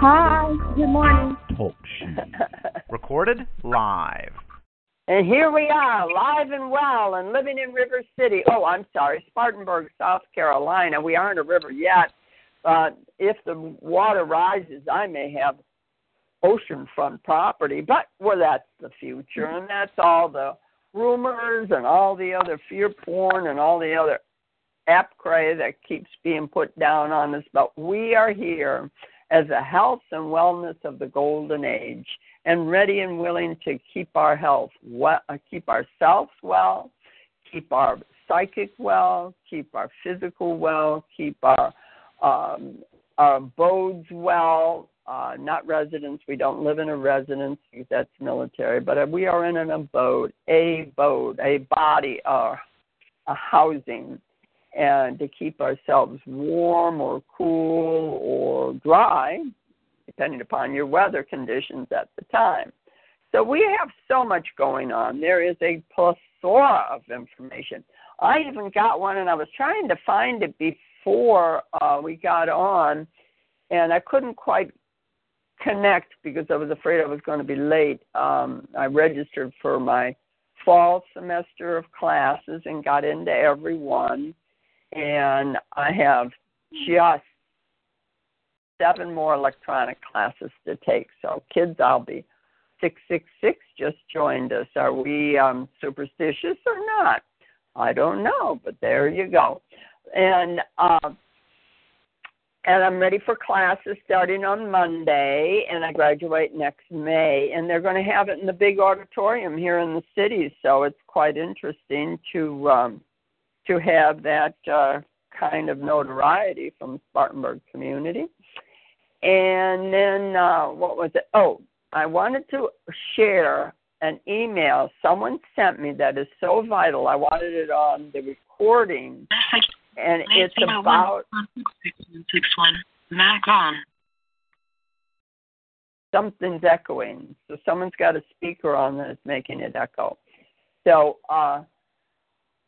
Hi, good morning. Talk show. Recorded live. And here we are, live and well, and living in River City. Oh, I'm sorry, Spartanburg, South Carolina. We aren't a river yet, but if the water rises, I may have oceanfront property. But well, that's the future, and that's all the rumors and all the other fear porn and all the other app cray that keeps being put down on us. But we are here as a health and wellness of the golden age and ready and willing to keep our health well, uh, keep ourselves well, keep our psychic well, keep our physical well, keep our um, our abodes well. Uh, not residence. We don't live in a residence that's military, but we are in an abode, a abode, a body, uh, a housing and to keep ourselves warm or cool or dry, depending upon your weather conditions at the time. So we have so much going on. There is a plethora of information. I even got one, and I was trying to find it before uh, we got on, and I couldn't quite connect because I was afraid I was going to be late. Um, I registered for my fall semester of classes and got into every one and I have just seven more electronic classes to take. So, kids, I'll be 666 just joined us. Are we um, superstitious or not? I don't know, but there you go. And uh, and I'm ready for classes starting on Monday, and I graduate next May. And they're going to have it in the big auditorium here in the city, so it's quite interesting to um, to have that uh, kind of notoriety from Spartanburg community. And then uh, what was it? Oh, I wanted to share an email someone sent me that is so vital. I wanted it on the recording, and it's about something's echoing. So someone's got a speaker on that's making it echo. So uh,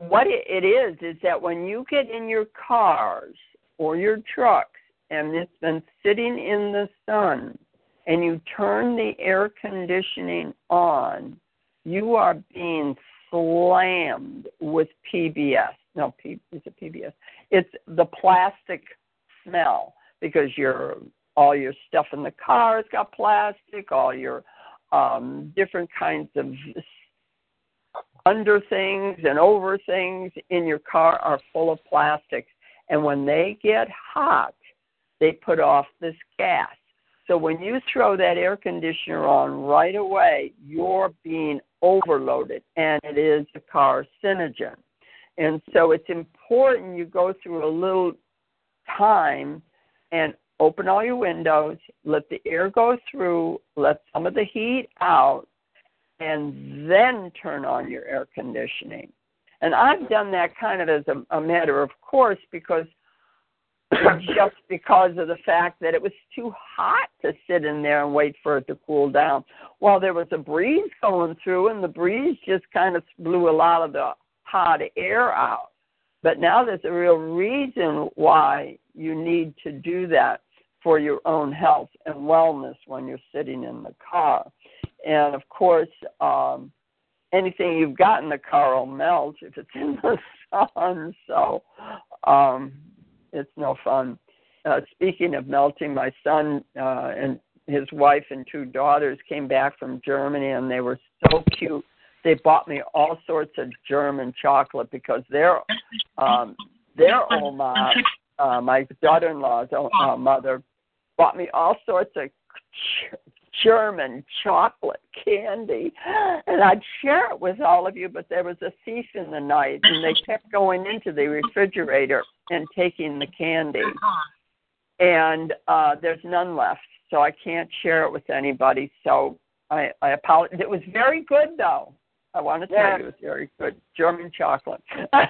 what it is is that when you get in your cars or your trucks and it's been sitting in the sun and you turn the air conditioning on, you are being slammed with PBS. No, P, is it PBS? It's the plastic smell because your all your stuff in the car has got plastic, all your um, different kinds of under things and over things in your car are full of plastics. And when they get hot, they put off this gas. So when you throw that air conditioner on right away, you're being overloaded, and it is a carcinogen. And so it's important you go through a little time and open all your windows, let the air go through, let some of the heat out, and then turn on your air conditioning. And I've done that kind of as a, a matter of course because just because of the fact that it was too hot to sit in there and wait for it to cool down. While there was a breeze going through, and the breeze just kind of blew a lot of the hot air out. But now there's a real reason why you need to do that for your own health and wellness when you're sitting in the car and of course, um, anything you've got in the car will melt if it's in the sun. So um, it's no fun. Uh, speaking of melting, my son uh, and his wife and two daughters came back from Germany, and they were so cute. They bought me all sorts of German chocolate because their um, their Oma, uh, my daughter-in-law's uh, mother, bought me all sorts of German chocolate candy. And I'd share it with all of you, but there was a thief in the night, and they kept going into the refrigerator and taking the candy. And uh, there's none left, so I can't share it with anybody. So I, I apologize. It was very good, though. I want to tell yeah. you, it was very good. German chocolate.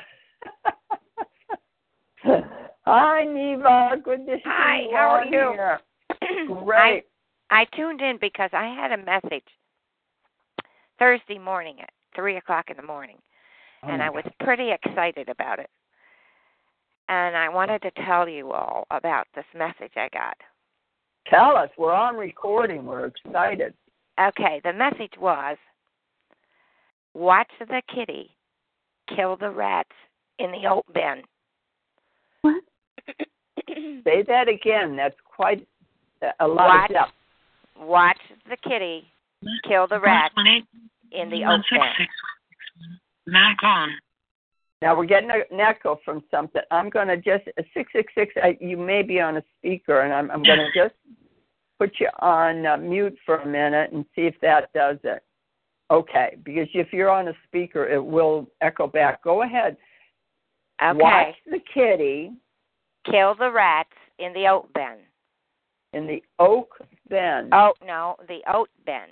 Hi, Neva. Good to see Hi, you. How are you? Here. Great. I tuned in because I had a message Thursday morning at three o'clock in the morning, oh and I was pretty excited about it. And I wanted to tell you all about this message I got. Tell us. We're on recording. We're excited. Okay, the message was watch the kitty kill the rats in the oat bin. What? Say that again. That's quite a lot Watch. of depth. Watch the kitty kill the rats in the oat bin. Not gone. Now we're getting a- an echo from something. I'm going to just six six six. You may be on a speaker, and I'm I'm going to just put you on uh, mute for a minute and see if that does it. Okay, because if you're on a speaker, it will echo back. Go ahead. Okay, Watch the kitty kill the rats in the oat bin. In the oak bin. Oh no, the oat bin.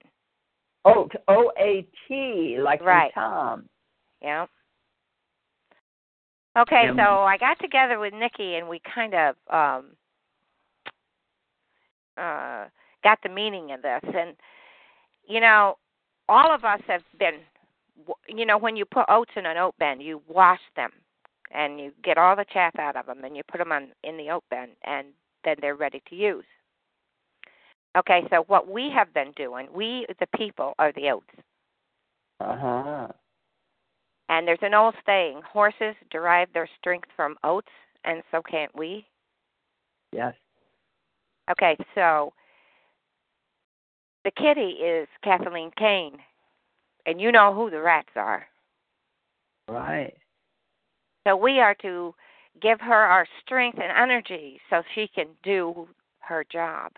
Oat, O A T, like Right. Tom. Yeah. Okay, And- so I got together with Nikki and we kind of um uh got the meaning of this and you know, all of us have been you know, when you put oats in an oat bin, you wash them and you get all the chaff out of them and you put them on in the oat bin and then they're ready to use. Okay, so what we have been doing, we the people are the oats. Uh huh. And there's an old saying horses derive their strength from oats, and so can't we. Yes. Okay, so the kitty is Kathleen Kane, and you know who the rats are. Right. So we are to give her our strength and energy so she can do her job.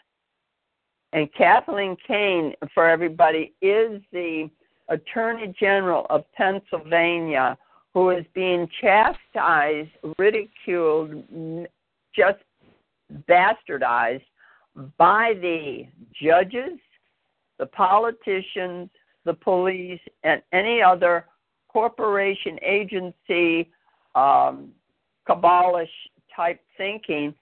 And Kathleen Kane, for everybody, is the Attorney General of Pennsylvania who is being chastised, ridiculed, just bastardized by the judges, the politicians, the police, and any other corporation, agency, um, cabalish type thinking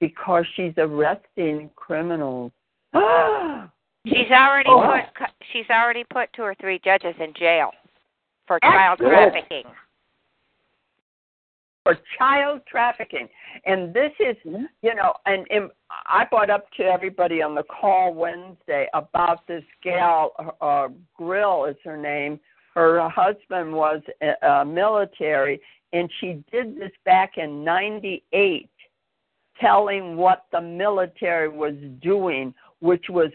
because she's arresting criminals. She's already Oh. put she's already put two or three judges in jail for That's child good. trafficking. for child trafficking. And this is, you know, and, and I brought up to everybody on the call Wednesday about this gal, uh, Grill is her name. Her husband was uh, uh, military, and she did this back in '98, telling what the military was doing, which was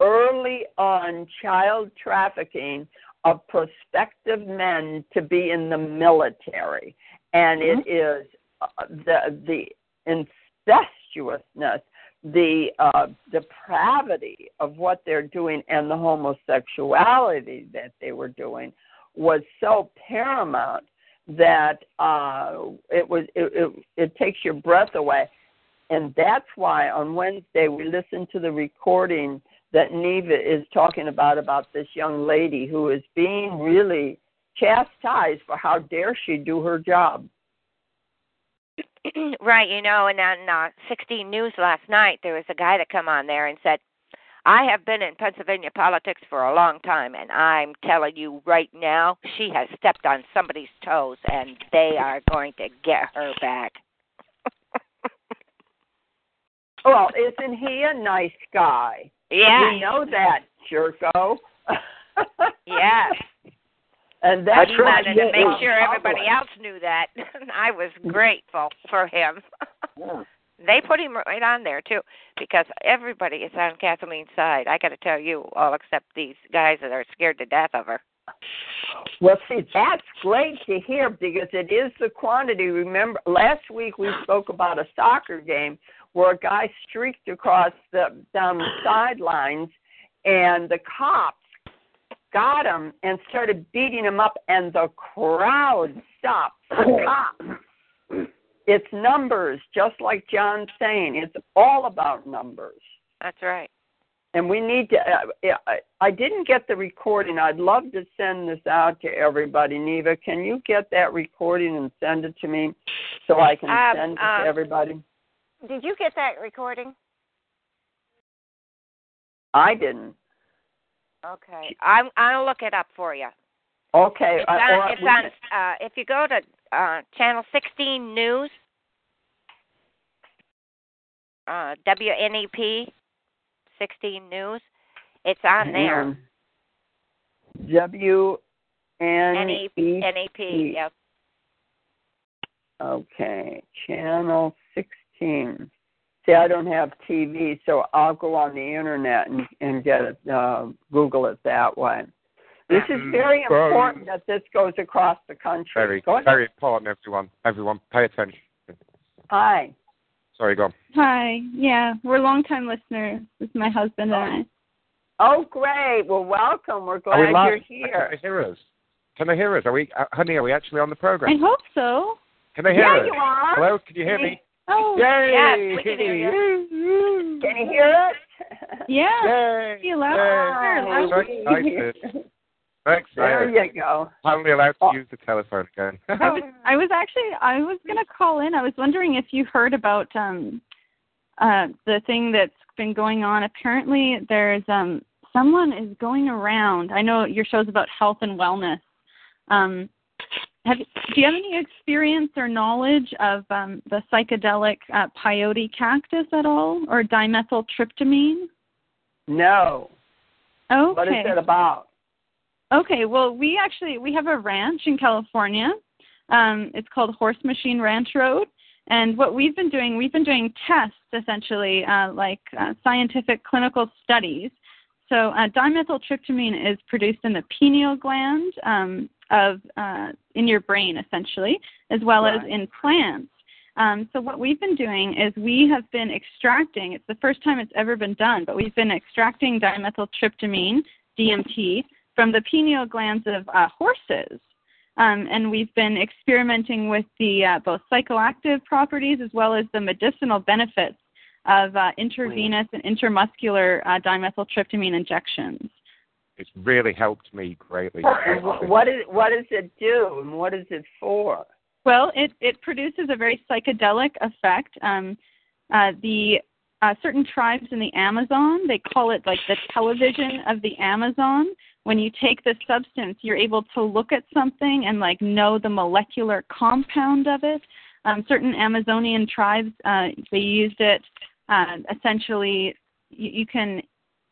early on child trafficking of prospective men to be in the military. And it is uh, the the incestuousness, the uh, depravity of what they're doing, and the homosexuality that they were doing was so paramount that uh, it was it, it it takes your breath away, and that's why on Wednesday we listened to the recording that Neva is talking about about this young lady who is being really chastised for how dare she do her job. right, you know, and on uh, 16 News last night, there was a guy that come on there and said, "I have been in Pennsylvania politics for a long time, and I'm telling you right now, she has stepped on somebody's toes, and they are going to get her back." Well, isn't he a nice guy? yeah, We know that, Jerko. yes. And that's he wanted to make sure everybody else knew that. I was grateful for him. Yeah. They put him right on there too, because everybody is on Kathleen's side. I got to tell you, all except these guys that are scared to death of her. Well, see, that's great to hear because it is the quantity. Remember, last week we spoke about a soccer game where a guy streaked across the down the sidelines, and the cops got him and started beating him up, and the crowd stopped the cops. It's numbers, just like John's saying. It's all about numbers. That's right. and we need to uh, I, I didn't get the recording i'd love to send this out to everybody neva can you get that recording and send it to me so i can Um, send it um, to everybody Did you get that recording? i didn't Okay, I'm. I'll look it up for you. okay It's uh, on. or It's on. Uh, if you go to uh, channel 16 News, uh, WNEP, 16 News. It's on there. Um, W N. E. NEP. Yep. Okay, channel 16. See, I don't have TV, so I'll go on the internet and, and get it, uh, Google it that way. This is very important that this goes across the country. Very, Go ahead. very important, everyone. Everyone, pay attention. Hi. Sorry, go on. Hi. Yeah, we're longtime listeners. This is my husband and I. Oh, great. Well, welcome. We're Are we glad live? you're Can they here. hear us? Can they hear us? Are we, uh, honey? Are we actually on the program? I hope so. Can they hear Yeah, us? you are. Hello, can you hear me? Oh, Yay! Yes, we can hear you. Can you hear us? yeah. Yay! You loud Yay! and clear, So loud. excited. There you go. Finally allowed to Oh. use the telephone again. I was, I was actually I was gonna call in. I was wondering if you heard about um uh the thing that's been going on. Apparently there's um someone is going around. I know your show's about health and wellness. Um have do you have any experience or knowledge of um the psychedelic uh, peyote cactus at all or dimethyltryptamine? No. Okay. What is it about? Okay, well, we actually we have a ranch in California. Um, it's called Horse Machine Ranch Road, and what we've been doing, we've been doing tests essentially, uh, like uh, scientific clinical studies. So uh, dimethyltryptamine is produced in the pineal gland um, of uh, in your brain essentially, as well as in plants. Um, so what we've been doing is we have been extracting. It's the first time it's ever been done, but we've been extracting dimethyltryptamine (DMT) from the pineal glands of uh, horses. Um, and we've been experimenting with the uh, both psychoactive properties as well as the medicinal benefits of uh, intravenous and intramuscular uh, dimethyltryptamine injections. It's really helped me greatly. What is what does it do and what is it for? Well, it, it produces a very psychedelic effect. Um, uh, the uh, certain tribes in the Amazon, they call it like the television of the Amazon. When you take this substance, you're able to look at something and like know the molecular compound of it. Um, certain Amazonian tribes, uh, they used it uh, essentially. You, you can.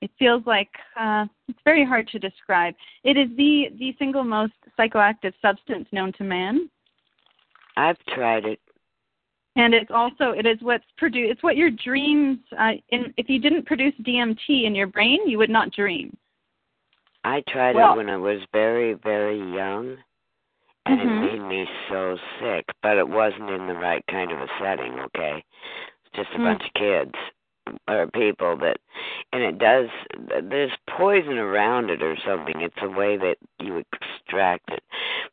It feels like uh, it's very hard to describe. It is the the single most psychoactive substance known to man I've tried it. and it's also it is what's produced it's what your dreams uh, in if you didn't produce DMT in your brain you would not dream I tried Well- it when I was very, very young, and Mhm. it made me so sick. But it wasn't in the right kind of a setting. Okay, it's just a Mm. bunch of kids or people that, and it does. There's poison around it or something. It's a way that you extract it.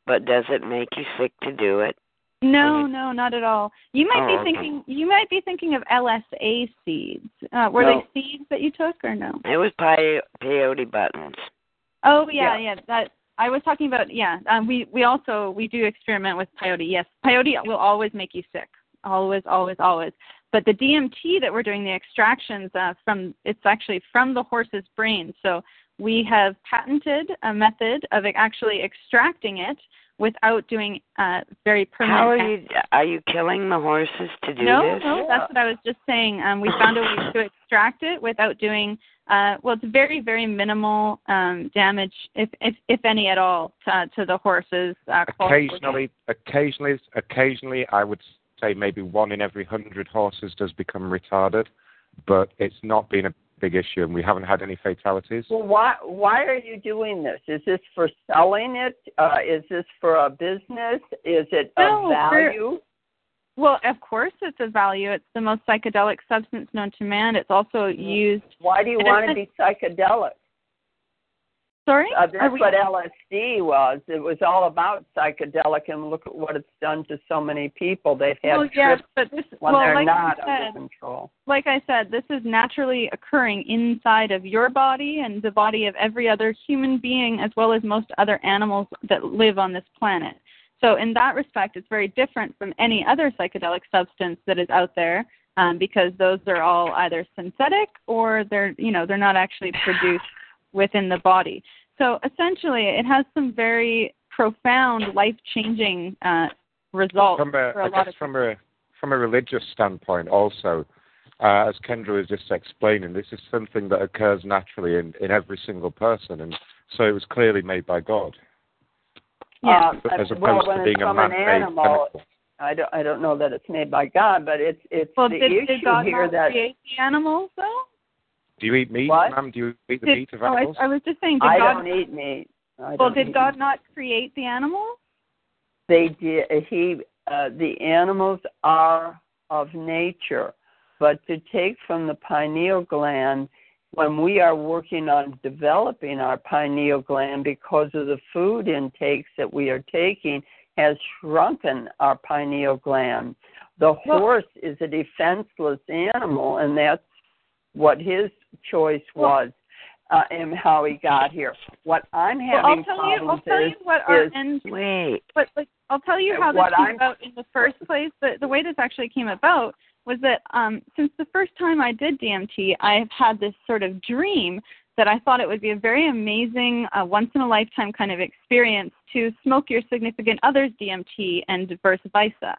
But does it make you sick to do it? no no not at all you might Oh, be okay. thinking you might be thinking of LSA seeds uh, were No. they seeds that you took or no It was pi- peyote buttons. oh yeah Yeah. yeah that I was talking about yeah um, we we also we do experiment with peyote yes peyote will always make you sick always always always but the DMT that we're doing the extractions uh, from it's actually from the horse's brain so we have patented a method of actually extracting it without doing uh, very permanent How are you? Are you killing the horses to do no, this? no, that's what I was just saying. Um, we found a way to extract it without doing, uh, well, it's very, very minimal um, damage, if, if if any at all, to, to the horses. Uh, occasionally, occasionally, occasionally, I would say maybe one in every hundred horses does become retarded, but it's not been a big issue, and we haven't had any fatalities. Well, why why are you doing this? Is this for selling it? Uh, is this for a business? Is it No, of for- value? Well, of course, it's a value. It's the most psychedelic substance known to man. It's also used. Why do you want to be psychedelic? Sorry, Uh, that's we- what LSD was. It was all about psychedelic, and look at what it's done to so many people. They've had well, yes, trips but this, when well, they're like not said, under control. like I said, this is naturally occurring inside of your body and the body of every other human being, as well as most other animals that live on this planet. So, in that respect, it's very different from any other psychedelic substance that is out there, um, because those are all either synthetic or they're, you know, they're not actually produced within the body. So, essentially, it has some very profound, life-changing uh, results From a, for I a lot guess of from a from a religious standpoint, also, uh, as Kendra was just explaining, this is something that occurs naturally in, in every single person, and so it was clearly made by God, Yeah. Uh, as opposed well, to when being it's a from an man-made animal, chemical. I don't I don't know that it's made by God, but it's it's well, the did, issue did God here not that create the animals though? Do you eat meat, What? ma'am? Do you eat the Did, meat of oh, I, animals? I was just saying, did I God? don't eat meat. I well, did God meat. not create the animals? They did. He uh, the animals are of nature, but to take from the pineal gland when we are working on developing our pineal gland because of the food intakes that we are taking has shrunken our pineal gland. The horse is a defenseless animal, and that's what his choice was. Uh, and how he got here. What I'm Well, having I'll tell you. I'll problems tell is, you what our is end. Wait. But like, I'll tell you how this What came I'm- about in the first place. The the way this actually came about was that um, since the first time I did DMT, I have had this sort of dream that I thought it would be a very amazing, uh, once in a lifetime kind of experience to smoke your significant other's DMT and vice versa.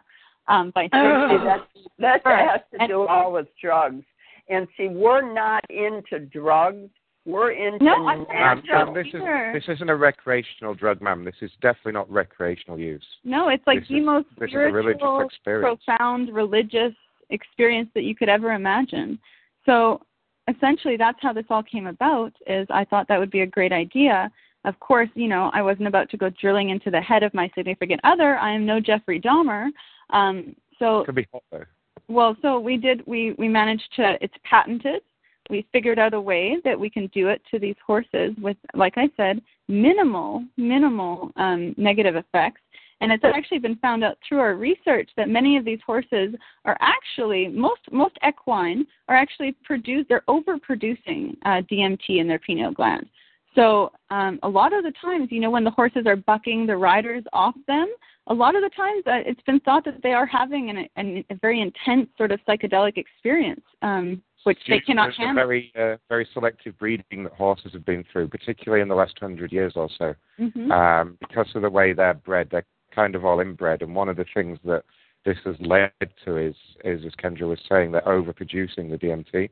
Um, vice See, versa. that that Right. has to And- do all with drugs. And see, we're not into drugs. We're into No, I'm not Ma'am, Sure. ma'am, this, is this isn't a recreational drug, ma'am. This is definitely not recreational use. No, it's like This the is- most This is a religious spiritual, profound religious experience that you could ever imagine. So essentially that's how this all came about is I thought that would be a great idea. Of course, you know, I wasn't about to go drilling into the head of my significant other. I am no Jeffrey Dahmer. Um so Could be hot though. Well, so we did. We we managed to. It's patented. We figured out a way that we can do it to these horses with, like I said, minimal minimal um, negative effects. And it's actually been found out through our research that many of these horses are actually most most equine are actually produce they're overproducing uh, DMT in their pineal gland. So um, a lot of the times, you know, when the horses are bucking the riders off them, a lot of the times uh, it's been thought that they are having an, an, a very intense sort of psychedelic experience, um, which they cannot handle. very, uh, very selective breeding that horses have been through, particularly in the last hundred years or so. hmm Um, because of the way they're bred, they're kind of all inbred, and one of the things that this has led to is, is as Kendra was saying, they're overproducing the DMT.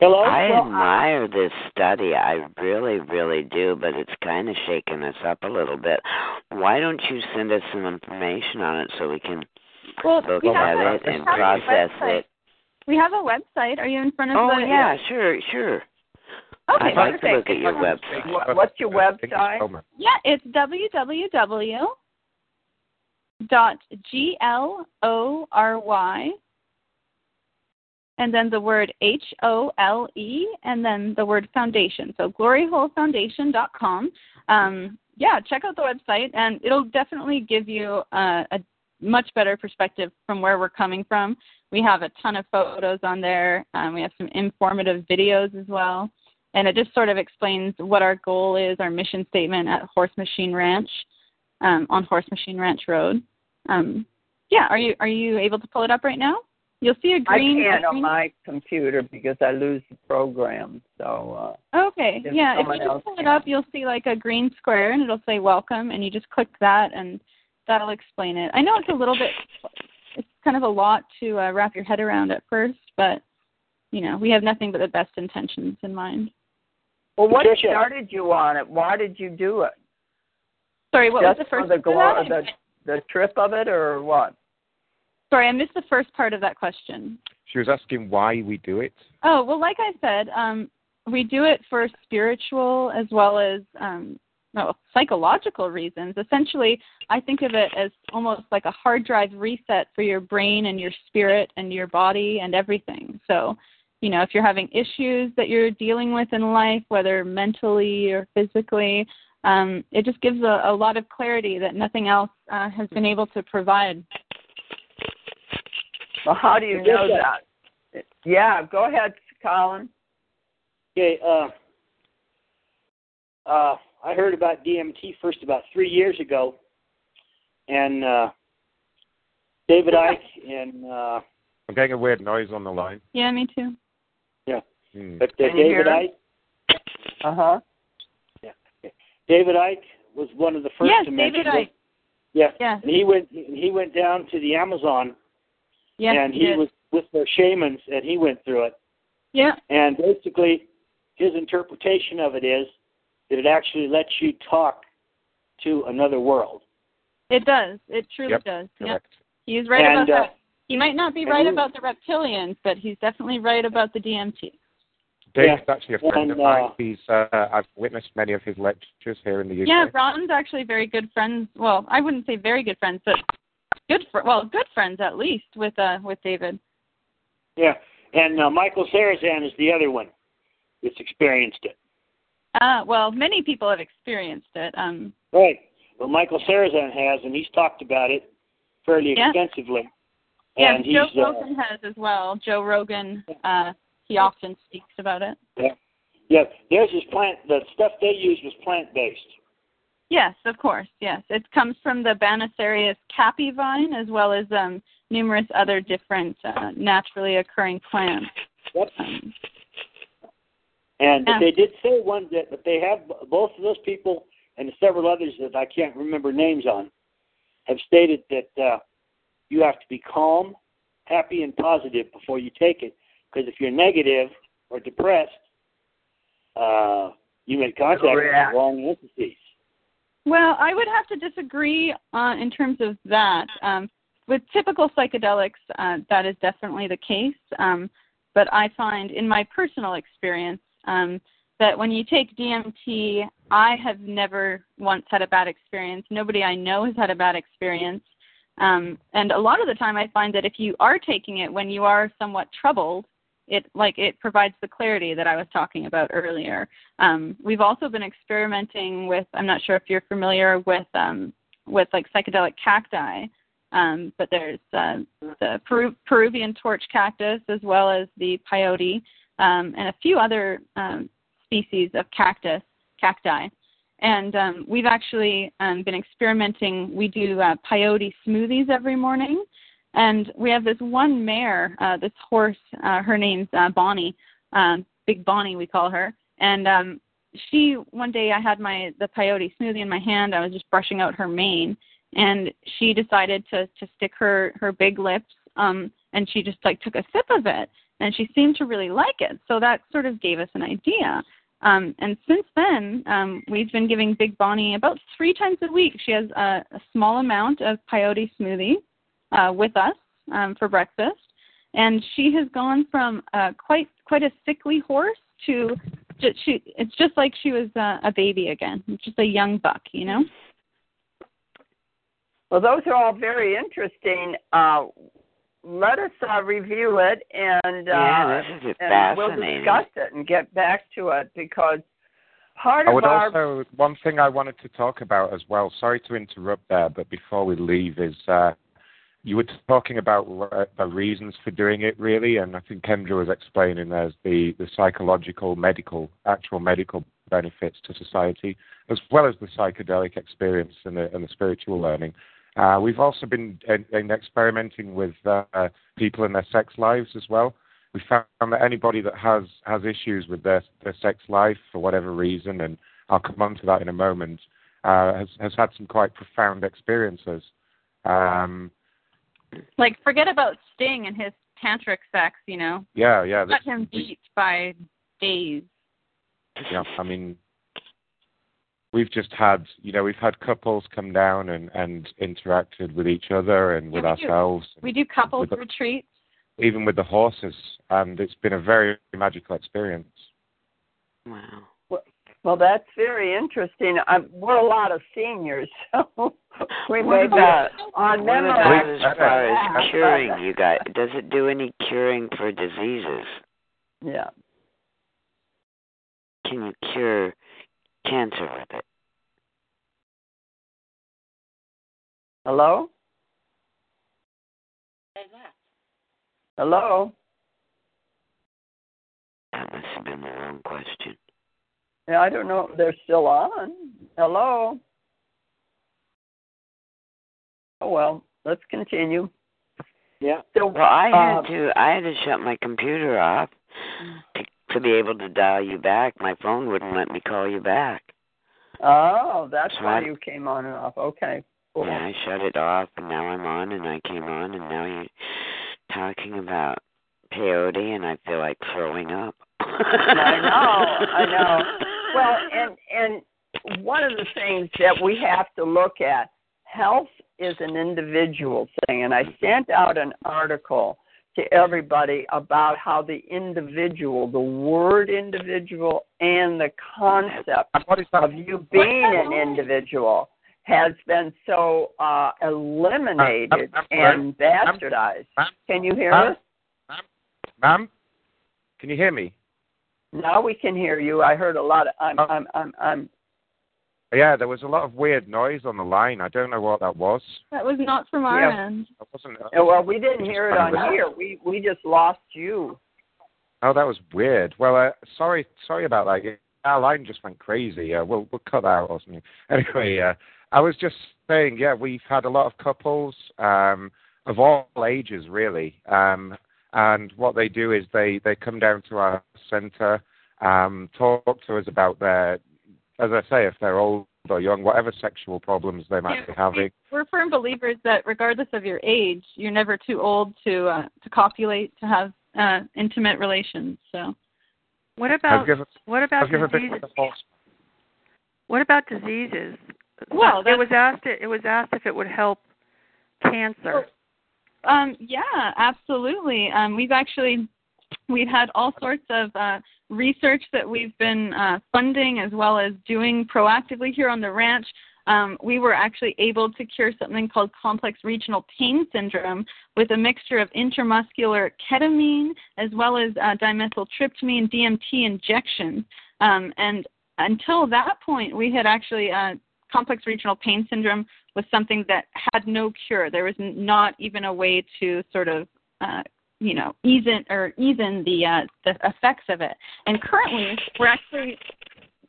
Hello? I Well, admire this study. I really, really do, but it's kind of shaking us up a little bit. Why don't you send us some information on it so we can Well, look we at a, it and process it? We have a website. Are you in front of Oh the? yeah, sure, sure. Okay, I'd like to look at your website. What's your website? Yeah, it's www dot g l o r y and then the word h o l e and then the word foundation. So gloryholefoundation.com. Um, yeah, check out the website and it'll definitely give you uh, a much better perspective from where we're coming from. We have a ton of photos on there. Um, we have some informative videos as well. And it just sort of explains what our goal is, our mission statement at Horse Machine Ranch um, on Horse Machine Ranch Road. Um, yeah, are you are you able to pull it up right now? You'll see a green. I can't a on green- my computer because I lose the program. So Uh, Okay, if yeah. If you just else pull it up, you'll see like a green square, and it'll say "Welcome," and you just click that, and that'll explain it. I know it's a little bit, it's kind of a lot to uh, wrap your head around at first, but you know, we have nothing but the best intentions in mind. well, what Patricia. started you on it? Why did you do it? Sorry, what Just was the first? for the, glo- the the trip of it, or what? Sorry, I missed the first part of that question. She was asking why we do it. Oh, well, like I said, um, we do it for spiritual as well as um, no, psychological reasons. Essentially, I think of it as almost like a hard drive reset for your brain and your spirit and your body and everything. So, you know, if you're having issues that you're dealing with in life, whether mentally or physically, um, it just gives a, a lot of clarity that nothing else uh, has been able to provide. Well, how do you know Patricia. that? Yeah, go ahead, Colin. Okay, uh, uh, I heard about DMT first about three years ago, and uh, David Icke and uh, I'm getting a weird noise on the line. Yeah, me too. Hmm. but, uh, Can you David him? Icke. Uh huh. Yeah. David Icke was one of the first yes, to David mention Icke. it. Yeah, and he went he went down to the Amazon, yes, and he he was with their shamans, and he went through it. Yeah. And basically, his interpretation of it is that it actually lets you talk to another world. It does. It truly Yep, does. Yep. Correct. He's right And, about uh, that. He might not be right you- about the reptilians, but he's definitely right about the DMT. Dave's Yeah. actually a friend of mine. uh, He's uh, I've witnessed many of his lectures here in the UK. Yeah, Ron's actually very good friends. Well, I wouldn't say very good friends, but good fr- well, good friends at least with uh with David. Yeah. And uh, Michael Sarazan is the other one that's experienced it. Uh well, many people have experienced it. Um Right. Well, Michael Sarazan has, and he's talked about it fairly Yeah. extensively. yeah, And Joe uh, Rogan has as well. Joe Rogan uh he often speaks about it. yeah, there's his plant. The stuff they use was plant based. Yes, of course. Yes, it comes from the Banisterius caapi vine as well as um, numerous other different uh, naturally occurring plants. Yep. Um, And Yeah. they did say one that, but they have both of those people and several others that I can't remember names on have stated that uh, you have to be calm, happy, and positive before you take it. Because if you're negative or depressed, uh, you may contact with the wrong entities. Well, I would have to disagree uh, in terms of that. Um, with typical psychedelics, uh, that is definitely the case. Um, but I find, in my personal experience, um, that when you take DMT, I have never once had a bad experience. Nobody I know has had a bad experience. Um, and a lot of the time, I find that if you are taking it when you are somewhat troubled, it like it provides the clarity that I was talking about earlier. Um, we've also been experimenting with. I'm not sure if you're familiar with um, with like psychedelic cacti, um, but there's uh, the Peru- Peruvian torch cactus as well as the peyote um, and a few other um, species of cactus cacti. And um, we've actually um, been experimenting. We do uh, peyote smoothies every morning, and we have this one mare, uh, this horse. Uh, her name's uh, Bonnie, um, Big Bonnie, we call her. And um, she one day I had my the peyote smoothie in my hand. I was just brushing out her mane, and she decided to to stick her her big lips. Um, and she just like took a sip of it, and she seemed to really like it. So that sort of gave us an idea. Um, and since then, um, we've been giving Big Bonnie about three times a week. She has a, a small amount of peyote smoothie uh, with us um, for breakfast, and she has gone from uh, quite quite a sickly horse to just, she. It's just like she was uh, a baby again, just a young buck, you know. Well, those are all very interesting. Uh, let us uh, review it and uh, yeah, and we'll discuss it and get back to it because part I of would our also one thing I wanted to talk about as well. Sorry to interrupt there, but before we leave, is uh, you were talking about the reasons for doing it, really, and I think Kendra was explaining there's the the psychological, medical, actual medical benefits to society, as well as the psychedelic experience and the and the spiritual learning. Uh, we've also been in, in experimenting with uh, people in their sex lives as well. We found that anybody that has has issues with their their sex life for whatever reason, and I'll come on to that in a moment, uh, has has had some quite profound experiences. Um, Like, forget about Sting and his tantric sex, you know. yeah, yeah, Let him beat by days. yeah. I mean, we've just had, you know, we've had couples come down and and interacted with each other and with Yeah, we do. ourselves, We do couples With retreats. even with the horses, and it's been a very magical experience. Wow. Well, that's very interesting. i we're a lot of seniors, so we may be about- on What memory. about Believe- as far as curing you got? Does it do any curing for diseases? Yeah. Can you cure cancer with it? Hello. Hello. That must have been the wrong question. Yeah, I don't know if they're still on. Hello. Oh well, let's continue. Yeah. So, Well, I had uh, to. I had to shut my computer off to to be able to dial you back. My phone wouldn't let me call you back. Oh, that's So why I- you came on and off. Okay. Cool. Yeah, I shut it off, and now I'm on, and I came on, and now you're talking about peyote, and I feel like throwing up. I know, I know. Well, and and one of the things that we have to look at, health is an individual thing, and I sent out an article to everybody about how the individual, the word individual, and the concept of you being an individual has been so uh, eliminated and bastardized. Can you hear us? Ma'am, can you hear me? Now we can hear you. I heard a lot of I'm I'm I'm I'm Yeah, there was a lot of weird noise on the line. I don't know what that was. That was not from our Yeah. end. It wasn't. Yeah, well, we didn't hear it on here. We we just lost you. Oh, that was weird. Well, uh, sorry, sorry about that. Yeah, Our line just went crazy. Uh, we'll we'll cut that out or something. Anyway, uh, I was just saying, yeah, we've had a lot of couples um, of all ages, really. Um, and what they do is they they come down to our centre, um, talk to us about their, as I say, if they're old or young, whatever sexual problems they might be having. We're firm believers that regardless of your age, you're never too old to uh, to copulate, to have uh, intimate relations. So What about given, what about I've diseases? What about diseases? Well, it was asked. It was asked if it would help cancer. Um, yeah, absolutely. Um, we've actually we've had all sorts of uh, research that we've been uh, funding as well as doing proactively here on the ranch. Um, we were actually able to cure something called complex regional pain syndrome with a mixture of intramuscular ketamine as well as uh, dimethyltryptamine DMT injections. Um, and until that point, we had actually uh, complex regional pain syndrome was something that had no cure. There was not even a way to sort of, uh, you know, ease in or even the uh, the effects of it. And currently, we're actually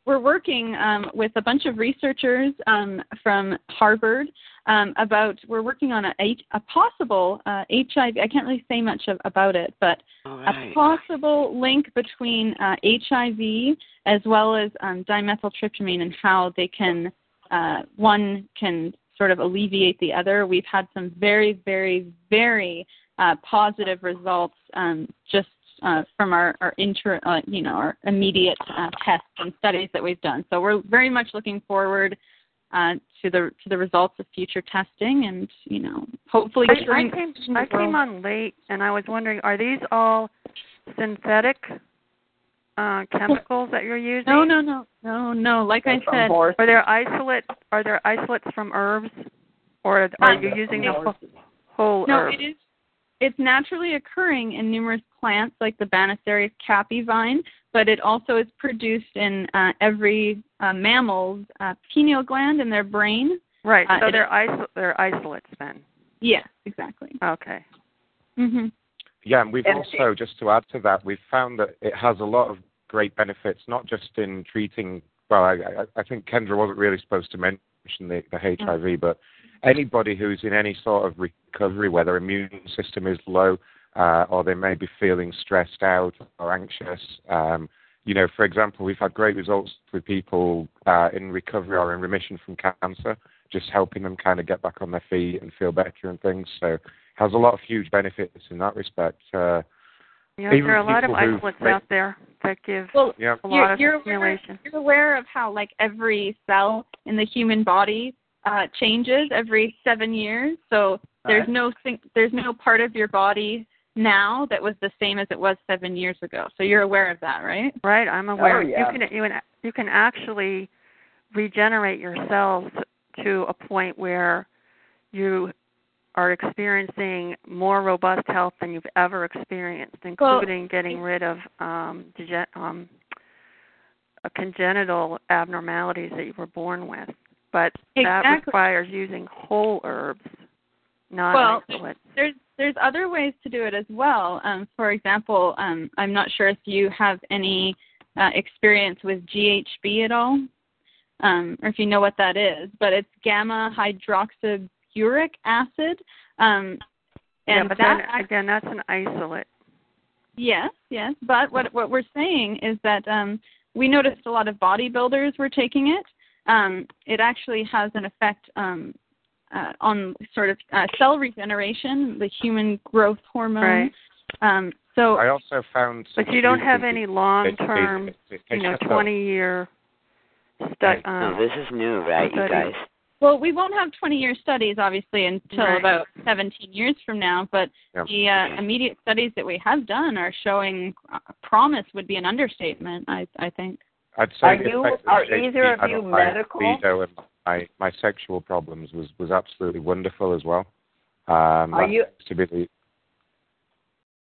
we're working um, with a bunch of researchers um, from Harvard um, about we're working on a, a possible uh, HIV. I can't really say much of, about it, but All a possible link between uh, HIV as well as um, dimethyltryptamine and how they can uh, one can sort of alleviate the other. We've had some very, very, very uh, positive results um, just uh, from our, our inter, uh, you know, our immediate uh, tests and studies that we've done. So we're very much looking forward uh, to the to the results of future testing, and you know, hopefully, I, I came I came on late, and I was wondering, are these all synthetic uh, chemicals that you're using? No, no, no, no, no. Like I said, horse- Are there isolate? Are there isolates from herbs, or are Um, you using the whole, horses. whole No, herb? it is. It's naturally occurring in numerous plants like the Banisterius caapi vine, but it also is produced in uh, every uh, mammal's uh, pineal gland in their brain. Right. uh, So it- they're iso- they're isolates then. Yes, exactly. Okay. Mhm. Yeah, and we've also, just to add to that, we've found that it has a lot of great benefits, not just in treating. Well, I, I, think Kendra wasn't really supposed to mention the, the HIV, but anybody who's in any sort of recovery, whether immune system is low uh, or they may be feeling stressed out or anxious. Um, you know, for example, we've had great results with people uh, in recovery or in remission from cancer, just helping them kind of get back on their feet and feel better and things. So has a lot of huge benefits in that respect. Uh, Yeah, there are a lot of isolates out there that give Well, yeah, a lot you're, of you're aware, you're aware of how like every cell in the human body uh, changes every seven years. So there's Right. no thing, there's no part of your body now that was the same as it was seven years ago. So you're aware of that, right? Right, I'm aware. Oh, yeah. You can you can you can actually regenerate your cells to a point where you are experiencing more robust health than you've ever experienced, including getting rid of um, dege- um, uh, congenital abnormalities that you were born with. But that requires using whole herbs, not Well, isolates. there's there's other ways to do it as well. Um, for example, um, I'm not sure if you have any uh, experience with GHB at all, um, or if you know what that is, but it's gamma hydroxybutyric acid. Um, yeah, and but that then act- again, that's an isolate. Yes, yes. But what what we're saying is that um, we noticed a lot of bodybuilders were taking it. Um, it actually has an effect um, uh, on sort of uh, cell regeneration, the human growth hormone. Right. Um, so I also found. But you don't have any long term, Hey, hey, you know, 20 year stu- Hey. No, um, this is new, right, you guys? Well, we won't have 20 year studies, obviously, until Right. about 17 years from now, but Yeah. the uh, immediate studies that we have done are showing uh, promise, would be an understatement, I, I think. I'd say Are the you- effect are of JP either of you on my medical? and my, my sexual problems was, was absolutely wonderful as well. Um, Are you- seems to be the-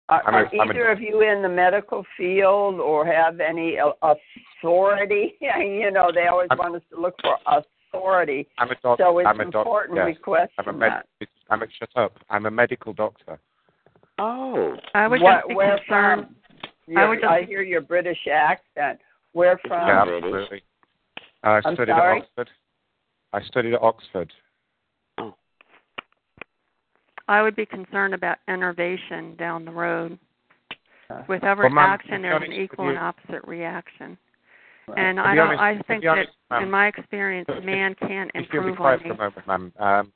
Are, I'm a- are I'm a- either of you in the medical field or have any authority? you know, they always I'm- want us to look for authority. I'm a doctor. So it's I'm a doc- important yes. we question I'm a that. I'm a shut up. I'm a medical doctor. Oh, I would What- just be where concerned. from? You're- would just- I hear your British accent. Where from? yeah, absolutely. Uh, I I'm studied sorry? at Oxford. I studied at Oxford. I would be concerned about innervation down the road. Uh, With every Well, action, there's an honest with equal and opposite reaction. Right. And I don't. honest- I think honest, that, in my experience, if- man can If you'll be improve quiet on for a me. moment, ma'am. Um,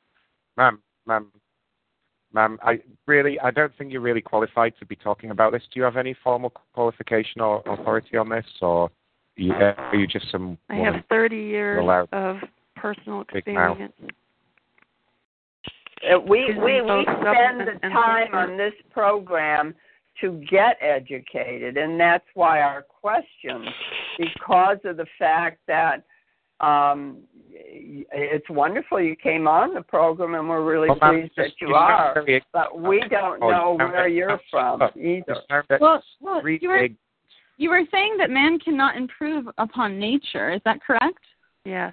ma'am, ma'am, ma'am, I really, I don't think you're really qualified to be talking about this. Do you have any formal qualification or authority on this, or are you, are you just some I have 30 years of personal experience. Uh, we we both we spend the time on this program to get educated, and that's why our questions, because of the fact that um, it's wonderful you came on the program, and we're really Well, pleased just- that you you are. But we don't Oh, know where you're from either. you Well, well you were you were saying that man cannot improve upon nature. Is that correct? Yes.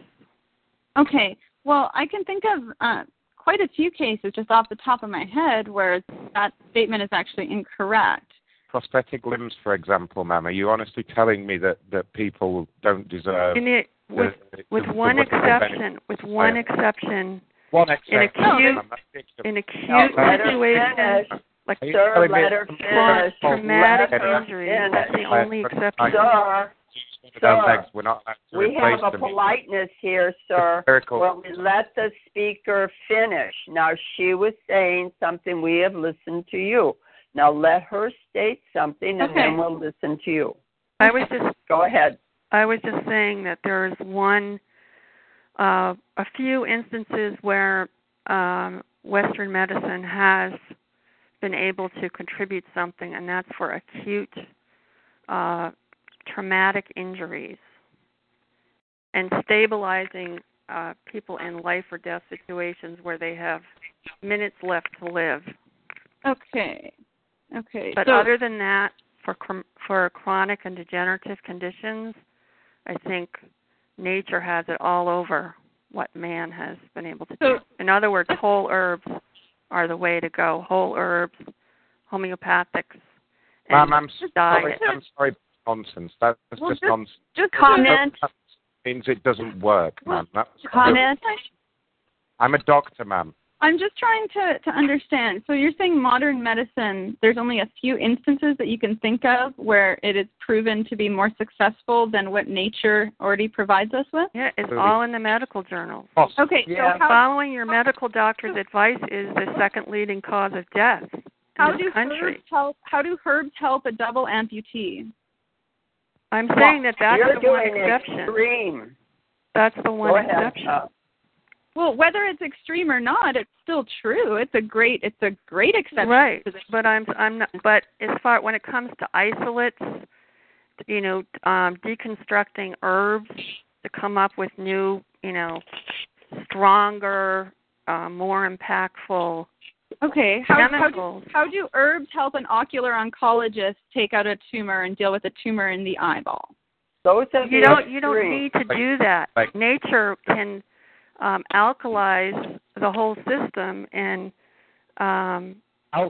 Okay. Well, I can think of uh, quite a few cases just off the top of my head where that statement is actually incorrect. Prosthetic limbs, for example, ma'am. Are you honestly telling me that, that people don't deserve In it, the, with the, with the one wonderful exception, benefits? with one exception, One in exception. acute- ma'am, in acute No, let her situation, like Are you Sir, telling me let her it's finish. traumatic Let injury, finish. that's the only exception. Sir, Sir, we're not we have a them. politeness here, sir. Well, we let the speaker finish. Now, she was saying something. We have listened to you. Now, let her state something, and Okay. then we'll listen to you. I was just Go ahead. I was just saying that there is one, uh, a few instances where um, Western medicine has been able to contribute something, and that's for acute uh, traumatic injuries and stabilizing uh, people in life or death situations where they have minutes left to live. Okay. Okay. But so, other than that, for for chronic and degenerative conditions, I think nature has it all over what man has been able to do. In other words, whole herbs are the way to go. Whole herbs, homeopathics, and Ma'am, I'm diet. sorry. I'm sorry. Nonsense. That's Well, just just- nonsense. just comment. That means it doesn't work, ma'am. That's, Comment. I'm a doctor, ma'am. I'm just trying to to understand. So you're saying modern medicine, there's only a few instances that you can think of where it is proven to be more successful than what nature already provides us with? Yeah, it's all in the medical journals. Oh, Okay, Yeah. so how Following your medical doctor's advice is the second leading cause of death in how do country. herbs help how do herbs help a double amputee? I'm saying that that's You're the one doing exception. extreme. That's the one exception. Uh, Well, whether it's extreme or not, it's still true. It's a great it's a great exception. right to but i'm i'm not but as far when it comes to isolates you know um deconstructing herbs to come up with new you know stronger uh, more impactful Okay, how, how do how do herbs help an ocular oncologist take out a tumor and deal with a tumor in the eyeball? those you don't you don't need to do that nature can um alkalize the whole system and um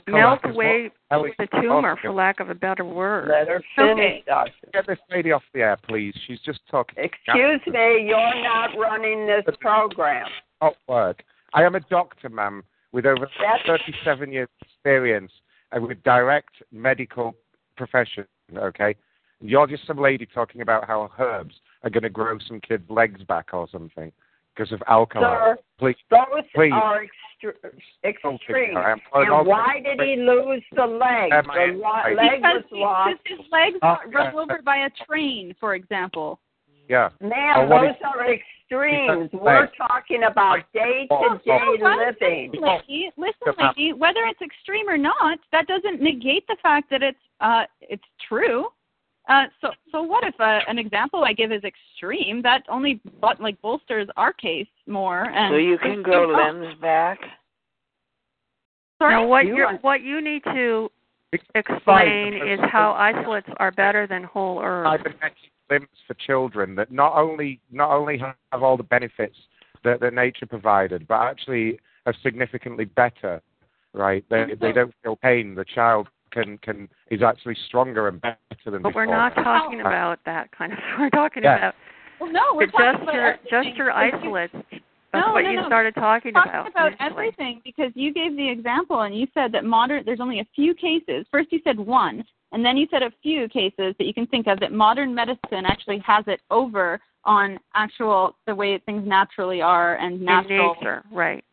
melt away what- Ellie- the tumor Oh, for lack of a better word Let her finish, Okay. doctor. Get this lady off the air, please. She's just talking. Excuse me, you're not running this program. Not work. I am a doctor, ma'am, with over That's- 37 years experience and with direct medical profession. Okay, you're just some lady talking about how herbs are going to grow some kid's legs back or something. Because of alcohol. Sir, Please, those please. are extre- extreme. I'm- And why did he lose the leg? The lo- I- leg because was he- lost. his legs got run yeah. over by a train, for example. Yeah. Man, what those is- are extremes. We're talking about Oh, day-to-day Oh, living. Listen, lady, listen, lady. Whether it's extreme or not, that doesn't negate the fact that it's uh it's true. Uh, so so what if uh, an example I give is extreme? That only but like bolsters our case more. And So you can grow Oh, limbs back? Sorry. Now, what You you want- what you need to explain is how isolates are better than whole herbs. cybernetic limbs for children that not only not only have all the benefits that, that nature provided, but actually are significantly better. Right? They they don't feel pain. The child can can is actually stronger and better than before. But before. we're not talking about that kind of. We're talking Yeah. about Well, no, we're the talking just about your everything. just your Because you- isolates. That's No, what no, you no. started talking talking about. about initially. everything because you gave the example and you said that modern there's only a few cases. First you said one, and then you said a few cases that you can think of that modern medicine actually has it over on actual the way things naturally are and In natural. nature, right?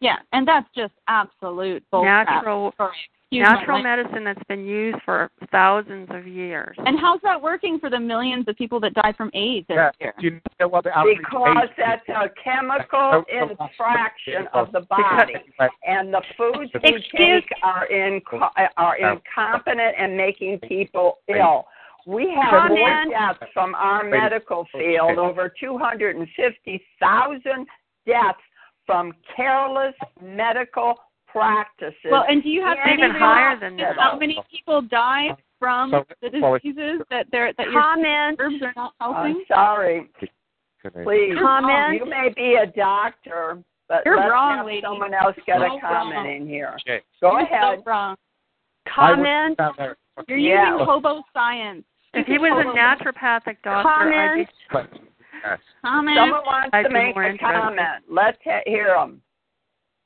Yeah, and that's just absolute bullcrap. Natural Sorry, excuse natural language. medicine that's been used for thousands of years. And how's that working for the millions of people that die from AIDS Yeah. every year? Do you know what the Because that's a chemical infraction of the body. and the foods we Excuse- take are in are incompetent and making people ill. We have more Comment. deaths from our medical field, over 250,000 deaths from careless medical practices. Well, and do you have Yeah, any even higher than that. How many people die from So- the well, diseases that they're that your Comment. herbs are not I'm sorry. Please, Comment. you may be a doctor, but You're let's wrong, have lady. someone else get So a comment wrong. in here. Okay. Go You're ahead. So wrong. Comment. You're Yeah. using hobo science. If he was a naturopathic doctor, I'd be Comment. Yes. Comment. Someone wants I'd to make a interested. comment. Let's he- hear them.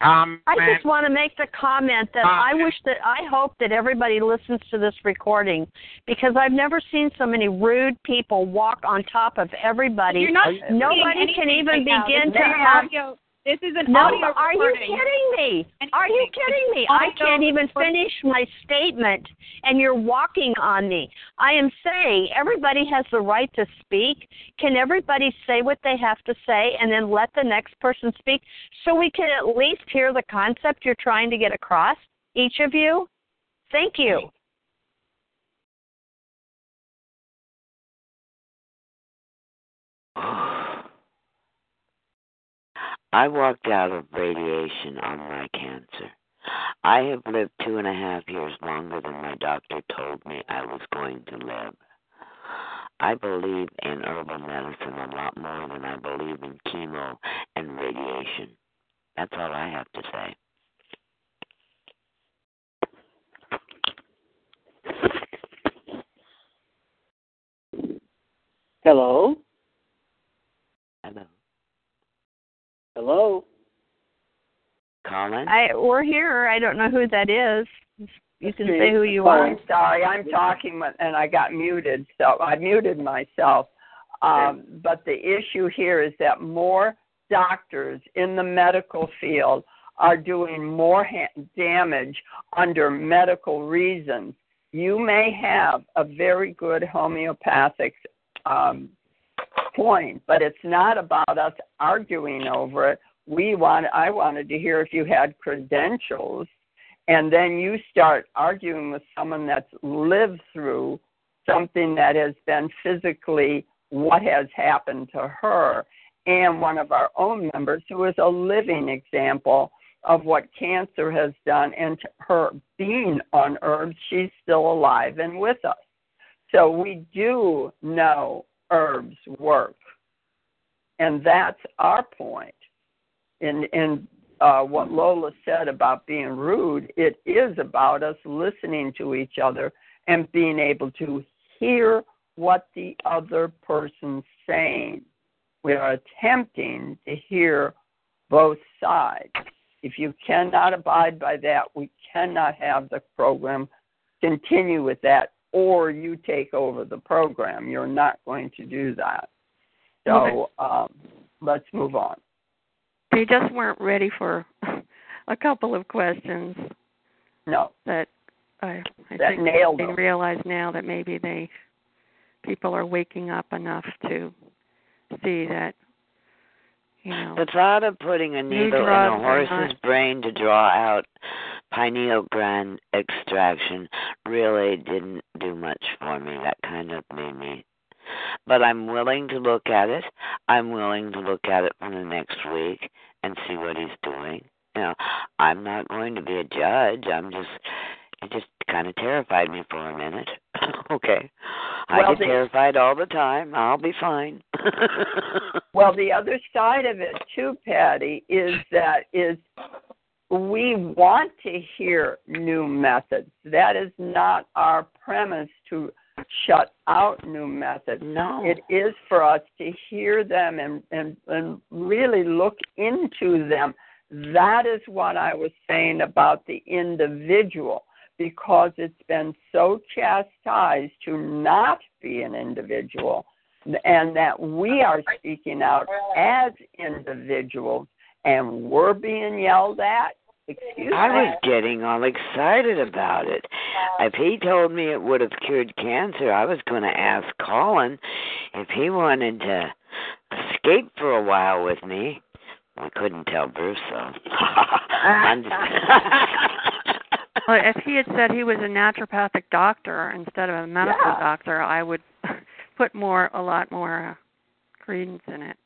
Um, I just want to make the comment that I wish that I hope that everybody listens to this recording because I've never seen so many rude people walk on top of everybody. You're not Are you- saying Nobody can even begin to an have- audio. This is an No, audio are you kidding me? Are you kidding me? I can't even finish my statement and you're walking on me. I am saying everybody has the right to speak. Can everybody say what they have to say and then let the next person speak so we can at least hear the concept you're trying to get across, each of you? Thank you. I walked out of radiation on my cancer. I have lived two and a half years longer than my doctor told me I was going to live. I believe in herbal medicine a lot more than I believe in chemo and radiation. That's all I have to say. Hello? Hello. Hello? Colin? I we're here. I don't know who that is. You can Okay. say who you Oh, are. I'm sorry. I'm talking with- and I got muted, so I muted myself. Um, but the issue here is that more doctors in the medical field are doing more ha- damage under medical reasons. You may have a very good homeopathic um, point, but it's not about us arguing over it. We want. I wanted to hear if you had credentials and then you start arguing with someone that's lived through something that has been physically what has happened to her and one of our own members who is a living example of what cancer has done and her being on herbs she's still alive and with us so we do know herbs work and that's our point in in uh, what Lola said about being rude, it is about us listening to each other and being able to hear what the other person's saying. We are attempting to hear both sides. If you cannot abide by that, we cannot have the program continue with that, or you take over the program. You're not going to do that. So um, let's move on. they just weren't ready for a couple of questions No, that I, I that think nailed they them. realize now that maybe they people are waking up enough to see that you know The thought of putting a needle in a horse's brain to draw out pineal gland extraction really didn't do much for me. That kind of made me. But I'm willing to look at it. I'm willing to look at it for the next week and see what he's doing. You know, I'm not going to be a judge. I'm just. It just kind of terrified me for a minute. okay. I Well, get the- terrified all the time. I'll be fine. Well, the other side of it too, Patty, is that is we want to hear new methods. That is not our premise to shut out new methods. no. It is for us to hear them and, and, and really look into them. That is what I was saying about the individual, because it's been so chastised to not be an individual, and that we are speaking out as individuals, and we're being yelled at. Excuse me. I me. was getting all excited about it. If he told me it would have cured cancer, I was going to ask Colin if he wanted to escape for a while with me. I couldn't tell Bruce though. I'm just- well, if he had said he was a naturopathic doctor instead of a medical Yeah. doctor, I would put more a lot more uh, credence in it.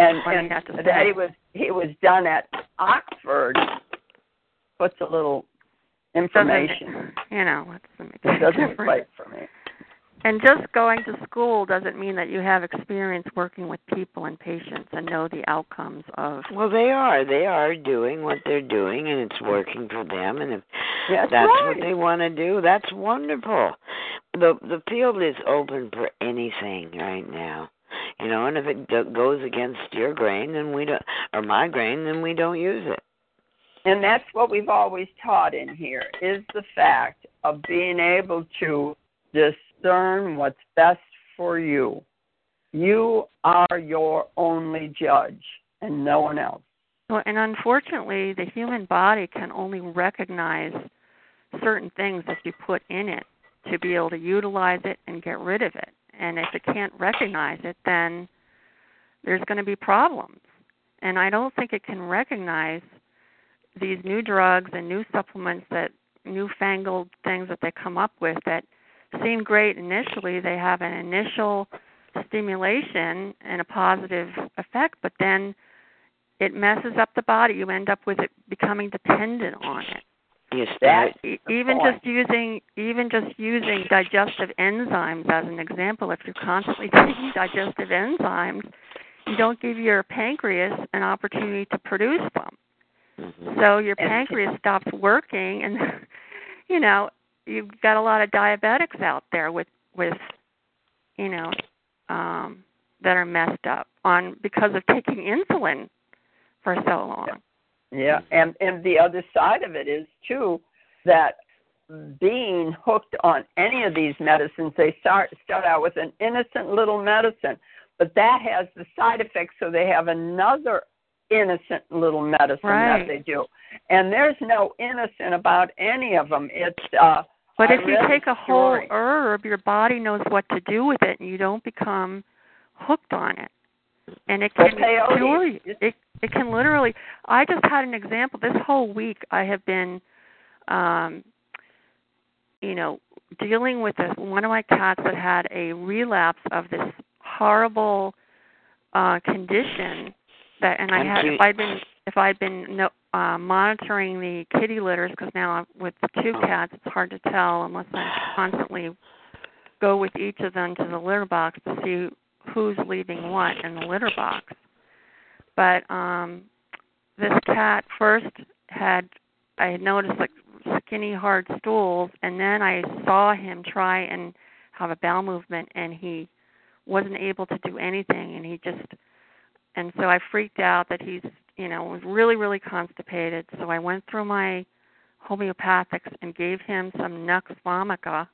And What he and had that say. he was he was done at Oxford puts a little information. Doesn't, you know, it doesn't make It any doesn't difference. play for me. And just going to school doesn't mean that you have experience working with people and patients and know the outcomes of. well, they are. They are doing what they're doing, and it's working for them. And if That's, that's right. what they want to do, that's wonderful. the The field is open for anything right now. You know, and if it do- goes against your grain, then we don't, or my grain, then we don't use it. And that's what we've always taught in here is the fact of being able to discern what's best for you. You are your only judge and no one else. Well, and unfortunately, the human body can only recognize certain things that you put in it to be able to utilize it and get rid of it. And if it can't recognize it, then there's going to be problems. And I don't think it can recognize these new drugs and new supplements that newfangled things that they come up with that seem great initially. They have an initial stimulation and a positive effect, but then it messes up the body. You end up with it becoming dependent on it. Start. That- even point. just using even just using digestive enzymes as an example, if you're constantly taking digestive enzymes, you don't give your pancreas an opportunity to produce them. Mhm. So your pancreas stops working, and you know you've got a lot of diabetics out there with with you know um, that are messed up on because of taking insulin for so long. Yeah, and and the other side of it is too that being hooked on any of these medicines, they start start out with an innocent little medicine, but that has the side effects, so they have another innocent little medicine Right. that they do, and there's no innocent about any of them. It's uh. But I if you take a a whole story. herb, your body knows what to do with it, and you don't become hooked on it. And it can you. It it can literally. I just had an example. This whole week, I have been, um, you know, dealing with this one of my cats that had a relapse of this horrible uh condition that and I had if I'd been if I'd been no, uh monitoring the kitty litters because now I'm with two cats it's hard to tell unless I constantly go with each of them to the litter box to see who's leaving what in the litter box. But um this cat first had I had noticed like skinny hard stools and then I saw him try and have a bowel movement and he wasn't able to do anything and he just and so I freaked out that he's you know was really really constipated so I went through my homeopathics and gave him some nux vomica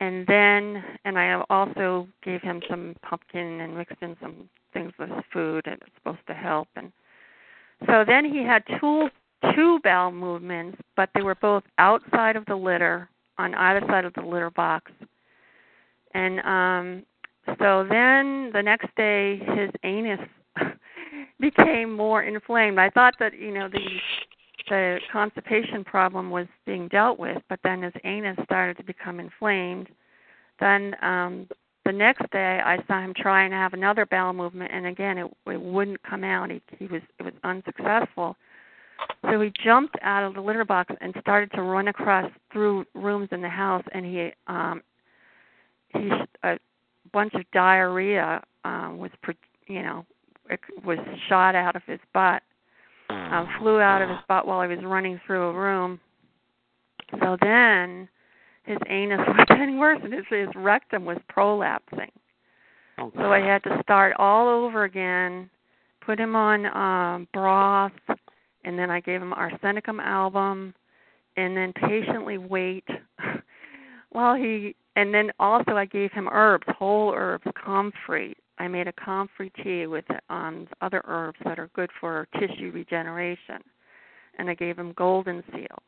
and then and I also gave him some pumpkin and mixed in some things with food and it's supposed to help and So then he had two two bowel movements, but they were both outside of the litter on either side of the litter box. And um so then the next day his anus became more inflamed. I thought that, you know, the the constipation problem was being dealt with, but then his anus started to become inflamed. Then um the next day I saw him trying to have another bowel movement and again it it wouldn't come out. He he was it was unsuccessful. So he jumped out of the litter box and started to run across through rooms in the house and he um he a bunch of diarrhea um was you know it was shot out of his butt um, flew out of his butt while he was running through a room. So then his anus was getting worse and his, his rectum was prolapsing. Oh, So I had to start all over again, put him on um broth, and then I gave him arsenicum album, and then patiently wait while he and then also I gave him herbs, whole herbs, comfrey. I made a comfrey tea with um other herbs that are good for tissue regeneration. And I gave him golden seal.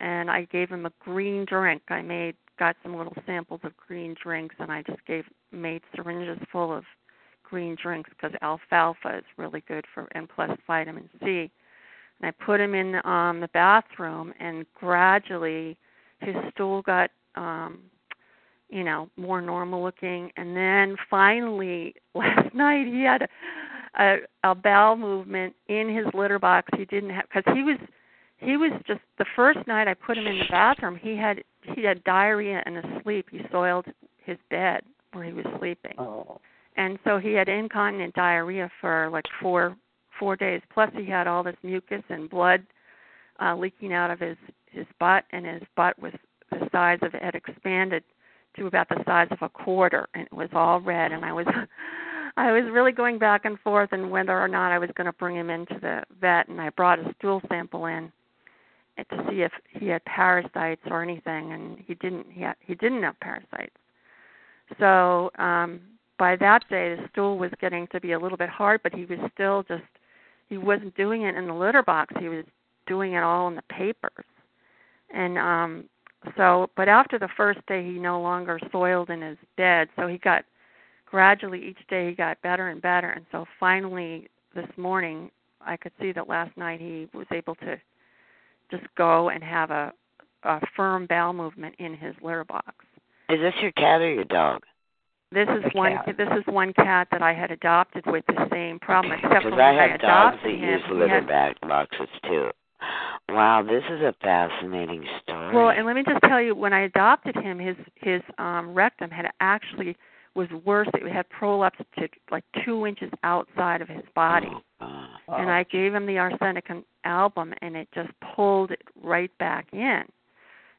And I gave him a green drink. I made got some little samples of green drinks and I just gave made syringes full of green drinks because alfalfa is really good for and plus vitamin C. And I put him in um the bathroom and gradually his stool got um you know more normal looking. And then finally last night he had a a, a bowel movement in his litter box. He didn't have because he was he was just the first night I put him in the bathroom he had he had diarrhea and his sleep. He soiled his bed where he was sleeping. Oh. and so he had incontinent diarrhea for like four four days. Plus he had all this mucus and blood uh leaking out of his his butt and his butt was the size of it had expanded to about the size of a quarter and it was all red and I was I was really going back and forth and whether or not I was going to bring him into the vet and I brought a stool sample in to see if he had parasites or anything and he didn't he had, he didn't have parasites. So um by that day the stool was getting to be a little bit hard but he was still just he wasn't doing it in the litter box he was doing it all in the papers and um so but after the first day he no longer soiled in his bed so he got gradually each day he got better and better and so finally this morning i could see that last night he was able to just go and have a a firm bowel movement in his litter box Is this your cat or your dog? this is one cat. this is one cat that i had adopted with the same problem except for I i have dogs that him use litter had bag boxes too. Wow, this is a fascinating story. Well, and let me just tell you, when I adopted him, his his um rectum had actually was worse. It had prolapsed to like two inches outside of his body. Oh. And I gave him the arsenic album, and it just pulled it right back in.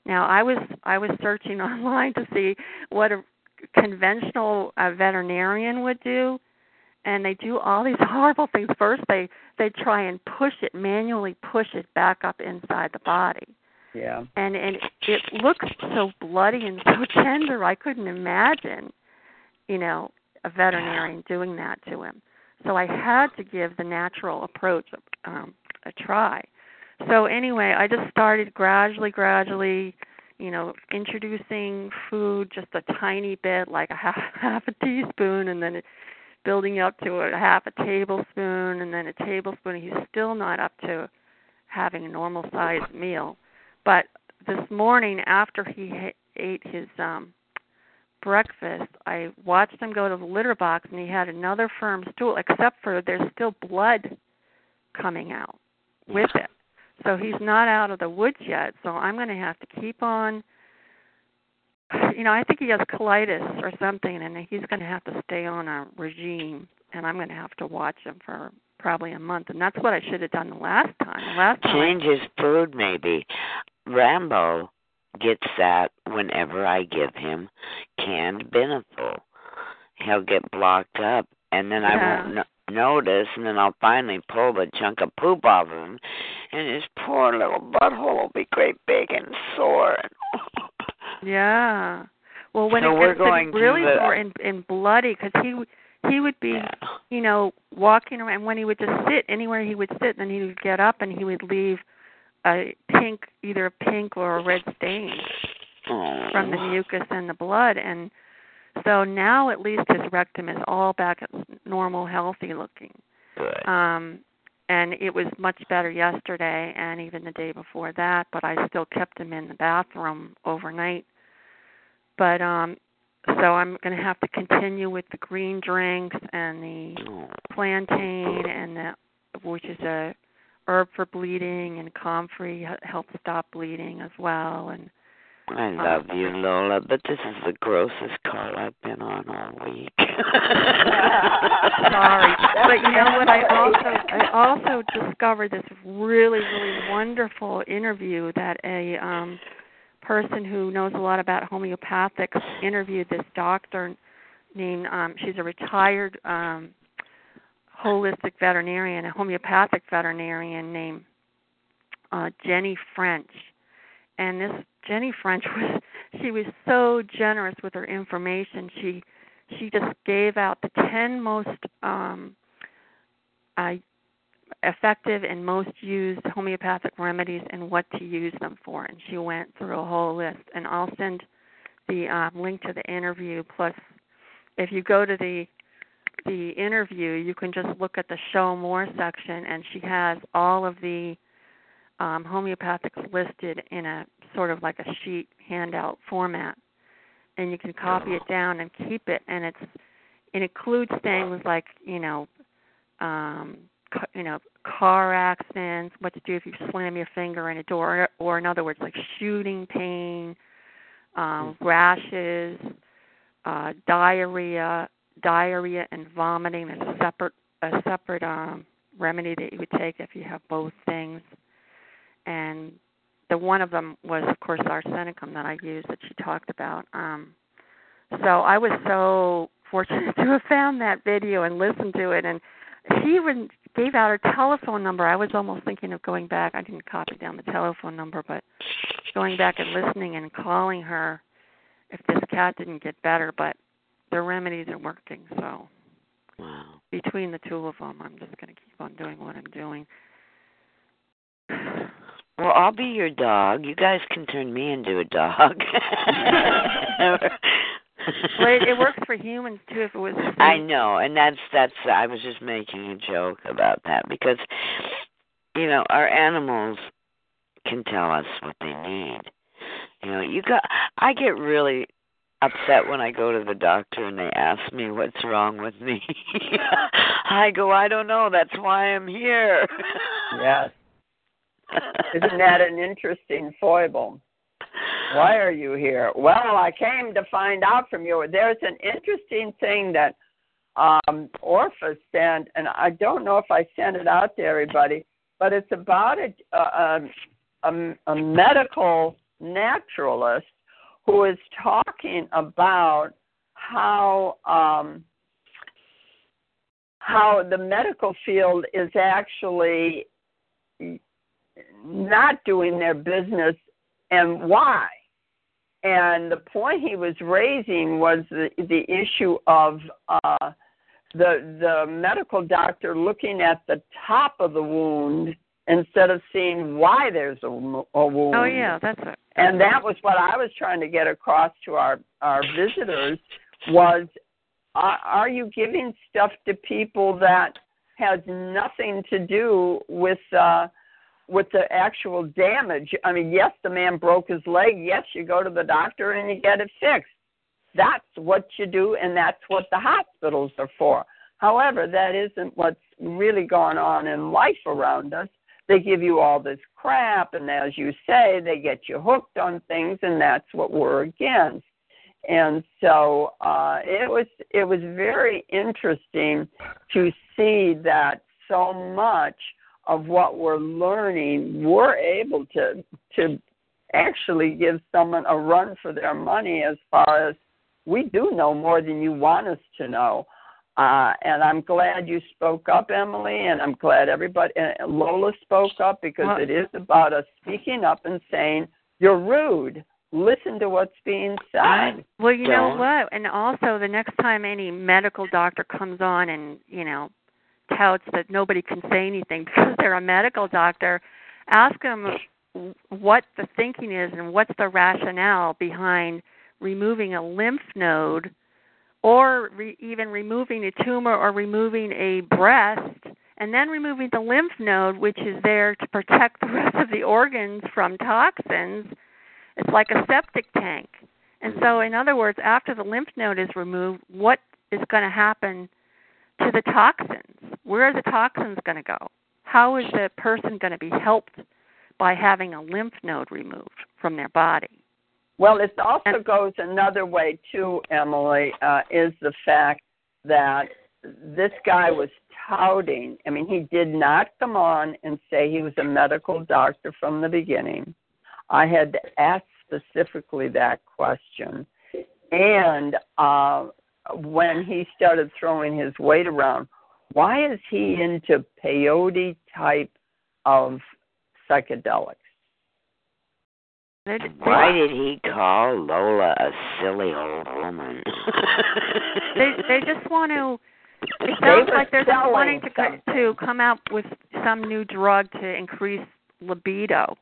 Now I was I was searching online to see what a conventional uh, veterinarian would do, and they do all these horrible things. First, they they try and push it manually, push it back up inside the body yeah. and and it looks so bloody and so tender i couldn't imagine you know a veterinarian doing that to him so i had to give the natural approach um a try so anyway i just started gradually gradually you know introducing food just a tiny bit like a half half a teaspoon and then it building up to a half a tablespoon and then a tablespoon. He's still not up to having a normal sized meal. But this morning after he ha- ate his um breakfast i watched him go to the litter box and he had another firm stool except for there's still blood coming out with it. So he's not out of the woods yet. So i'm going to have to keep on you know i think he has colitis or something and he's going to have to stay on a regime and i'm going to have to watch him for probably a month and that's what i should have done the last time the last time Change his food, maybe. Rambo gets that whenever I give him canned Beneful. He'll get blocked up, and then I won't no- notice, and then I'll finally pull the chunk of poop off of him, and his poor little butthole will be great big and sore. Yeah. Well, when So it gets to really the- sore and, and bloody, because he he would be, Yeah. you know, walking around. And when he would just sit anywhere he would sit, then he would get up and he would leave a pink, either a pink or a red stain Oh. from the mucus and the blood. And so now at least his rectum is all back at normal, healthy looking. Good. Um, and it was much better yesterday and even the day before that, but I still kept him in the bathroom overnight. But um so I'm going to have to continue with the green drinks and the Oh. plantain and the which is a herb for bleeding and comfrey helps stop bleeding as well and I love you, Lola, but this is the grossest call I've been on all week. sorry but you know what i also i also discovered this really really wonderful interview that a um person who knows a lot about homeopathics interviewed this doctor named um she's a retired um holistic veterinarian a homeopathic veterinarian named uh jenny french. And this jenny french was she was so generous with her information. She she just gave out the 10 most um, uh, effective and most used homeopathic remedies and what to use them for. And she went through a whole list. And I'll send the um, link to the interview. Plus, if you go to the the interview, you can just look at the show more section, and she has all of the um, homeopathics listed in a sort of like a sheet handout format and you can copy it down and keep it and it's it includes things like you know um you know car accidents what to do if you slam your finger in a door or in other words like shooting pain um rashes uh diarrhea diarrhea and vomiting is a separate a separate um remedy that you would take if you have both things and the one of them was of course arsenicum that I used that she talked about. Um so I was so fortunate to have found that video and listened to it and she even gave out her telephone number. I was almost thinking of going back. I didn't copy down the telephone number, but going back and listening and calling her if this cat didn't get better, but the remedies are working. So wow. between the two of them, I'm just going to keep on doing what I'm doing. Well, I'll be your dog. You guys can turn me into a dog. well, it, it works for humans too. If it was, I know, and that's that's. I was just making a joke about that because, you know, our animals can tell us what they need. You know, you got. I get really upset when I go to the doctor and they ask me what's wrong with me. I go, I don't know. That's why I'm here. Yes. Isn't that an interesting foible? Why are you here? Well, I came to find out from you. There's an interesting thing that um Orpha sent, and I don't know if I sent it out to everybody, but it's about a a, a, a medical naturalist who is talking about how um how the medical field is actually not doing their business and why. And the point he was raising was the the issue of uh, the the medical doctor looking at the top of the wound instead of seeing why there's a, a wound. Oh yeah, that's it. And that was what I was trying to get across to our our visitors was are, are you giving stuff to people that has nothing to do with uh with the actual damage. I mean, yes, the man broke his leg. Yes, you go to the doctor and you get it fixed. That's what you do, and that's what the hospitals are for. However, that isn't what's really going on in life around us. They give you all this crap, and as you say, they get you hooked on things, and that's what we're against. And so uh, it was it was very interesting to see that so much of what we're learning, we're able to to actually give someone a run for their money as far as we do know more than you want us to know. Uh, and I'm glad you spoke up, Emily, and I'm glad everybody, uh, Lola spoke up because Well- it is about us speaking up and saying, you're rude. listen to what's being said. Well, you know what? And also, the next time any medical doctor comes on and you know touts that nobody can say anything. Because they're a medical doctor, ask them what the thinking is and what's the rationale behind removing a lymph node or re- even removing a tumor or removing a breast and then removing the lymph node which is there to protect the rest of the organs from toxins. It's like a septic tank. And so in other words after the lymph node is removed what is going to happen to the toxins where are the toxins going to go how is the person going to be helped by having a lymph node removed from their body Well, it also And- goes another way too, Emily, uh, is the fact that this guy was touting. I mean, he did not come on and say he was a medical doctor from the beginning. I had to ask specifically that question. And uh, when he started throwing his weight around, why is he into peyote type of psychedelics? Why did he call Lola a silly old woman? they they just want to it sounds were like they're just wanting to co- something. to come out with some new drug to increase libido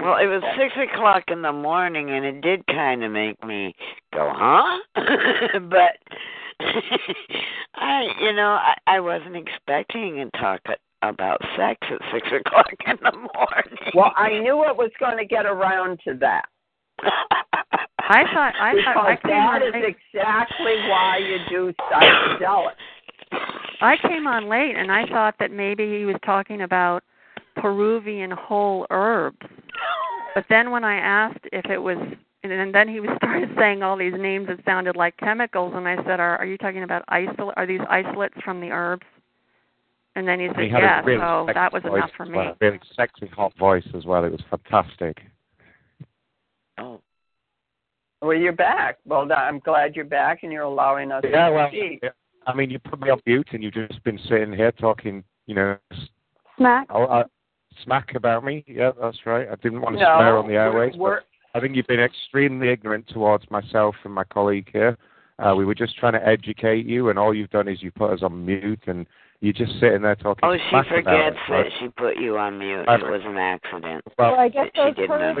Well, it was six o'clock in the morning, and it did kind of make me go, "Huh?" but I, you know, I, I wasn't expecting to talk about sex at six o'clock in the morning. Well, I knew it was going to get around to that. I thought I thought I because that late. exactly why you do psychedelics. I came on late and I thought that maybe he was talking about Peruvian whole herbs. But then when I asked if it was and then he was started saying all these names that sounded like chemicals and I said, Are are you talking about isolate are these isolates from the herbs? And then he said, he had Yeah, a really so that was enough for as me. well, Really sexy, hot voice as well. It was fantastic. oh, Well, you're back. Well, I'm glad you're back and you're allowing us Yeah, to well, speak. yeah. I mean, you put me on mute and you've just been sitting here talking, you know, s- Smack. oh, uh, smack about me. Yeah, that's right. I didn't want to no, swear on the we're- airways, we're, I think you've been extremely ignorant towards myself and my colleague here. Uh, we were just trying to educate you, and all you've done is you put us on mute, and you're just sitting there talking. About it. Oh, she smack about forgets us, that right? she put you on mute. I- It was an accident. Well, Well, I guess she those didn't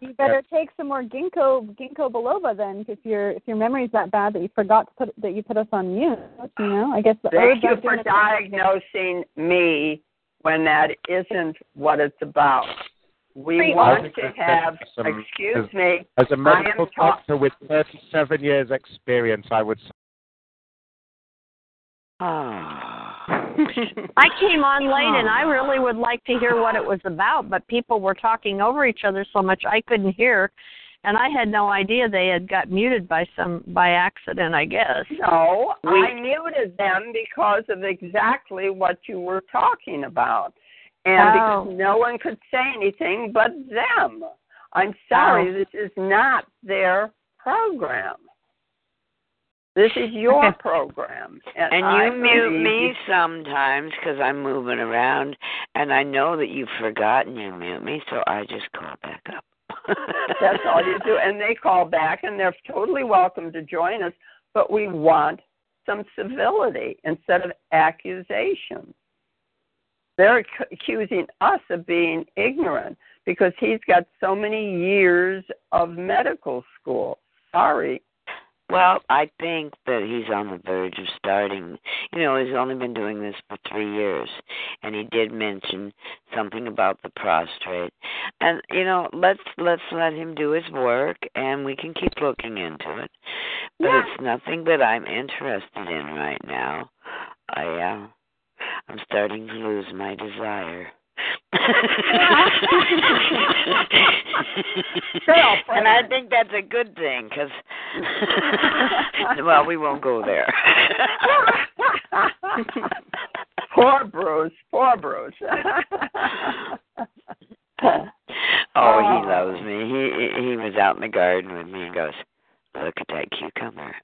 you. you better take some more ginkgo ginkgo biloba then, if your if your memory's that bad that you forgot to put that you put us on mute. You know, I guess thank you for diagnosing me when that isn't what it's about. We Free want to have, some- excuse me, as a medical ta- doctor with 37 years experience, I would say Ah. I came on late and I really would like to hear what it was about, but people were talking over each other so much I couldn't hear and I had no idea they had got muted by some by accident, I guess. No, We- I muted them because of exactly what you were talking about. And Oh. because no one could say anything but them. I'm sorry, Oh. this is not their program. This is your program. And, And I you mute believe me sometimes because I'm moving around, and I know that you've forgotten you mute me, so I just call back up. That's all you do. And they call back, and they're totally welcome to join us, but we want some civility instead of accusations. They're ac- accusing us of being ignorant because he's got so many years of medical school. Sorry. Well, I think that he's on the verge of starting. You know, he's only been doing this for three years, and he did mention something about the prostrate. And you know, let's let's let him do his work, and we can keep looking into it. But Yeah. it's nothing that I'm interested in right now. I uh, I'm starting to lose my desire. And I think that's a good thing because, well, we won't go there. poor Bruce. Poor Bruce. oh, he oh. loves me. He he was out in the garden with me and goes, "Look at that cucumber."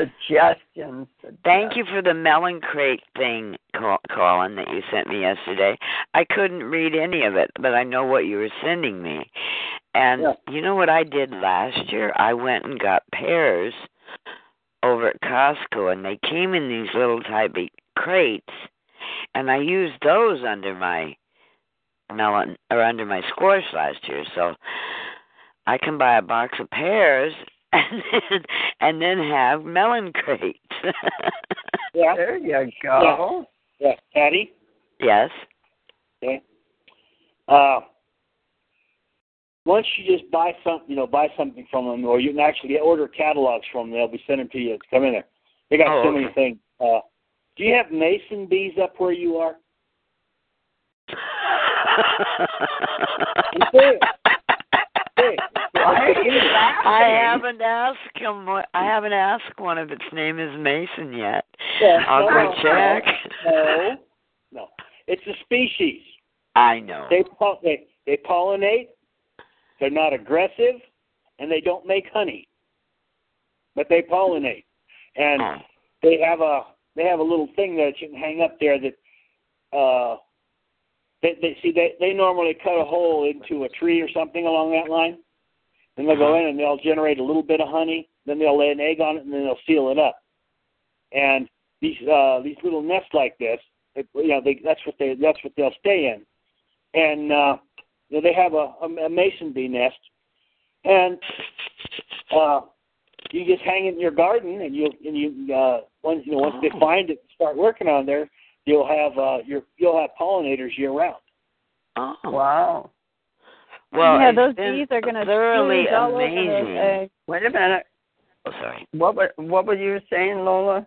Suggestions. Thank you for the melon crate thing, call, Colin, that you sent me yesterday. I couldn't read any of it, but I know what you were sending me. And Yeah. you know what I did last year? I went and got pears over at Costco, and they came in these little tiny crates, and I used those under my melon or under my squash last year. So I can buy a box of pears and then, and then have melon crates. Yeah. There you go. Yeah, Patty. yes. Okay. Uh, once you just buy some, you know, buy something from them, or you can actually order catalogs from them. They'll be sending to you. Come in there. They got Oh, so many things. Uh, do you have mason bees up where you are? I haven't asked him. What, I haven't asked one if its name is Mason yet. I'll no, go check. No, no. It's a species. I know. They they they pollinate. They're not aggressive, and they don't make honey, but they pollinate. And Oh. they have a they have a little thing that you can hang up there that uh they, they see they they normally cut a hole into a tree or something along that line. Then they'll go in and they'll generate a little bit of honey. Then they'll lay an egg on it and then they'll seal it up. And these uh these little nests like this, they, you know, they that's what they that's what they'll stay in. And uh you know, they have a, a, a mason bee nest, and uh you just hang it in your garden, and you and you uh once you know once they Oh. find it and start working on there, you'll have uh your you'll have pollinators year round. Oh. Wow. Well, yeah, those bees are going to thoroughly all over amazing. those eggs. Wait a minute. Oh, sorry. What were what were you saying, Lola?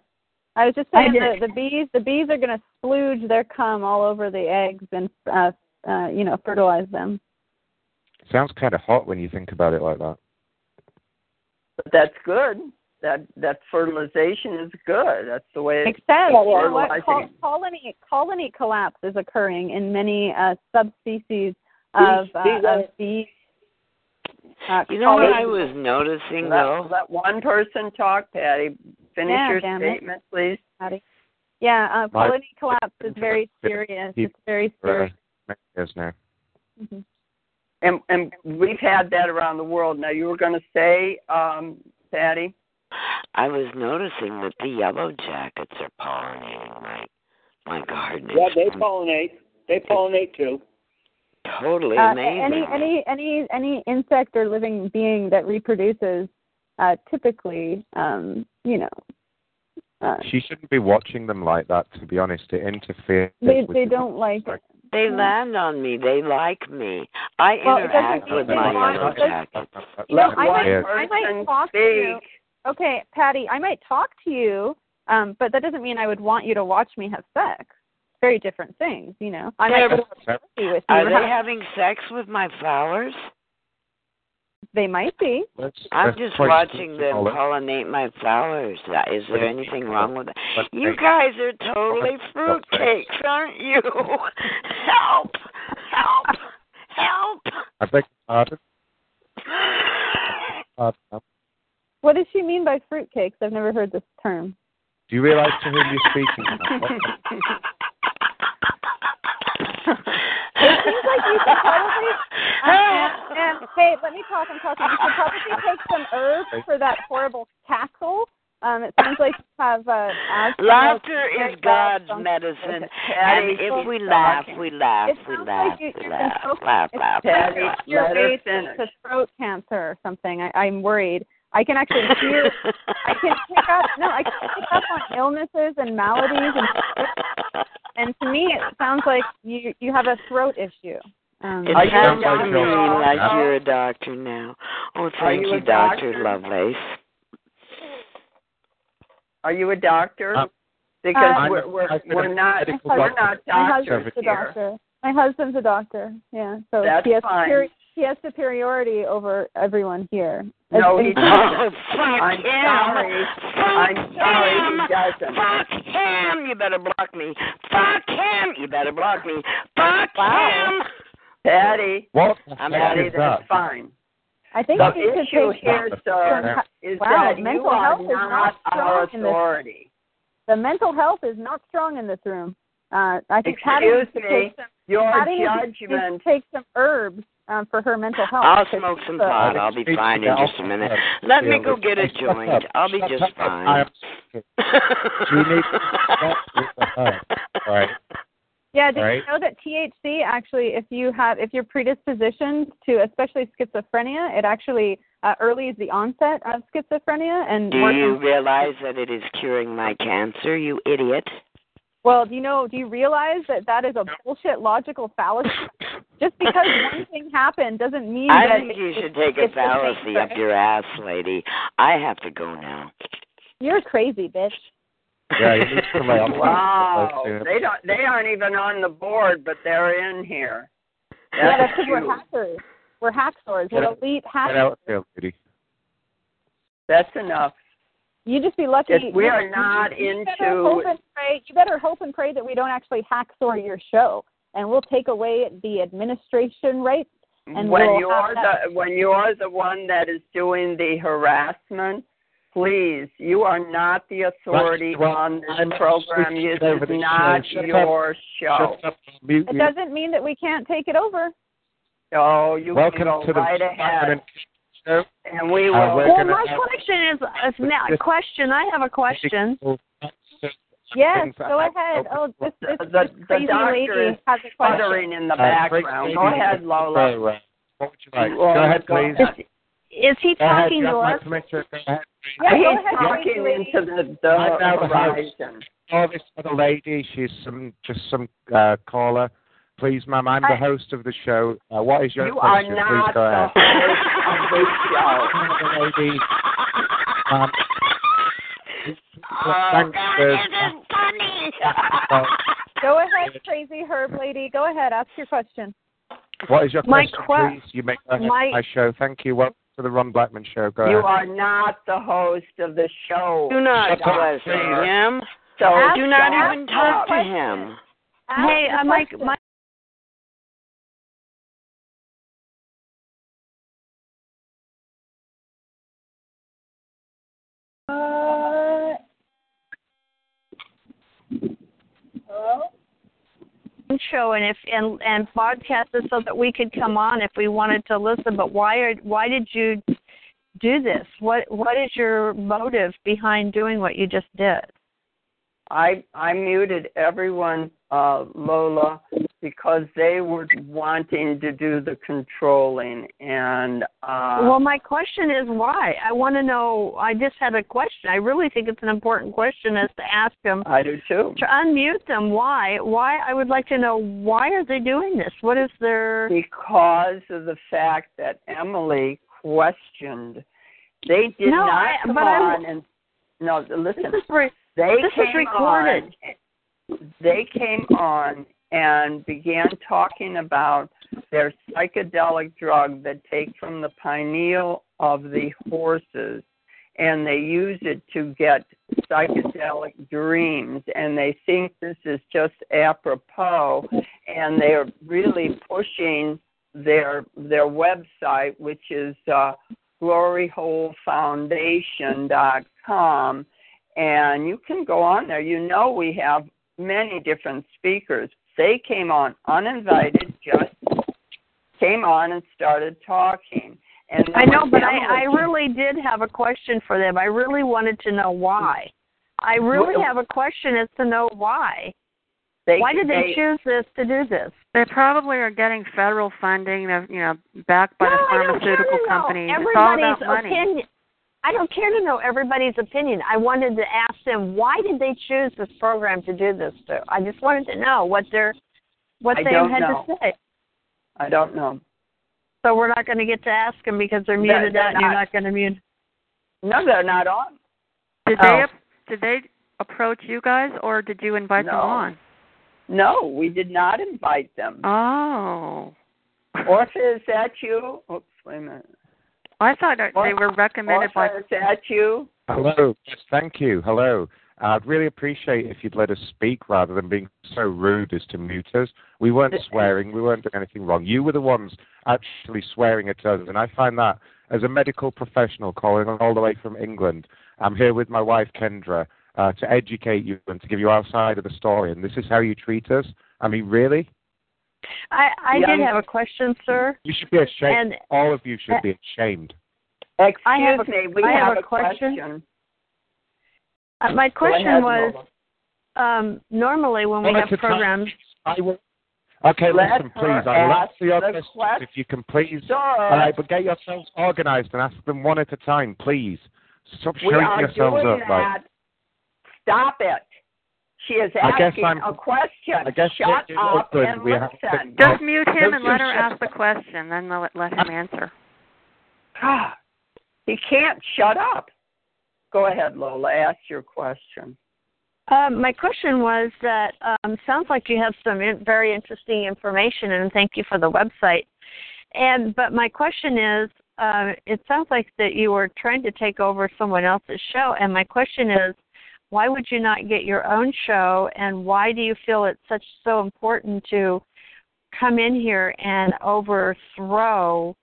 I was just saying did. the, the bees the bees are going to splooge their cum all over the eggs and uh, uh, you know fertilize them. Sounds kind of hot when you think about it like that. But that's good. That that fertilization is good. That's the way. It, Except you know what. Col- colony colony collapse is occurring in many uh, subspecies of uh, These- these of bees. Uh, You know what I was noticing let, though? let one person talk, Patty. Finish Yeah, your damn it. statement, please. Patty. Yeah, uh, My- collapse is very serious. It's very serious. many years now. hmm And and we've had that around the world. Now you were going to say, um, Patty. I was noticing that the yellow jackets are pollinating my my garden. Yeah, they pollinate. They pollinate too. Totally Uh, amazing. any any any any insect or living being that reproduces uh, typically, um, you know, uh, She shouldn't be watching them like that. To be honest, it interferes. they with they the- don't like it. They land on me. They like me. I Well, it interact doesn't with my they it doesn't- jackets. You know, I might Yes. I might talk to you. Okay, Patty, I might talk to you, um, but that doesn't mean I would want you to watch me have sex. Very different things, you know. I might Yeah, go to but- a party with you. Are they having sex with my flowers? they might be. Let's- I'm let's just watching them all pollinate my flowers. Uh, Is there anything wrong with that? You guys are totally fruitcakes, aren't you? Help! Help! Help! I beg your pardon. Pardon. What does she mean by fruitcakes? I've never heard this term. Do you realise to whom you're speaking? seems like you should probably. Um, and, and hey, let me talk. I'm talking. You should probably take some herbs for that horrible cackle. Um, it sounds like you have uh, asthma. Laughter is God's something. medicine, and if we laugh, we laugh, It we laugh, like you, we you've laugh, been laugh, it's laugh, Patty, laugh. your let her way to, to throat cancer or something. I, I'm worried. I can actually hear. I can pick up. No, I can pick up on illnesses and maladies, and and to me, it sounds like you you have a throat issue. Um, It Are sounds a to me like No. you're a doctor now. Oh, thank you you, Doctor doctor? Lovelace. Are you a doctor? Um, because Uh, we're we're, we're not medical we're doctor. not My husband's a here. doctor. My husband's a doctor. Yeah, so That's he has fine. superi- he has superiority over everyone here. No, he doesn't. Oh, fuck I'm him! sorry. Fuck I'm sorry him! he doesn't. Fuck him! You better block me. Fuck him! You better block me. Fuck Wow. him! Patty, What I'm heck Patty, is that's that? fine. I think The you should issue take here, sir, is Wow, that you mental are health is not not our strong in this- authority. the mental health is not strong in this room. Uh, I think Patty Excuse needs to me. take some, Your Patty needs to- needs to judgment. take some herbs um, for her mental health. I'll smoke some a- pot. I'll be fine in just a minute. Let me go get a joint. I'll be just fine. You need to stop with the herb, right? Yeah, did Right. you know that THC actually, if you have, if you're predispositioned to, especially schizophrenia, it actually uh, earlies the onset of schizophrenia and. Do you realize that it is curing my cancer, you idiot? Well, do you know? Do you realize that that is a bullshit logical fallacy? Just because one thing happened doesn't mean I that think it- you it- should take a it's the same fallacy up your ass, lady. I have to go now. You're crazy, bitch. Yeah, you need to lay off. Wow, they don't. They aren't even on the board, but they're in here. yeah, that's because we're hackers. We're hacksaws. We're out- elite Get hackers. out there, lady. That's enough. You just be lucky. Yes, we you- are not you better into- hope and pray. You better hope and pray that we don't actually hacksaw your show, and we'll take away the administration rights. And when we'll you're that- the when you're the one that is doing the harassment, please, you are not the authority Well, on this I'm program. switching This is not your show. Shut up. Mute It doesn't mean that we can't take it over. So you Welcome can go to the right ahead, show. and we will. Uh, Well, my question is, is now a question. I have a question. Yes, go ahead. Oh, this this, The- this the crazy lady is has a question. Sputtering in the Uh, background. Go ahead, you Lola. can What would you like? Go ahead, go please. ahead? Is he talking You to have my us? permission. Go. Yeah, He's talking into the, the I'm the host. horizon. Oh, this other lady, she's some just some uh, caller. Please, ma'am, I'm the host of the show. Uh, what is your You are question? not Please go the ahead. Host of show. Lady. Um, Oh, thanks, God, this is funny. Go ahead, crazy herb lady. Go ahead, ask your question. what is your My question, que- please? You make go ahead, my- my show. Thank you. Welcome to the Ron Blackman show. Go You ahead. are not the host of the show. Do not Shut up, question him. So Ask- Do not even talk to him. Ask Hey, your uh, my question. Uh, show and if and and podcast it so that we could come on if we wanted to listen. But why are why did you do this? What what is your motive behind doing what you just did? I I muted everyone, uh, Lola, because they were wanting to do the controlling, and uh, well, my question is why. I want to know. I just had a question. I really think it's an important question as to ask them I do too. to unmute them. Why? Why? I would like to know why are they doing this? What is their? Because of the fact that Emily questioned, they did No, not I- come but I'm- on and no. Listen, This is re- they this is recorded. on. They came on and began talking about their psychedelic drug that take from the pineal of the horses and they use it to get psychedelic dreams. And they think this is just apropos and they're really pushing their their website which is uh gloryholefoundation.com and you can go on there. You know we have many different speakers they came on uninvited just came on and started talking and I know, but I, I really did have a question for them. I really wanted to know why. I really have a question as to know why. they, Why did they they choose this to do this? They probably are getting federal funding, of you know, backed by no, the I don't care pharmaceutical to know companies. It's all about money. opinion. I don't care to know everybody's opinion. I wanted to ask them why did they choose this program to do this to. I just wanted to know what their what I they had know. to say. I don't know. So we're not going to get to ask them because they're They're- muted they're out and you're not. not going to mute. No, they're not on. Did Oh. they did they approach you guys, or did you invite them No. on? No, we did not invite them. Oh, Orpha, is that you? Oops, wait a minute. I thought that they were recommended by. Orpha, is that you? Hello. Yes, thank you. Hello. I'd really appreciate if you'd let us speak rather than being so rude as to mute us. We weren't swearing. We weren't doing anything wrong. You were the ones actually swearing at us, and I find that as a medical professional calling all the way from England. I'm here with my wife Kendra, uh, to educate you and to give you our side of the story. And this is how you treat us. I mean, really? I I Yeah. did have a question, sir. You should be ashamed. And All of you should be ashamed. Excuse I have a- me, we I have have, a a question. question. uh, my question ahead, was um, normally when we have at time. programs. I will. Okay, Let listen, please. I will ask answer your the questions question. if you can please. Sir, All right, but get yourselves organized and ask them one at a time, please. Stop we showing yourselves up. that. Like, Stop it. She is I guess asking I'm- a question. I guess Shut it- up good. and We have to- listen. Just mute him No, and let her shut ask the question, then let, let him answer. God, he can't shut up. Go ahead, Lola. Ask your question. Um, my question was that um, sounds like you have some in- very interesting information, and thank you for the website. And but my question is, uh, it sounds like that you were trying to take over someone else's show, and my question is, why would you not get your own show, and why do you feel it's such so important to come in here and overthrow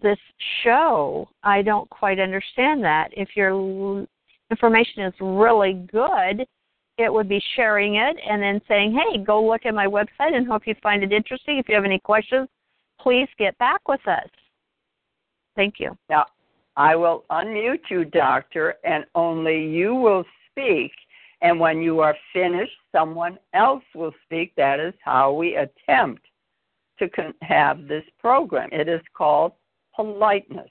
this show? I don't quite understand that. If your information is really good, it would be sharing it and then saying, hey, go look at my website and hope you find it interesting. If you have any questions, please get back with us. Thank you. Now, I will unmute you, Doctor, and only you will speak. And when you are finished, someone else will speak. That is how we attempt to con- have this program. It is called politeness.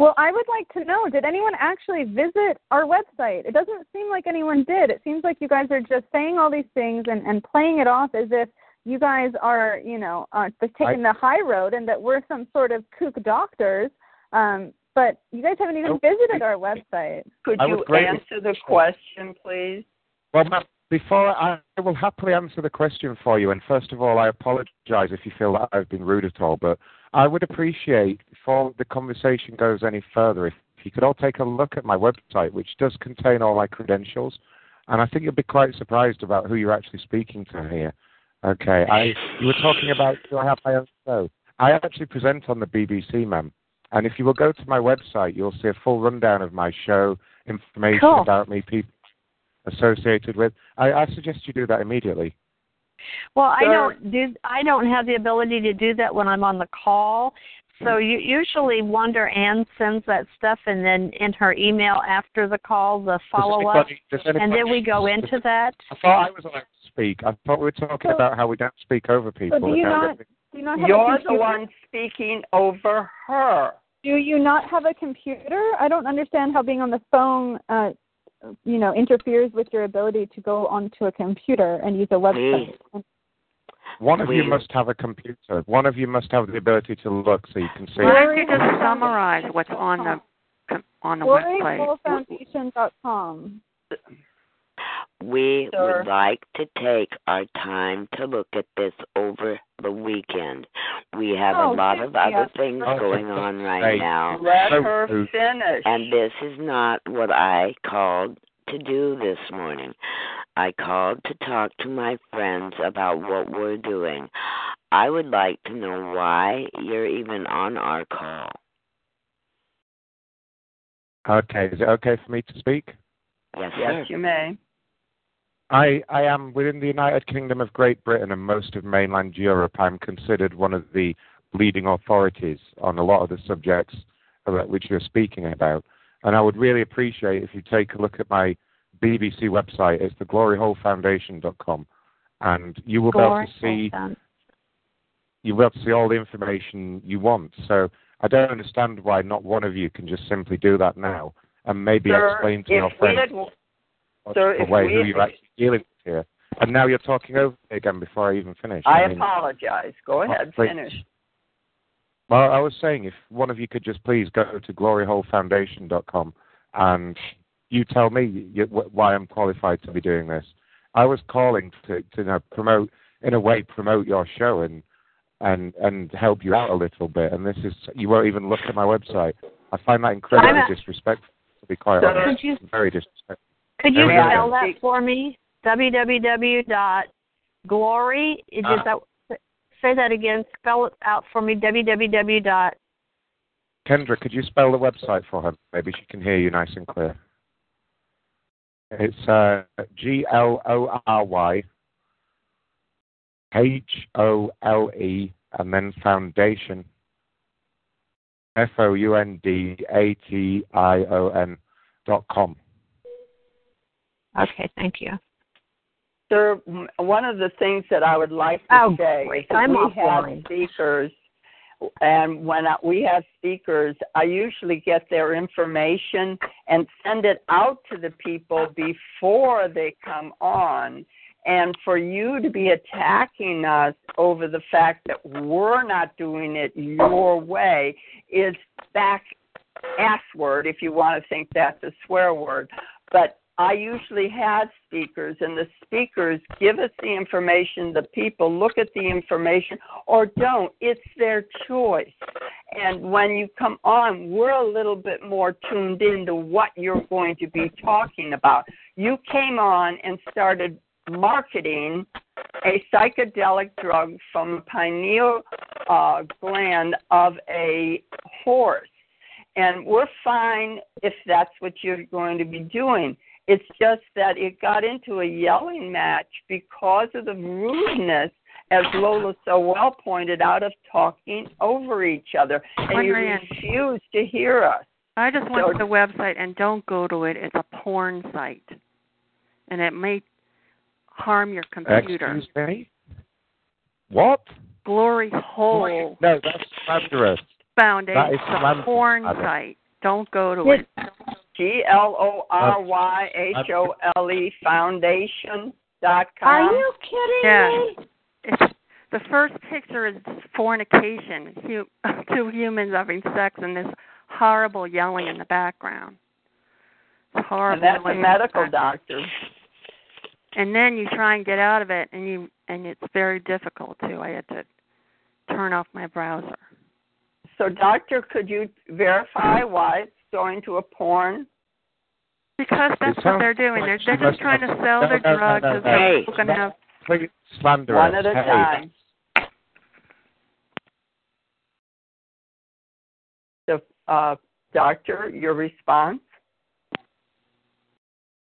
Well, I would like to know did anyone actually visit our website? It doesn't seem like anyone did. It seems like you guys are just saying all these things and, and playing it off as if you guys are, you know, uh, just taking the high road and that we're some sort of kook doctors. Um, but you guys haven't even visited our website. Could you answer the question, please? Well, ma'am, before I, I will happily answer the question for you. And first of all, I apologize if you feel that I've been rude at all. But I would appreciate, before the conversation goes any further, if, if you could all take a look at my website, which does contain all my credentials. And I think you'll be quite surprised about who you're actually speaking to here. Okay, I you were talking about do I have my own show? I actually present on the BBC, ma'am. And if you will go to my website, you'll see a full rundown of my show, information Cool. about me, people associated with. I, I suggest you do that immediately. Well, I don't do I don't have the ability to do that when I'm on the call. So mm. you, usually Wonder Ann sends that stuff and then in her email after the call the follow up anybody- does anybody- and then we go into that. I thought I was allowed to speak. I thought we were talking So- about how we don't speak over people. do you not- that- Do you not have a You're the computer? one speaking over her. Do you not have a computer? I don't understand how being on the phone, uh, you know, interferes with your ability to go onto a computer and use a website. One of you must have a computer. One of you must have the ability to look so you can see. Why don't you just summarize what's on the on the website? GloryHoleFoundation.com. We Sir. would like to take our time to look at this over the weekend. We have Oh, a lot of other yeah. things Oh, going for on God's right now. Let her finish. And this is not what I called to do this morning. I called to talk to my friends about what we're doing. I would like to know why you're even on our call. Okay, is it okay for me to speak? Yes, sir. yes, you may. I, I am within the United Kingdom of Great Britain and most of mainland Europe. I'm considered one of the leading authorities on a lot of the subjects about which you're speaking about. And I would really appreciate if you take a look at my BBC website. It's thegloryholefoundation.com, and you will be able to see you'll be able to see all the information you want. So I don't understand why not one of you can just simply do that now and maybe Sir, explain to if your friends had, what's the if way we who you're actually dealing with here. And now you're talking over me again before I even finish. I mean, apologize. Go oh, ahead, please. finish. Well, I was saying if one of you could just please go to gloryholefoundation.com and you tell me why I'm qualified to be doing this. I was calling to, to you know, promote, in a way, promote your show and and and help you out a little bit. And this is you won't even look at my website. I find that incredibly disrespectful. To be quite Sir. honest, very disrespectful. Could you spell that for me? www dot glory is Uh, that say that again, spell it out for me, www dot Kendra, could you spell the website for her? Maybe she can hear you nice and clear. It's uh, G L O R Y H O L E and then foundation F O U N D A T I O N dot com. Okay, thank you. Sir, one of the things that I would like to Oh, say great. is I'm we offline. have speakers, and when I, we have speakers, I usually get their information and send it out to the people before they come on. And for you to be attacking us over the fact that we're not doing it your way is back ass word if you want to think that's a swear word. But I usually have speakers, and the speakers give us the information. The people look at the information or don't. It's their choice. And when you come on, we're a little bit more tuned into what you're going to be talking about. You came on and started marketing a psychedelic drug from the pineal uh, gland of a horse. And we're fine if that's what you're going to be doing. It's just that it got into a yelling match because of the rudeness, as Lola so well pointed out, of talking over each other. And you Marianne. refuse to hear us. I just went So- to the website and don't go to it. It's a porn site, and it may harm your computer. Excuse me? What? Glory Hole No, that's slanderous. Foundation. that is It's a slanderous, porn Adam. site. Don't go to it. G L O R Y H O L E Foundation dot com. Are you kidding Yeah. me? It's, the first picture is fornication, hu- two humans having sex, and this horrible yelling in the background. It's horrible. And that's a the medical back- doctor. And then you try and get out of it, and you and it's very difficult too. I had to turn off my browser. So, doctor, could you verify why it's going to a porn? Because that's what they're doing. They're they're just trying to sell no, their no, no, drugs no, as no. though Hey. people can have. Please, slanderous. One at a Hey. time. The uh, doctor, your response?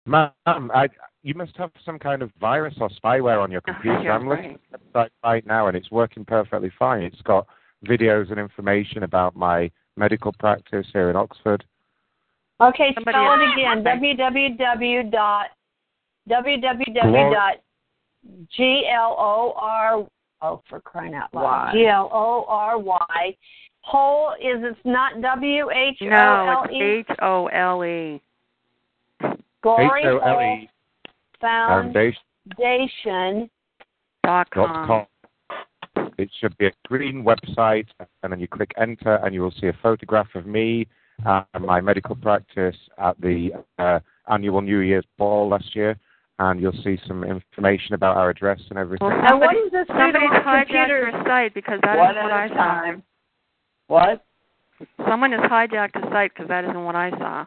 Ma'am, I, you must have some kind of virus or spyware on your computer. You're I'm looking right. at the website right now, and it's working perfectly fine. It's got videos and information about my medical practice here in Oxford. Okay, Somebody spell else. it again. www dot www Glor- dot g l o r oh for crying out loud g l o r y whole is it's not w h o No, it's e H O L E. glory hole H-O-L-E Foundation foundation Dot dot com. Com. It should be a green website, and then you click enter, and you will see a photograph of me and my medical practice at the uh, annual New Year's ball last year, and you'll see some information about our address and everything. Well, and what somebody, this somebody's hijacked computer your site because that One isn't what at I a saw. time. What? Someone has hijacked the site because that isn't what I saw.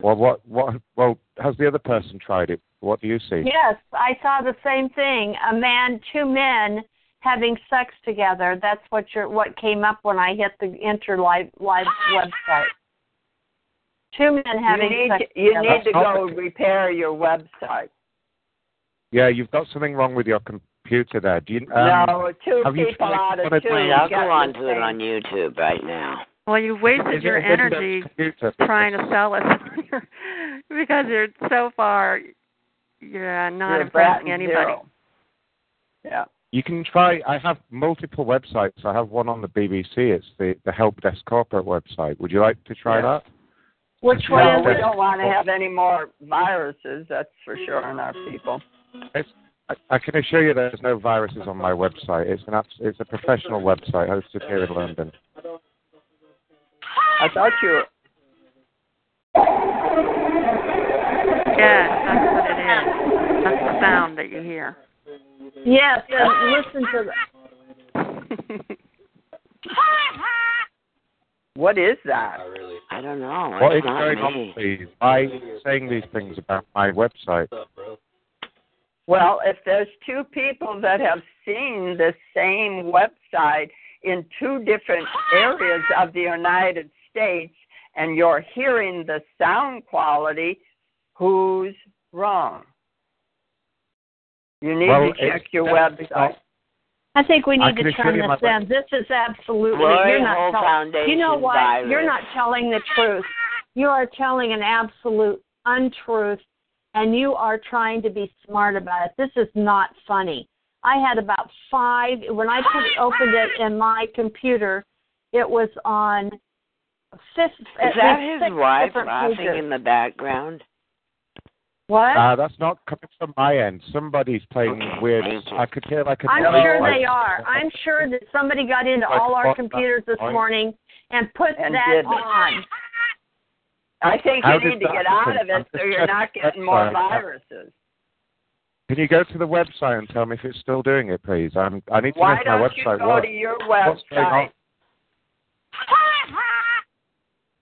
Well, what, what, well, has the other person tried it? What do you see? yes i saw the same thing a man two men having sex together that's what your what came up when i hit the enter live live website two men having you need sex to, you together. need to go repair your website. Yeah, you've got something wrong with your computer there. Do you? Um, no, two have you people tried out of one of two. I'll go on to it on YouTube right now. Well, you've wasted your it a Windows energy trying to sell us because you're so far you're not You're impressing anybody. zero. Yeah. You can try. I have multiple websites. I have one on the BBC. It's the the Help Desk corporate website. Would you like to try Yeah. that? which Well, one Well, we don't want to have any more viruses, that's for sure, on our people. It's, I, I can assure you there's no viruses on my website. It's an it's a professional website hosted here in London. I thought you were Yes, that's what it is. That's the sound that you hear. Yes, and ah! listen to that. What is that? I don't know. What it's is not going on, me. please? Why saying these things about my website? Well, if there's two people that have seen the same website in two different areas of the United States and you're hearing the sound quality, Who's wrong? You need Well, to check your that's website. I think we need to turn this my- down. This is absolutely Glory you're not telling. You know what? virus. You're not telling the truth. You are telling an absolute untruth, and you are trying to be smart about it. This is not funny. I had about five when I put, opened it in my computer. It was on fifth. at Is that least his wife laughing pages. in the background? What? Uh, that's not coming from my end. Somebody's playing Okay, weird. thank you. I could hear like a. I'm sure like- they are. I'm sure that somebody got into Like all our computers this what- morning and put And that did. on. I think How you need to that get out of it I'm so you're not checking getting more viruses. Can you go to the website and tell me if it's still doing it, please? I'm, I need to Why know if my don't you website go works. to your What's going on? website?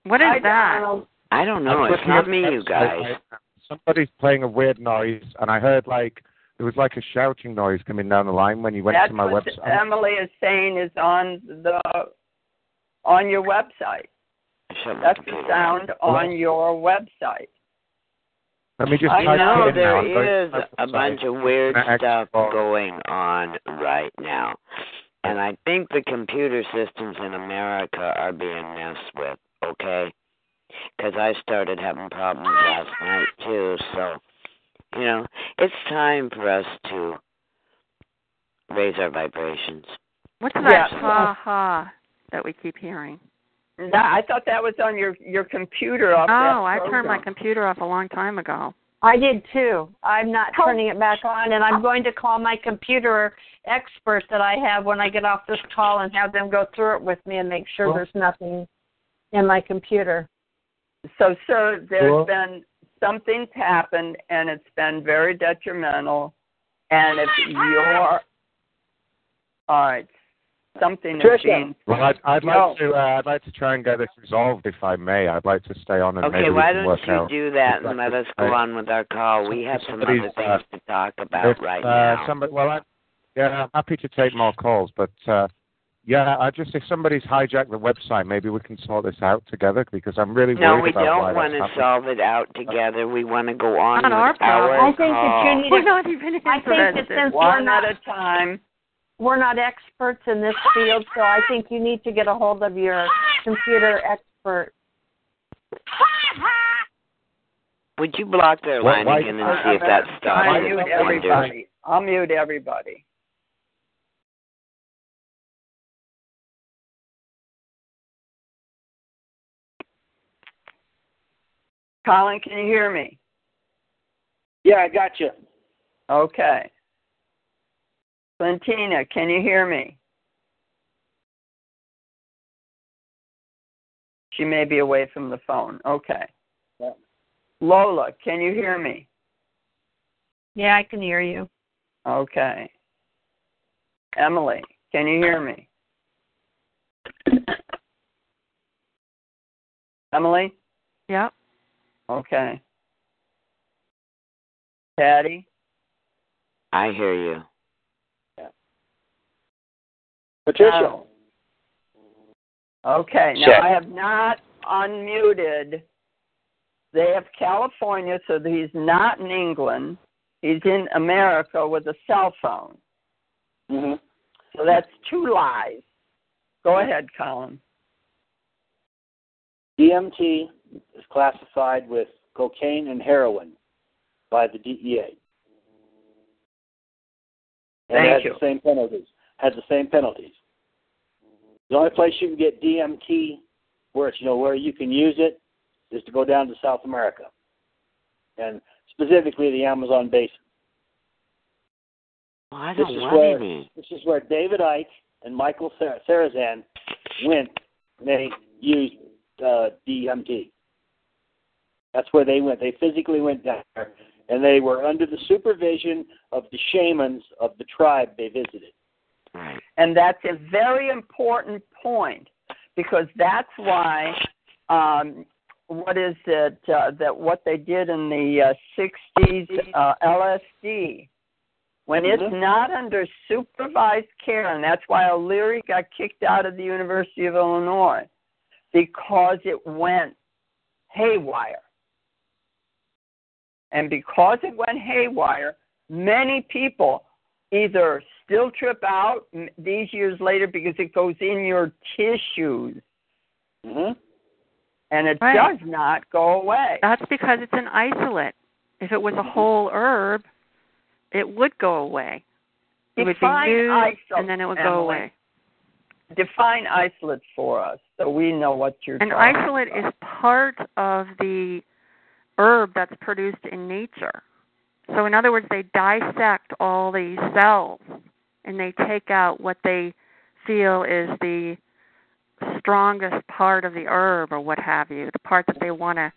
What is Hi, that? Donald. I don't know. I'm It's not at the me, you guys. Right now. Somebody's playing a weird noise, and I heard like there was like a shouting noise coming down the line when you went That's to my what website. Emily is saying is on the on your website. That's the sound on your website. Let me just I type know it in now. there I'm going to is my a bunch of weird stuff going on right now. And I think the computer systems in America are being messed with, okay? Because I started having problems last night too. So, you know, it's time for us to raise our vibrations. What's Yeah. that ha ha that we keep hearing? That, I thought that was on your your computer off that Oh, I turned my computer off a long time ago. I did too. I'm not turning it back on, and I'm going to call my computer expert that I have when I get off this call and have them go through it with me and make sure Well- there's nothing in my computer. So, sir, there's Well- been something's happened, and it's been very detrimental. And if you're all right, something is Tricia. being. Well, I'd, I'd No. like to. Uh, I'd like to try and get this resolved, if I may. I'd like to stay on and Okay, maybe why we can don't you out. do that and let us go Right. on with our call? We have some other Somebody's, uh, things to talk about If, right uh, now. Somebody, well, I, yeah, I'm happy to take more calls, but uh, yeah, I just if somebody's hijacked the website, maybe we can sort this out together because I'm really No, worried we about why don't want to solve it out together. We want to go on Not our with our problem. I think that you need We're to. not even I think that interested. since we're not at a time. we're not experts in this field, so I think you need to get a hold of your computer expert. Would you block their Why- line why- again and see if that stops I'll it? mute Wonder. everybody. I'll mute everybody. Colin, can you hear me? Yeah, I got you. Okay. Clintina, can you hear me? She may be away from the phone. Okay. Yeah. Lola, can you hear me? Yeah, I can hear you. Okay. Emily, can you hear me? Emily? Yep. Okay. Patty? I hear you. Patricia. Okay. Now Check. I have not unmuted. They have California, so he's not in England. He's in America with a cell phone. hmm So that's two lies. Go ahead, Colin. DMT is classified with cocaine and heroin by the DEA. And Thank has you. the same penalties. Has the same penalties. The only place you can get DMT where it's you know where you can use it is to go down to South America, and specifically the Amazon basin. Well, I This don't is where- any. This is where David Icke and Michael Sar- Sarazan went. And they used uh, DMT. That's where they went. They physically went down there, and they were under the supervision of the shamans of the tribe they visited. Right. And that's a very important point because that's why um, what is it uh, that what they did in the uh, 60s uh, LSD when it's Mhm. not under supervised care and that's why O'Leary got kicked out of the University of Illinois because it went haywire And because it went haywire, many people either still trip out these years later because it goes in your tissues. hmm And it Right. does not go away. That's because it's an isolate. If it was a whole herb, it would go away. It would be Define used isolate, and then it would go away. Define isolate for us so we know what you're An isolate about. is part of the herb that's produced in nature. So, in other words, they dissect all these cells and they take out what they feel is the strongest part of the herb or what have you, the part that they want to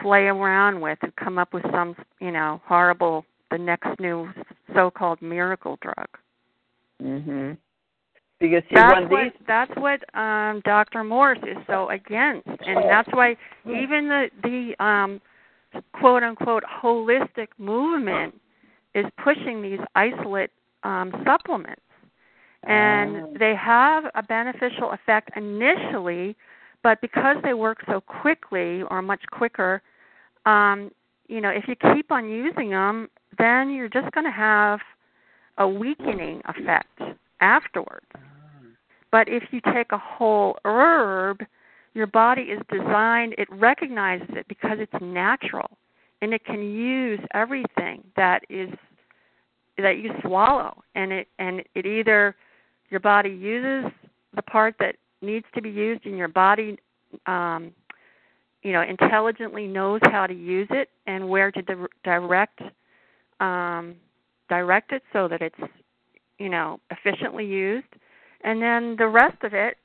play around with and come up with some, you know, horrible, the next new so called miracle drug. hmm Because see, That's what these that's what um Dr. Morse is so against, and that's why even the the um quote unquote holistic movement is pushing these isolate um supplements, and they have a beneficial effect initially, but because they work so quickly or much quicker, um you know if you keep on using them, then you're just going to have a weakening effect afterwards. But if you take a whole herb, your body is designed, it recognizes it because it's natural and it can use everything that is that you swallow and it and it either your body uses the part that needs to be used and your body um you know intelligently knows how to use it and where to di- direct um direct it so that it's you know efficiently used. And then the rest of it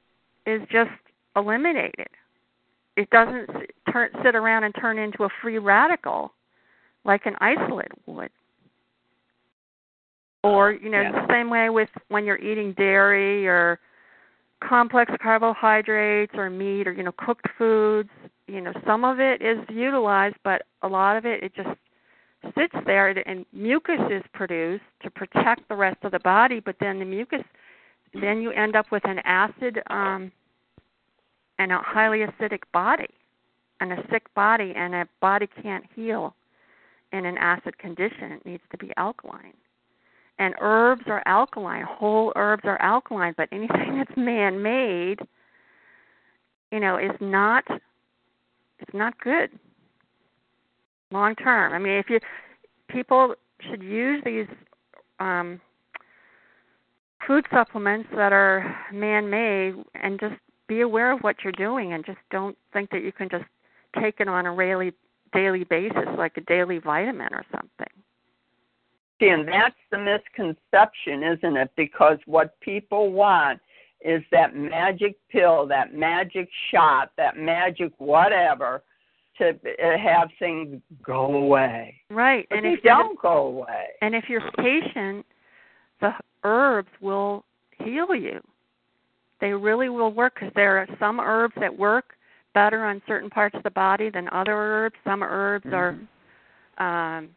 is just eliminated. It doesn't turn, sit around and turn into a free radical like an isolate would. Or, you know, Yeah. the same way with when you're eating dairy or complex carbohydrates or meat or, you know, cooked foods, you know, some of it is utilized, but a lot of it, it just sits there and mucus is produced to protect the rest of the body, but then the mucus then you end up with an acid um and a highly acidic body and a sick body and a body can't heal in an acid condition. It needs to be alkaline. And herbs are alkaline. Whole herbs are alkaline but anything that's man made you know is not it's not good long term i mean if you people should use these um food supplements that are man made and just be aware of what you're doing and just don't think that you can just take it on a daily daily basis like a daily vitamin or something. See, and that's the misconception, isn't it? Because what people want is that magic pill, that magic shot, that magic whatever to have things go away. Right. But and they if don't go away. and if you're patient, the herbs will heal you. They really will work because there are some herbs that work better on certain parts of the body than other herbs. Some herbs are um,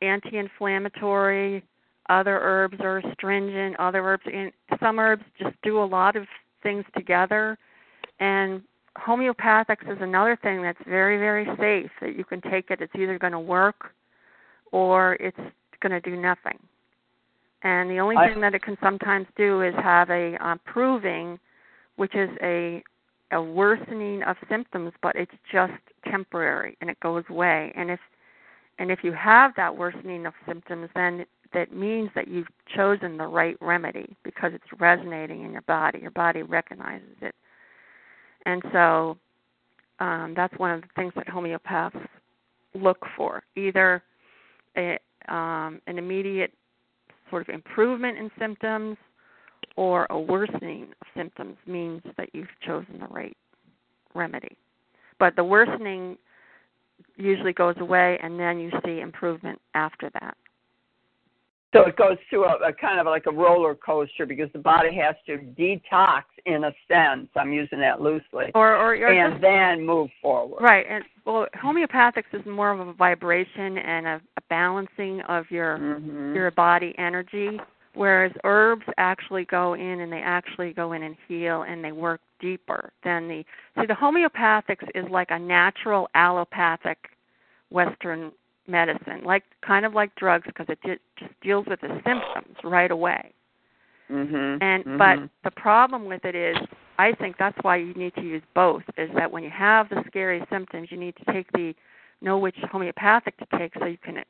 anti-inflammatory. Other herbs are astringent. Other herbs, and some herbs just do a lot of things together. And homeopathics is another thing that's very, very safe. That you can take it. It's either going to work, or it's going to do nothing. And the only I- thing that it can sometimes do is have a uh, proving, which is a a worsening of symptoms, but it's just temporary and it goes away. And if and if you have that worsening of symptoms, then that means that you've chosen the right remedy because it's resonating in your body. Your body recognizes it. And so um, that's one of the things that homeopaths look for either a, um, an immediate sort of improvement in symptoms or a worsening of symptoms means that you've chosen the right remedy. But the worsening usually goes away and then you see improvement after that. So it goes through a, a kind of like a roller coaster because the body has to detox in a sense. I'm using that loosely. Or or, or and just, then move forward. right and well homeopathics is more of a vibration and a, a balancing of your Mhm. your body energy whereas herbs actually go in and they actually go in and heal and they work deeper than the see the homeopathics is like a natural allopathic western medicine, like kind of like drugs, because it ju- just deals with the symptoms right away. Mm-hmm. And mhm. but the problem with it is, I think that's why you need to use both. Is that when you have the scary symptoms, you need to take the know which homeopathic to take so you can,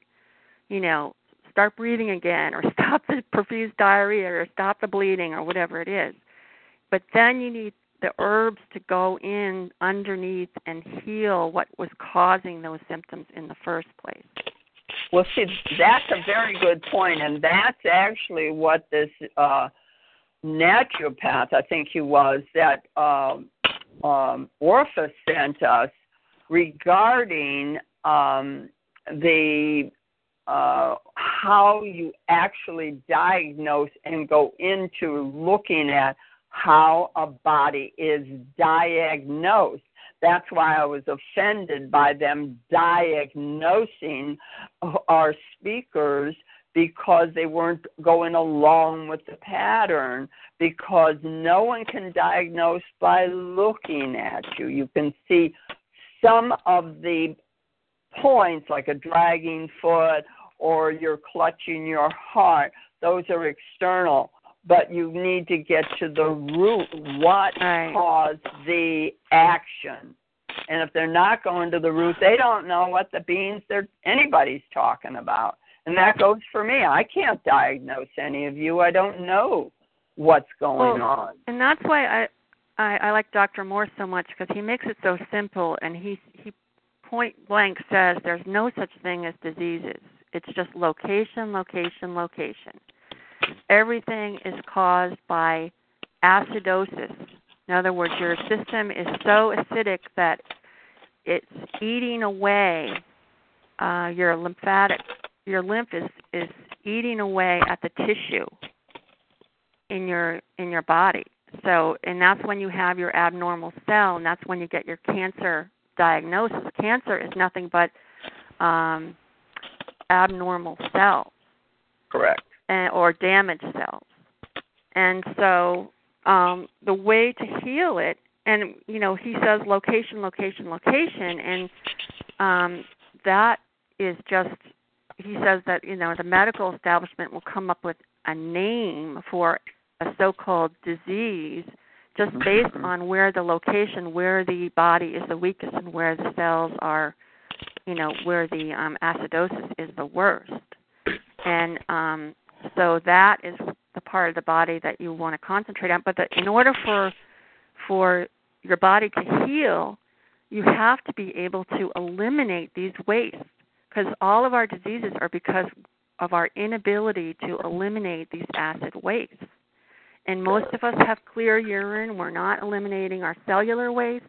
you know, start breathing again, or stop the profuse diarrhea, or stop the bleeding, or whatever it is. But then you need the herbs to go in underneath and heal what was causing those symptoms in the first place. Well, see, that's a very good point, and that's actually what this uh, naturopath, I think he was, that um, um, Orpha sent us regarding um, the uh, how you actually diagnose and go into looking at how a body is diagnosed. That's why I was offended by them diagnosing our speakers because they weren't going along with the pattern because no one can diagnose by looking at you. You can see some of the points like a dragging foot or you're clutching your heart. Those are external but you need to get to the root what right. caused the action. And if they're not going to the root they don't know what the beans they're anybody's talking about. And that goes for me. I can't diagnose any of you. I don't know what's going well, on. and that's why i i, I like dr Morse so much because he makes it so simple and he he point blank says there's no such thing as diseases. It's just location location location everything is caused by acidosis. In other words, your system is so acidic that it's eating away uh, your lymphatic. Your lymph is is eating away at the tissue in your in your body. So, and that's when you have your abnormal cell, and that's when you get your cancer diagnosis. Cancer is nothing but um, abnormal cells. Correct and, or damaged cells. And so um, the way to heal it, and you know, he says location, location, location, and um, that is just. He says that you know the medical establishment will come up with a name for a so-called disease just based on where the location, where the body is the weakest, and where the cells are, you know, where the um, acidosis is the worst. And um, so that is the part of the body that you want to concentrate on. But the, in order for for your body to heal, you have to be able to eliminate these wastes because all of our diseases are because of our inability to eliminate these acid wastes. And most of us have clear urine. We're not eliminating our cellular waste.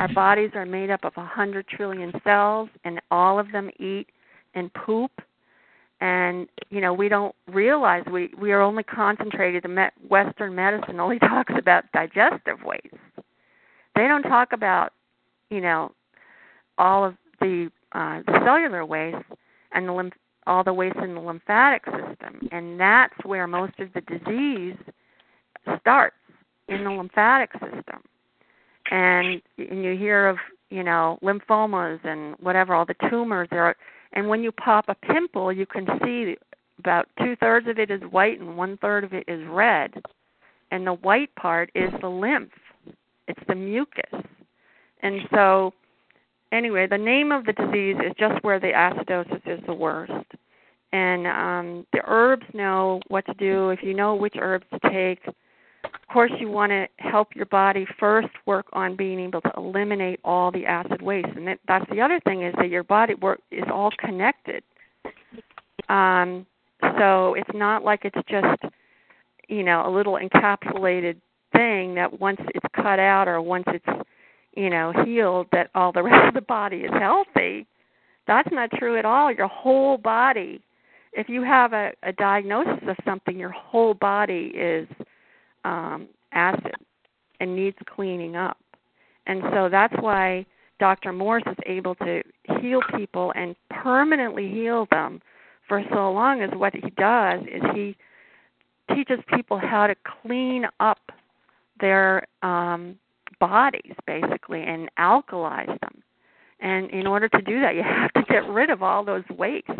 Our bodies are made up of a 100 trillion cells, and all of them eat and poop and you know we don't realize we we are only concentrated the met, western medicine only talks about digestive waste. They don't talk about you know all of the uh the cellular waste and the lymph all the waste in the lymphatic system. And that's where most of the disease starts in the lymphatic system. And and you hear of you know lymphomas and whatever all the tumors there are and when you pop a pimple, you can see about two thirds of it is white and one third of it is red. And the white part is the lymph, it's the mucus. And so, anyway, the name of the disease is just where the acidosis is the worst. And um, the herbs know what to do. If you know which herbs to take, of course, you want to help your body first work on being able to eliminate all the acid waste, and that, that's the other thing is that your body work is all connected. Um, so it's not like it's just you know a little encapsulated thing that once it's cut out or once it's you know healed that all the rest of the body is healthy. That's not true at all. Your whole body, if you have a, a diagnosis of something, your whole body is um, acid and needs cleaning up. And so that's why Dr. Morse is able to heal people and permanently heal them for so long as what he does is he teaches people how to clean up their um, bodies basically and alkalize them. And in order to do that, you have to get rid of all those wastes,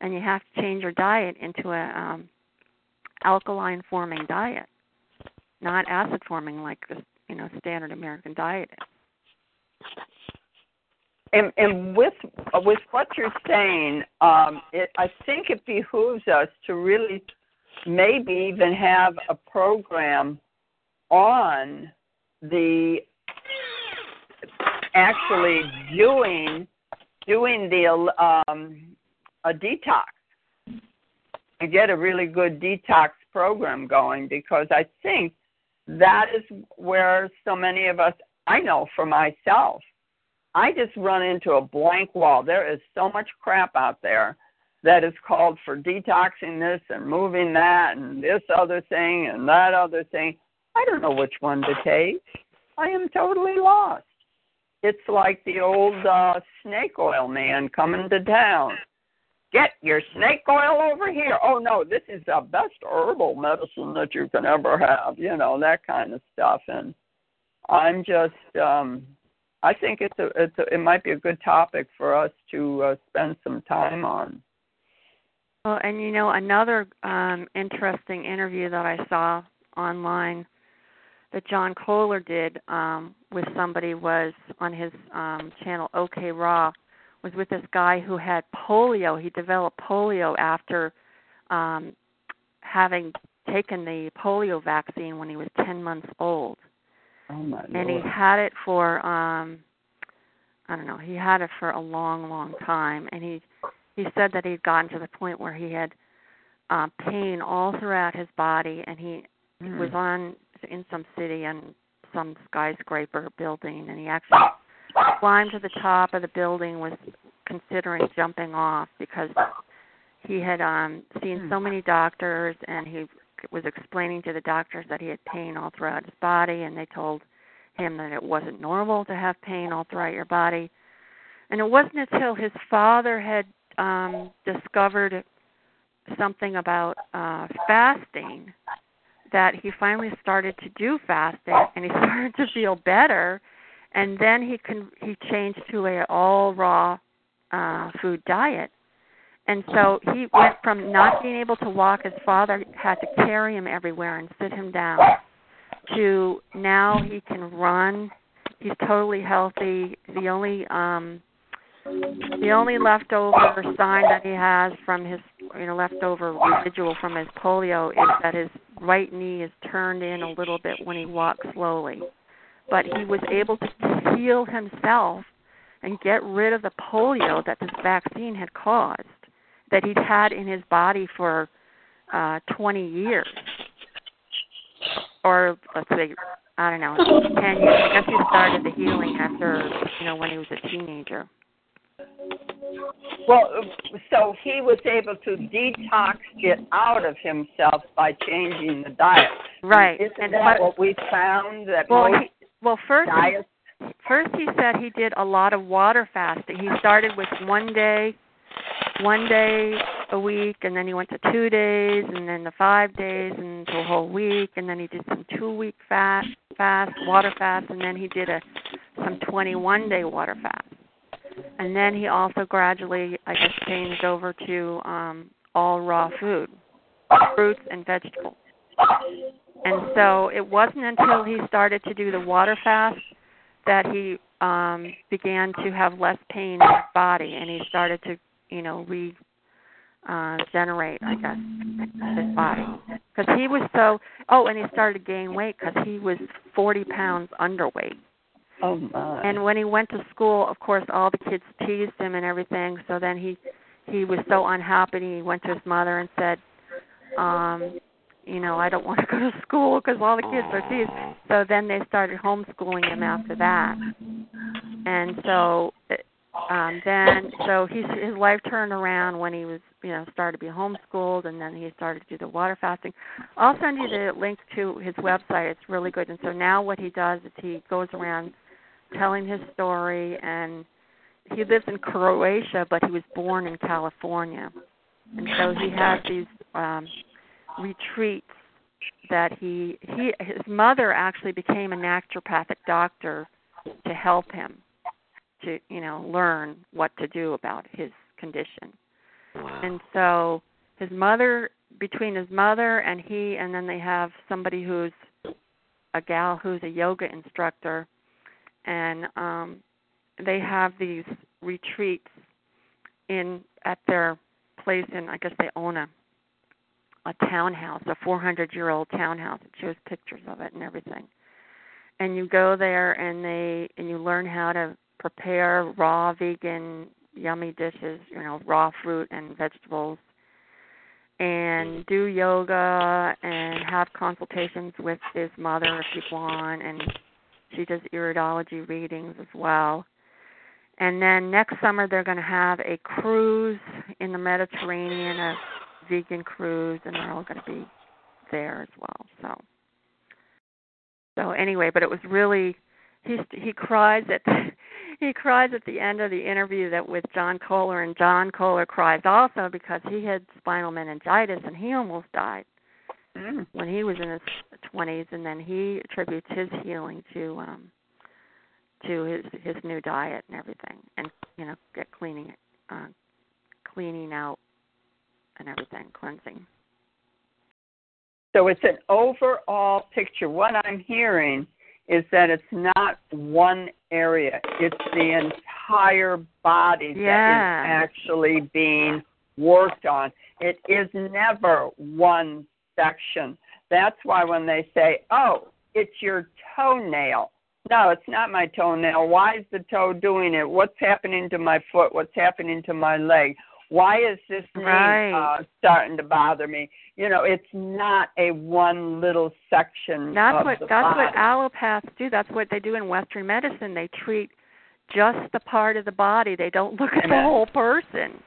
and you have to change your diet into a um, alkaline forming diet, not acid forming like the you know standard American diet is. And, and with with what you're saying, um, it, I think it behooves us to really maybe even have a program on the actually doing doing the um, a detox and get a really good detox program going because I think that is where so many of us I know for myself I just run into a blank wall. There is so much crap out there that is called for detoxing this and moving that and this other thing and that other thing. I don't know which one to take. I am totally lost. It's like the old uh, snake oil man coming to town. Get your snake oil over here. Oh no, this is the best herbal medicine that you can ever have. You know that kind of stuff. And I'm just, um, I think it's a, it's a, it might be a good topic for us to uh, spend some time on. Well, and you know, another um, interesting interview that I saw online that John Kohler did um, with somebody was on his um, channel OK Raw was with this guy who had polio. He developed polio after um, having taken the polio vaccine when he was 10 months old. Oh my and he had it for um I don't know, he had it for a long, long time and he he said that he'd gotten to the point where he had uh, pain all throughout his body and he Mm. was on in some city and some skyscraper building and he actually climbed to the top of the building was considering jumping off because he had um seen so many doctors and he was explaining to the doctors that he had pain all throughout his body and they told him that it wasn't normal to have pain all throughout your body. And it wasn't until his father had um discovered something about uh fasting that he finally started to do fasting and he started to feel better and then he can he changed to a all raw uh food diet. And so he went from not being able to walk his father had to carry him everywhere and sit him down to now he can run. He's totally healthy. The only um the only leftover sign that he has from his you know leftover residual from his polio is that his right knee is turned in a little bit when he walks slowly but he was able to heal himself and get rid of the polio that this vaccine had caused that he'd had in his body for uh 20 years or let's say I don't know, 10 years. I guess he started the healing after, you know, when he was a teenager. Well, so he was able to detox it out of himself by changing the diet. Right. Isn't and that but, what we found? That well, most well, first first he said he did a lot of water fasting. He started with one day, one day a week, and then he went to two days, and then the five days, and to a whole week, and then he did some two week fast, fast water fast, and then he did a some 21 day water fast. And then he also gradually, I guess, changed over to um all raw food, fruits and vegetables. And so it wasn't until he started to do the water fast that he um began to have less pain in his body and he started to, you know, re uh generate, I guess, his body. Because he was so, oh, and he started to gain weight because he was 40 pounds underweight. Oh my. And when he went to school, of course, all the kids teased him and everything. So then he he was so unhappy. He went to his mother and said, um, you know, I don't want to go to school because all the kids are teased. So then they started homeschooling him after that. And so um then so he's his life turned around when he was you know started to be homeschooled and then he started to do the water fasting. I'll send you the link to his website. It's really good. And so now what he does is he goes around telling his story and he lives in croatia but he was born in california. And so he has these um retreats that he he his mother actually became a naturopathic doctor to help him to you know learn what to do about his condition. Wow. And so his mother between his mother and he and then they have somebody who's a gal who's a yoga instructor and um they have these retreats in at their place in I guess they own a a townhouse, a 400 year old townhouse. It shows pictures of it and everything. And you go there and they and you learn how to prepare raw vegan yummy dishes, you know, raw fruit and vegetables and mm-hmm. do yoga and have consultations with his mother if you want and she does iridology readings as well. And then next summer they're going to have a cruise in the Mediterranean, a vegan cruise, and they're all going to be there as well. So, so anyway, but it was really he he cries at he cries at the end of the interview that with John Kohler, and John Kohler cries also because he had spinal meningitis and he almost died Mm. when he was in his twenties, and then he attributes his healing to um to his his new diet and everything, and you know get cleaning uh, cleaning out and everything, cleansing. So it's an overall picture. What I'm hearing is that it's not one area, it's the entire body Yeah. that is actually being worked on. It is never one section. That's why when they say, oh, it's your toenail. No, it's not my toenail. Why is the toe doing it? What's happening to my foot? What's happening to my leg? Why is this Right. uh, starting to bother me? You know, it's not a one little section. That's what that's what allopaths do. That's what they do in Western medicine. They treat just the part of the body. They don't look at the whole person.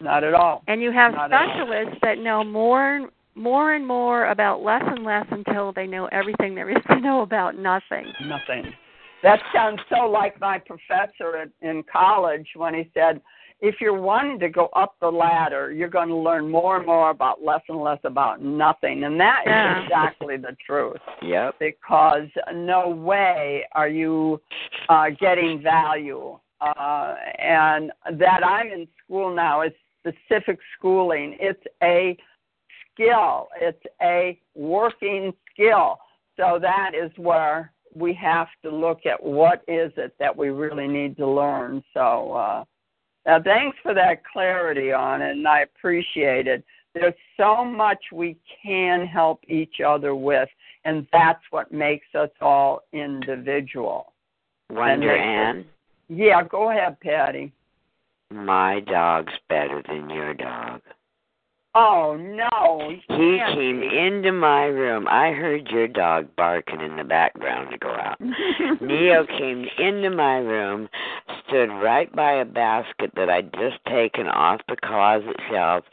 Not at all. And you have Not specialists that know more and more and more about less and less until they know everything there is to know about nothing. Nothing. That sounds so like my professor at, in college when he said, if you're wanting to go up the ladder, you're going to learn more and more about less and less about nothing. And that is Yeah. exactly the truth. Yep. Because no way are you uh, getting value. Uh, and that I'm in school now is specific schooling. It's a skill. It's a working skill. So that is where we have to look at what is it that we really need to learn. So uh, uh, thanks for that clarity on it, and I appreciate it. There's so much we can help each other with, and that's what makes us all individual. Wonder Ann, Yeah, go ahead, Patty. my dog's better than your dog. Oh no, He came into my room. I heard your dog barking in the background to go out. Neo came into my room, stood right by a basket that I'd just taken off the closet shelf,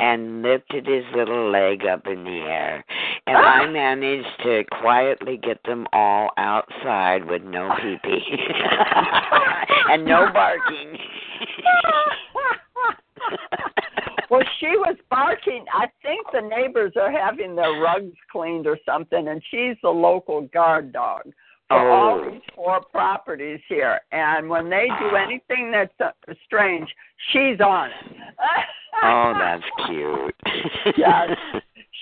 and lifted his little leg up in the air. And I managed to quietly get them all outside with no pee pee and no barking. Well, she was barking. I think the neighbors are having their rugs cleaned or something, and she's the local guard dog for all Oh. these four properties here. And when they do anything that's uh, strange, she's on it. oh, that's cute. Yes.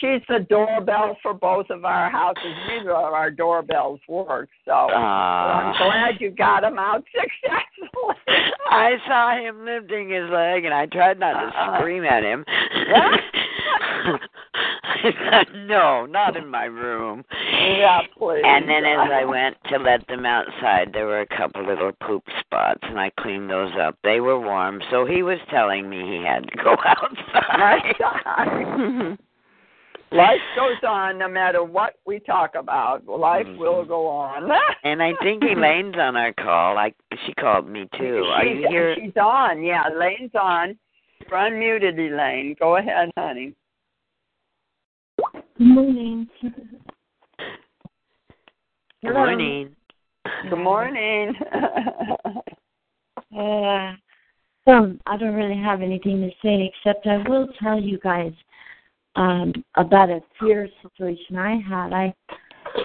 She's the doorbell for both of our houses. Neither of our doorbells work, so Ah. I'm glad you got him out successfully. I saw him lifting his leg, and I tried not to Uh-uh. scream at him. "No, not in my room." Yeah, please. And then as I went to let them outside, there were a couple little poop spots, and I cleaned those up. They were warm, so he was telling me he had to go outside. Nice. Life goes on no matter what we talk about. Life Mhm. will go on. and I think Elaine's on our call. I she called me too. Are she's, you here? she's on. Yeah, Elaine's on. You're unmuted, Elaine. Go ahead, honey. Good morning. Good morning. Good morning. Uh, um, I don't really have anything to say except I will tell you guys um, about a fear situation I had. I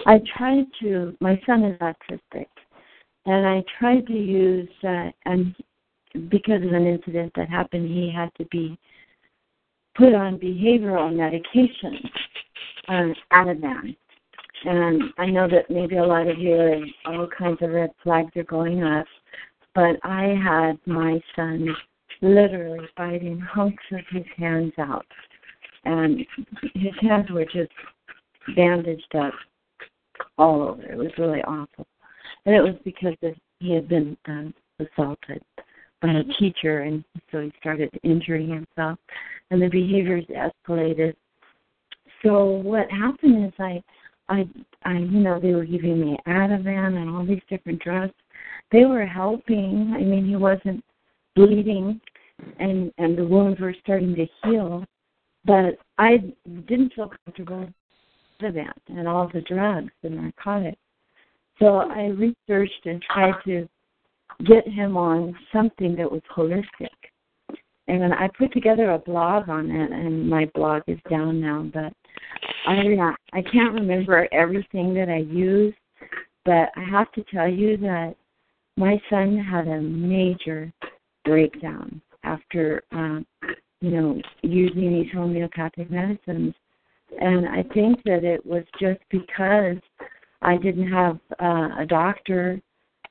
I tried to. My son is autistic, and I tried to use uh, and because of an incident that happened, he had to be put on behavioral medication, um, Ativan. And I know that maybe a lot of you, all kinds of red flags are going up, but I had my son literally biting hunks of his hands out. And his hands were just bandaged up all over. It was really awful. And it was because he had been um, assaulted by a teacher, and so he started injuring himself, and the behaviors escalated. So what happened is I, I, I, you know, they were giving me Ativan and all these different drugs. They were helping. I mean, he wasn't bleeding, and and the wounds were starting to heal, but I didn't feel comfortable with that and all the drugs, and narcotics. So I researched and tried to get him on something that was holistic. And then I put together a blog on it, and my blog is down now. But I I can't remember everything that I used, but I have to tell you that my son had a major breakdown after um, you know using these homeopathic medicines, and I think that it was just because I didn't have uh, a doctor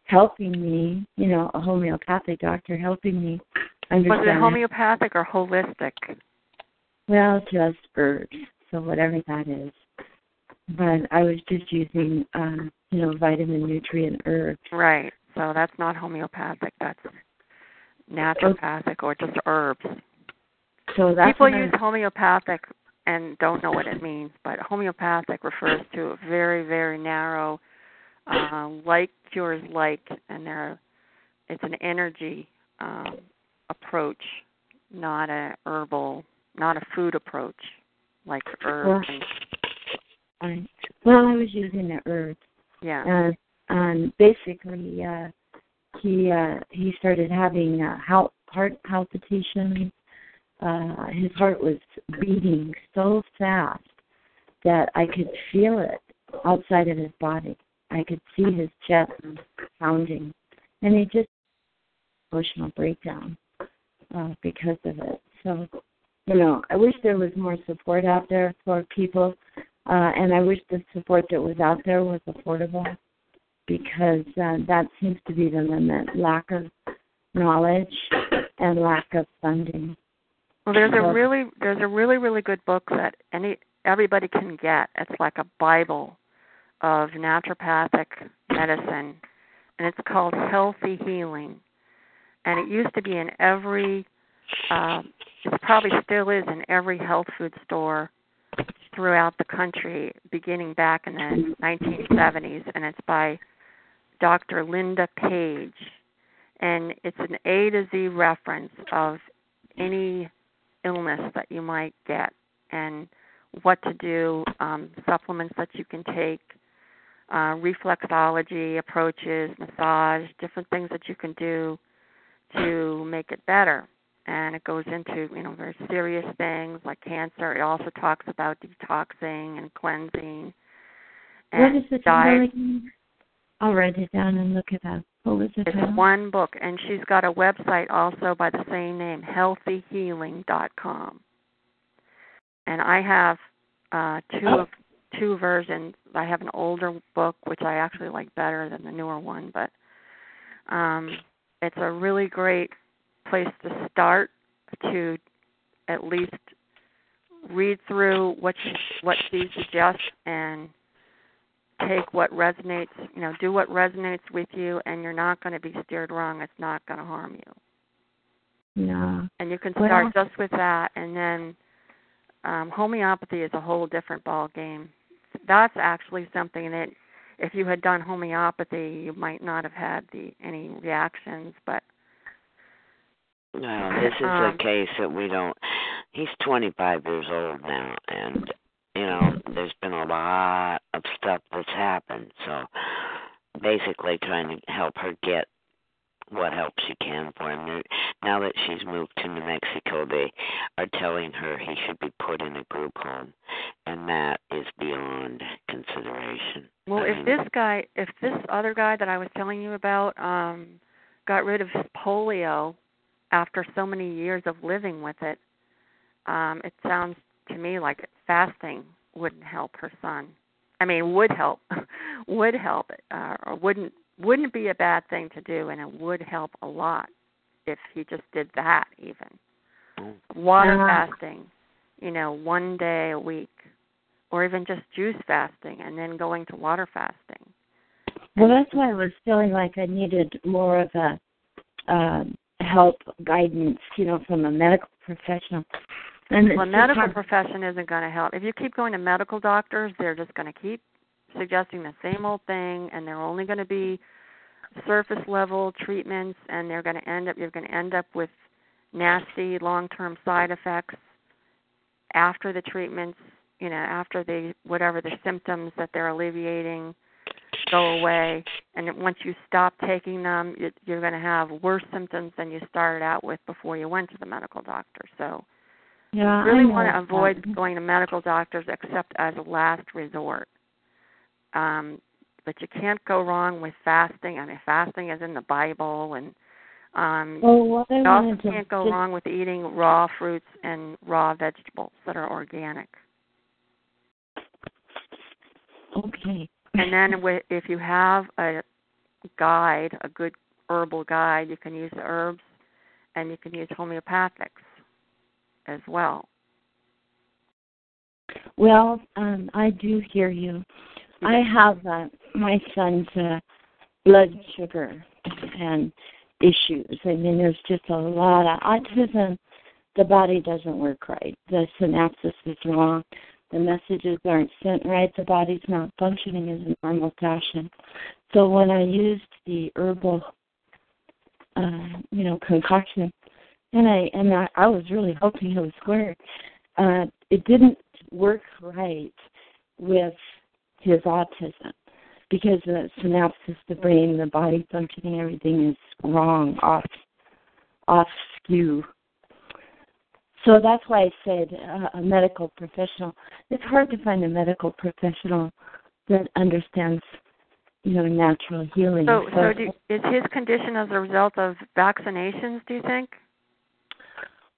helping me, you know, a homeopathic doctor helping me understand. Was it homeopathic or holistic? Well, just herbs, so whatever that is. But I was just using, um, you know, vitamin nutrient herbs. Right. So that's not homeopathic. That's naturopathic or just herbs. So that's people use I, homeopathic and don't know what it means, but homeopathic refers to a very, very narrow uh, like cures like, and there are, it's an energy um, approach, not a herbal, not a food approach like herbs. Well, I, well, I was using the herbs. Yeah. And um, basically, uh, he uh, he started having uh, heart palpitations. Uh, his heart was beating so fast that I could feel it outside of his body. I could see his chest pounding, and he just emotional breakdown uh, because of it. So, you know, I wish there was more support out there for people, uh, and I wish the support that was out there was affordable, because uh, that seems to be the limit: lack of knowledge and lack of funding. Well, there's a really there's a really really good book that any everybody can get. It's like a Bible of naturopathic medicine, and it's called Healthy Healing. And it used to be in every, uh, it probably still is in every health food store throughout the country, beginning back in the 1970s, and it's by Dr. Linda Page. And it's an A to Z reference of any illness that you might get and what to do, um, supplements that you can take, uh, reflexology approaches, massage, different things that you can do to make it better. And it goes into you know very serious things like cancer. It also talks about detoxing and cleansing. And what is the diet. I'll write it down and look it up. What was the It's one book, and she's got a website also by the same name, healthyhealing.com. And I have uh, two of two versions. I have an older book which I actually like better than the newer one, but um, it's a really great place to start to at least read through what she, what she suggests and take what resonates. You know, do what resonates with you, and you're not going to be steered wrong. It's not going to harm you. No. And you can Well- start just with that, and then um, homeopathy is a whole different ball game. That's actually something that, if you had done homeopathy, you might not have had the any reactions. But No, this is Um, a case that we don't. He's 25 years old now, and you know, there's been a lot of stuff that's happened. So, basically, trying to help her get what help she can for him. Now that she's moved to New Mexico, they are telling her he should be put in a group home, and that is beyond consideration. Well, I if mean, this guy, if this other guy that I was telling you about, um, got rid of polio after so many years of living with it, um, it sounds to me like fasting wouldn't help her son. I mean, would help, would help, uh, or wouldn't wouldn't be a bad thing to do, and it would help a lot if he just did that. Even oh, water Yeah. fasting, you know, one day a week, or even just juice fasting, and then going to water fasting. Well, that's why I was feeling like I needed more of a um, help, guidance, you know, from a medical professional. And Well, medical hard- profession isn't going to help. If you keep going to medical doctors, they're just going to keep suggesting the same old thing, and they're only going to be surface level treatments, and they're going to end up. You're going to end up with nasty long-term side effects after the treatments. You know, after the whatever the symptoms that they're alleviating go away, and once you stop taking them, you- you're going to have worse symptoms than you started out with before you went to the medical doctor. So yeah, really want to that. avoid going to medical doctors except as a last resort. Um, but you can't go wrong with fasting. I mean, fasting is in the Bible, and um, Well, what I you also can't go just- wrong with eating raw fruits and raw vegetables that are organic. Okay. And then if you have a guide, a good herbal guide, you can use the herbs, and you can use homeopathics as well. Well, um, I do hear you. I have uh, my son's uh, blood sugar and issues. I mean, there's just a lot of autism. The body doesn't work right. The synapses is wrong. The messages aren't sent right. The body's not functioning as a normal fashion. So when I used the herbal, uh, you know, concoction, and I and I, I was really hoping it was square. Uh, it didn't work right with his autism because the synapses, the brain, the body functioning, everything is wrong, off, off skew. So that's why I said uh, a medical professional. It's hard to find a medical professional that understands, you know, natural healing. So, so do, is his condition as a result of vaccinations? Do you think?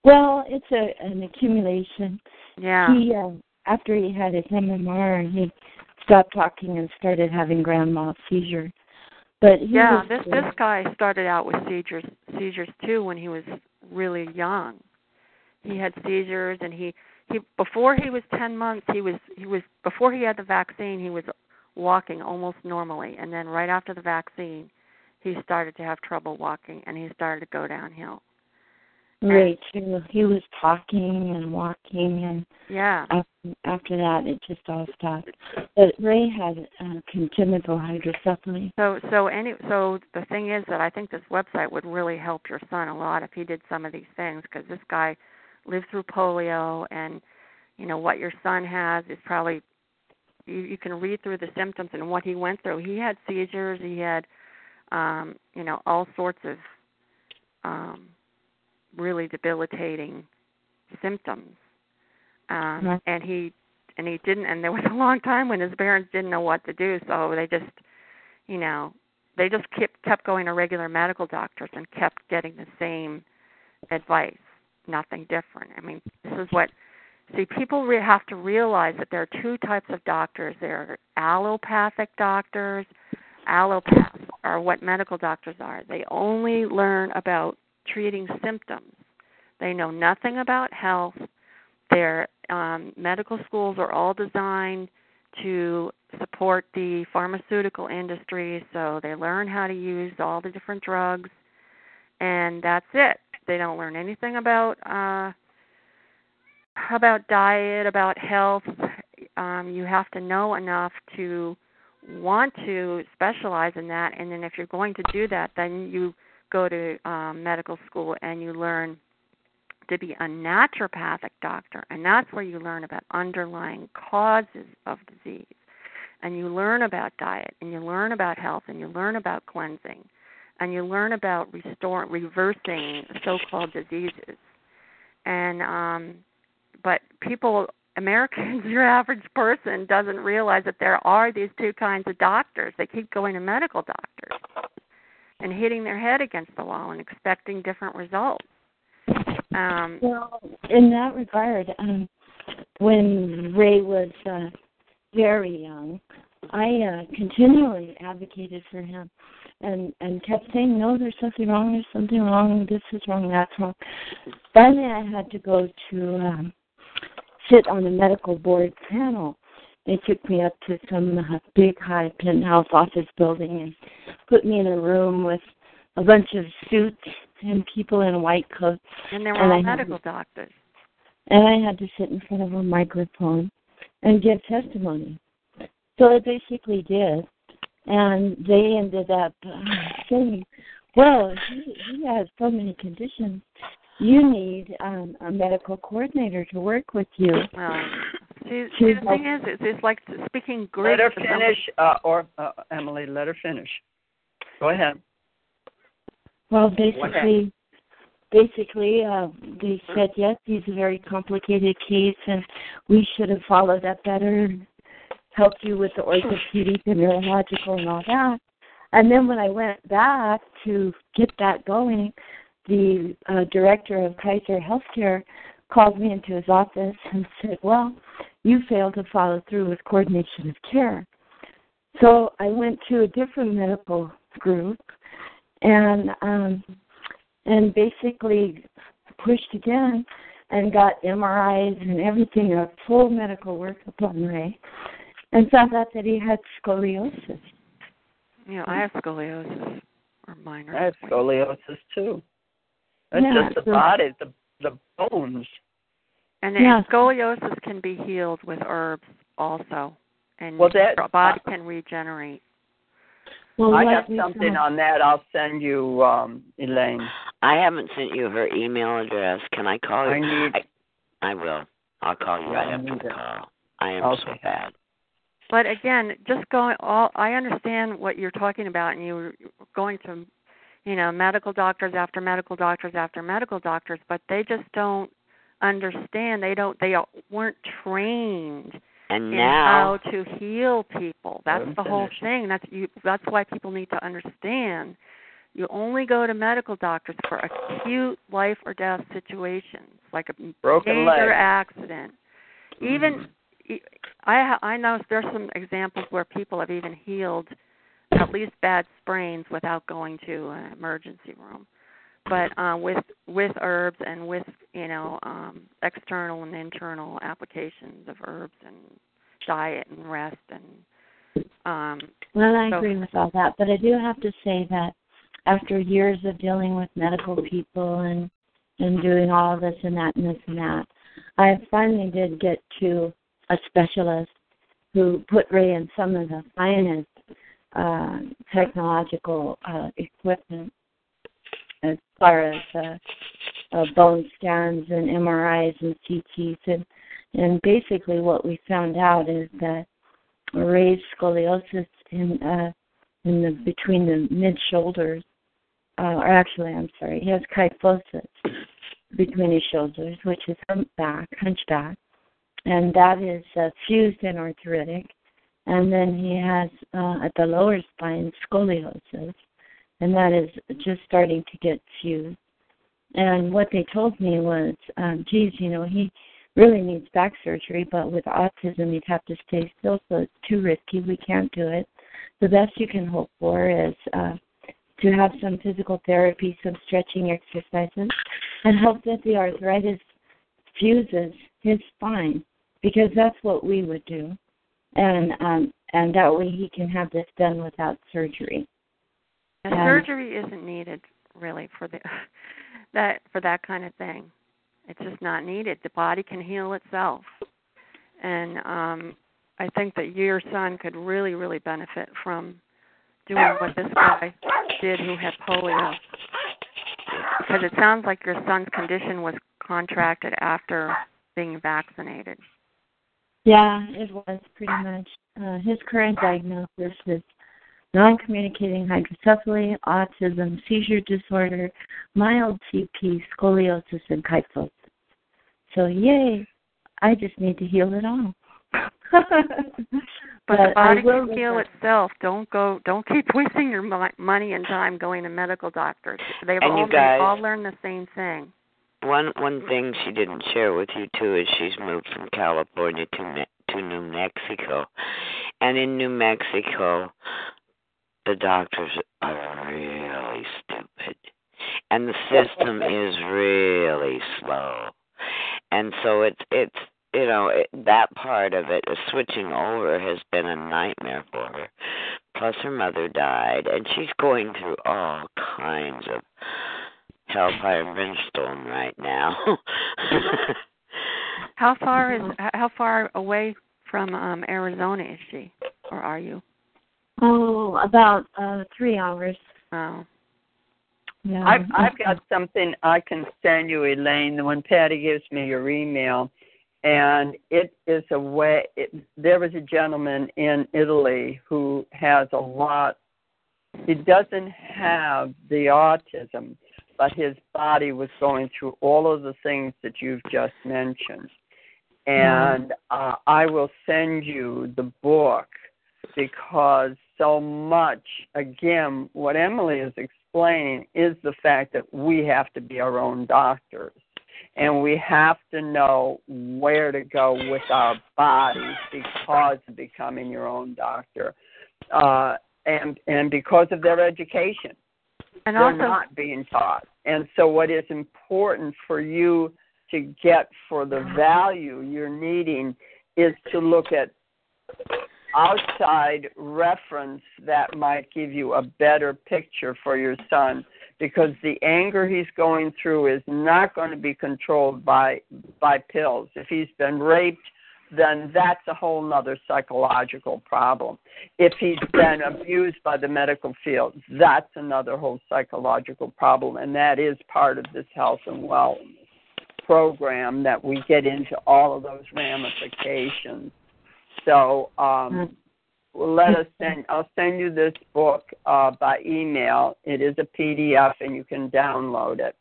Well, it's a an accumulation. Yeah. He uh, after he had his MMR, he stopped talking and started having grand mal seizure. But he yeah, was, this this guy started out with seizures seizures too when he was really young. He had seizures and he he before he was 10 months he was he was before he had the vaccine he was walking almost normally and then right after the vaccine he started to have trouble walking and he started to go downhill. Right, too. He was talking and walking, and Yeah. after, after that, it just all stopped. But Ray had uh, congenital hydrocephaly. So so any so the thing is that I think this website would really help your son a lot if he did some of these things because this guy lived through polio and you know what your son has is probably you, you can read through the symptoms and what he went through. He had seizures, he had um, you know all sorts of um, really debilitating symptoms, um, and he and he didn't. And there was a long time when his parents didn't know what to do, so they just you know they just kept kept going to regular medical doctors and kept getting the same advice, nothing different. I mean, this is what see people re- have to realize that there are two types of doctors. There are allopathic doctors. Allopaths are what medical doctors are. They only learn about treating symptoms. They know nothing about health. Their um, medical schools are all designed to support the pharmaceutical industry, so they learn how to use all the different drugs, and that's it. They don't learn anything about uh, about diet, about health. Um, you have to know enough to want to specialize in that, and then if you're going to do that, then you go to um, medical school and you learn to be a naturopathic doctor, and that's where you learn about underlying causes of disease, and you learn about diet, and you learn about health, and you learn about cleansing, and you learn about restoring, reversing so-called diseases, and um, but people Americans, your average person doesn't realize that there are these two kinds of doctors. They keep going to medical doctors and hitting their head against the wall and expecting different results. Um, well, in that regard, um, when Ray was uh, very young, I uh, continually advocated for him and and kept saying, "No, there's something wrong. There's something wrong. This is wrong. That's wrong." Finally, I had to go to um, sit on the medical board panel. They took me up to some uh, big high penthouse office building and put me in a room with a bunch of suits and people in white coats. And they were and all medical had, doctors. And I had to sit in front of a microphone and give testimony. So I basically did. And they ended up uh, saying, well, he, he has so many conditions. You need um, a medical coordinator to work with you. Well, see, see the thing is, it's, it's like speaking Greek. Let her finish, uh, or uh, Emily, let her finish. Go ahead. Well, basically, basically, uh, they said yes, he's a very complicated case, and we should have followed up better, and helped you with the orthopedic and neurological and all that. And then when I went back to get that going, the uh, director of Kaiser Healthcare called me into his office and said, "Well, you failed to follow through with coordination of care." So I went to a different medical group and um and basically pushed again and got MRIs and everything, a full medical workup on Ray, and found out that he had scoliosis. Yeah, I have scoliosis or minor. I have scoliosis too. It's Yeah, just the so- body, the the bones. And Yeah. scoliosis can be healed with herbs also, and Well, that- your body can regenerate. Well, I what have something found- on that. I'll send you, um, Elaine. I haven't sent you her email address. Can I call you? I need. I, I will. I'll call you Yeah, right I after need the call. I am so Okay. bad. But again, just going all I understand what you're talking about and you're going to you know, medical doctors after medical doctors after medical doctors, but they just don't understand. They don't they weren't trained And in now, how to heal people. That's the whole finishing. thing. That's you that's why people need to understand. You only go to medical doctors for acute life or death situations, like a Broken major leg. accident. Even mm-hmm. i ha- I know there's some examples where people have even healed at least bad sprains without going to an emergency room. But uh, with with herbs and with you know um, external and internal applications of herbs and diet and rest and um, Well, I So- agree with all that, but I do have to say that after years of dealing with medical people and and doing all this and that and this and that, I finally did get to a specialist who put Ray in some of the finest uh, technological uh, equipment as far as uh, uh, bone scans and MRIs and CTs and and basically what we found out is that raised scoliosis in uh, in the between the mid shoulders, uh, or actually, I'm sorry, he has kyphosis between his shoulders, which is humpback, hunchback, and that is uh, fused and arthritic. And then he has uh, at the lower spine scoliosis, and that is just starting to get fused. And what they told me was, um, geez, you know, he really needs back surgery, but with autism, he'd have to stay still, so it's too risky. We can't do it. The best you can hope for is uh, to have some physical therapy, some stretching exercises, and hope that the arthritis fuses his spine, because that's what we would do, and um, and that way he can have this done without surgery. And Um, surgery isn't needed really for the that for that kind of thing. It's just not needed. The body can heal itself. And um I think that your son could really, really benefit from doing what this guy did who had polio. Because it sounds like your son's condition was contracted after being vaccinated. Yeah, it was pretty much. Uh, his current diagnosis is non-communicating hydrocephaly, autism, seizure disorder, mild CP, scoliosis, and kyphosis. So, yay! I just need to heal it all. But, the body will can heal that. itself. Don't go. Don't keep wasting your mo- money and time going to medical doctors. They've And you all guys- all learn the same thing. One one thing she didn't share with you too is she's moved from California to Me- to New Mexico, and in New Mexico, the doctors are really stupid, and the system is really slow, and so it's it's you know it, that part of it, switching over, has been a nightmare for her. Plus, her mother died, and she's going through all kinds of hellfire and brimstone right now. How far is how far away from um Arizona is she, or are you? Oh, about uh three hours. Oh, Yeah. I've I've got something I can send you, Elaine. When Patty gives me your email, and it is a way. It, there was a gentleman in Italy who has a lot. He doesn't have the autism, but his body was going through all of the things that you've just mentioned. And uh, I will send you the book because so much, again, what Emily is explaining is the fact that we have to be our own doctors. And we have to know where to go with our bodies because of becoming your own doctor. Uh, and and because of their education and they're also not being taught. And so, what is important for you to get for the value you're needing is to look at outside reference that might give you a better picture for your son because the anger he's going through is not going to be controlled by by pills if he's been raped then that's a whole nother psychological problem. If he's been abused by the medical field, that's another whole psychological problem, and that is part of this health and wellness program that we get into all of those ramifications. So um, let us send. I'll send you this book uh, by email. It is a PDF, and you can download it.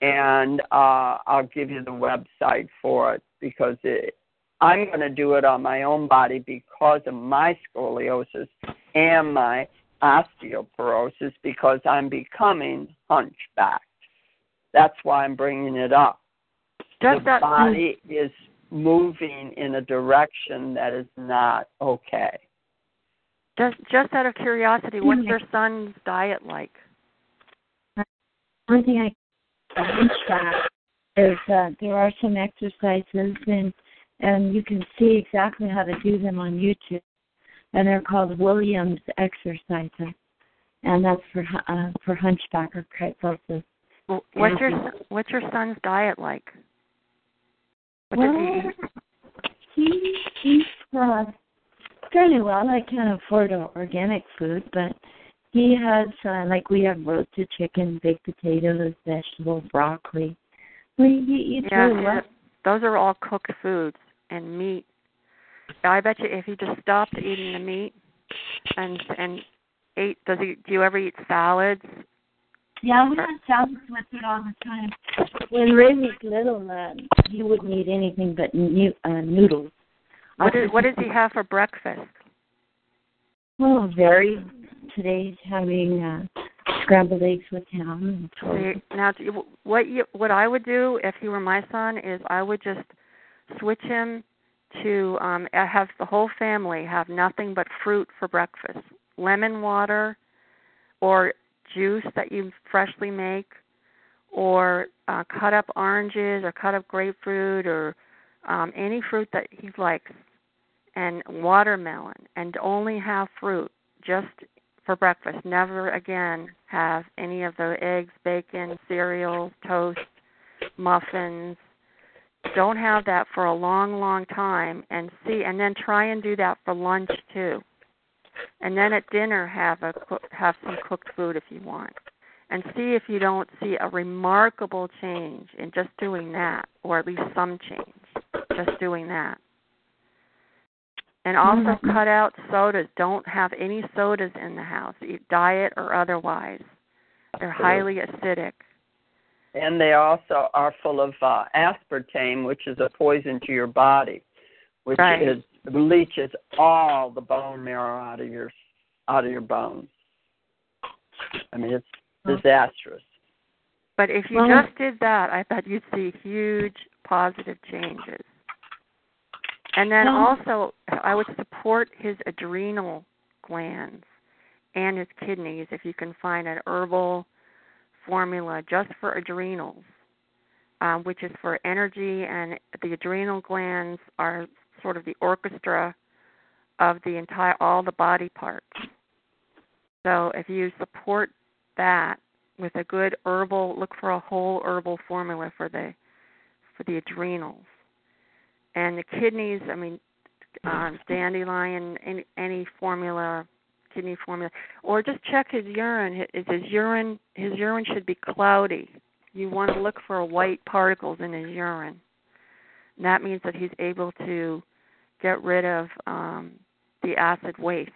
And uh, I'll give you the website for it because it, I'm going to do it on my own body because of my scoliosis and my osteoporosis because I'm becoming hunchbacked. That's why I'm bringing it up. Does the that- body is moving in a direction that is not okay. just just out of curiosity, what's your son's diet like? One thing I can track is uh, there are some exercises and and you can see exactly how to do them on YouTube, and they're called Williams exercises, and that's for hu- uh, for hunchback or kyphosis. What's your what's your son's diet like? Well, he eats uh, fairly well. I can't afford organic food, but he has uh, like we have roasted chicken, baked potatoes, vegetables, broccoli. Well, he eats Yeah, really well. those are all cooked foods and meat. I bet you if he just stopped eating the meat and and ate, does he? Do you ever eat salads? Yeah, we have salads with it all the time. When Ray was little, uh, he wouldn't eat anything but nu- uh, noodles. What is, what does he have for breakfast? Oh, very. Today's having uh, scrambled eggs with ham and toast. See, now, do what you, what I would do if he were my son is I would just switch him to um have the whole family have nothing but fruit for breakfast, lemon water, or juice that you freshly make, or uh, cut up oranges or cut up grapefruit or um, any fruit that he likes, and watermelon, and only have fruit just for breakfast. Never again have any of the eggs, bacon, cereal, toast, muffins. Don't have that for a long, long time, and see, and then try and do that for lunch too. And then at dinner, have a have some cooked food if you want, and see if you don't see a remarkable change in just doing that, or at least some change, just doing that. And also Mhm. cut out sodas. Don't have any sodas in the house, diet or otherwise. They're highly acidic. and they also are full of uh, aspartame, which is a poison to your body, which Right. is leaches all the bone marrow out of your out of your bones. I mean, it's disastrous. But if you Well- just did that, I bet you'd see huge positive changes. And then Well- also, I would support his adrenal glands and his kidneys if you can find an herbal formula just for adrenals, um, which is for energy, and the adrenal glands are sort of the orchestra of the entire all the body parts. So if you support that with a good herbal look for a whole herbal formula for the for the adrenals. And the kidneys i mean um dandelion any any formula kidney formula or just check his urine. His, his urine his urine should be cloudy. You want to look for white particles in his urine. And that means that he's able to get rid of um the acid waste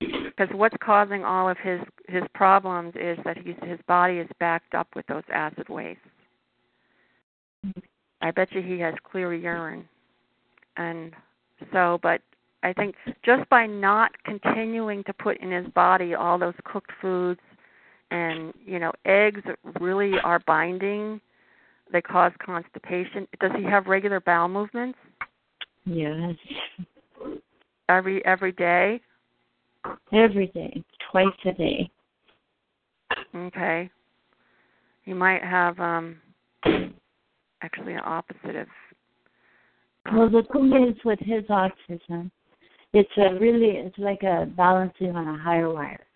because what's causing all of his his problems is that he's his body is backed up with those acid wastes. I bet you he has clear urine, and so, but I think just by not continuing to put in his body all those cooked foods, and you know, eggs really are binding. They cause constipation. Does he have regular bowel movements Yes. every every day? Every day, twice a day. Okay. You might have um actually an opposite of Well, the thing is with his autism, it's a really it's like a balancing on a higher wire.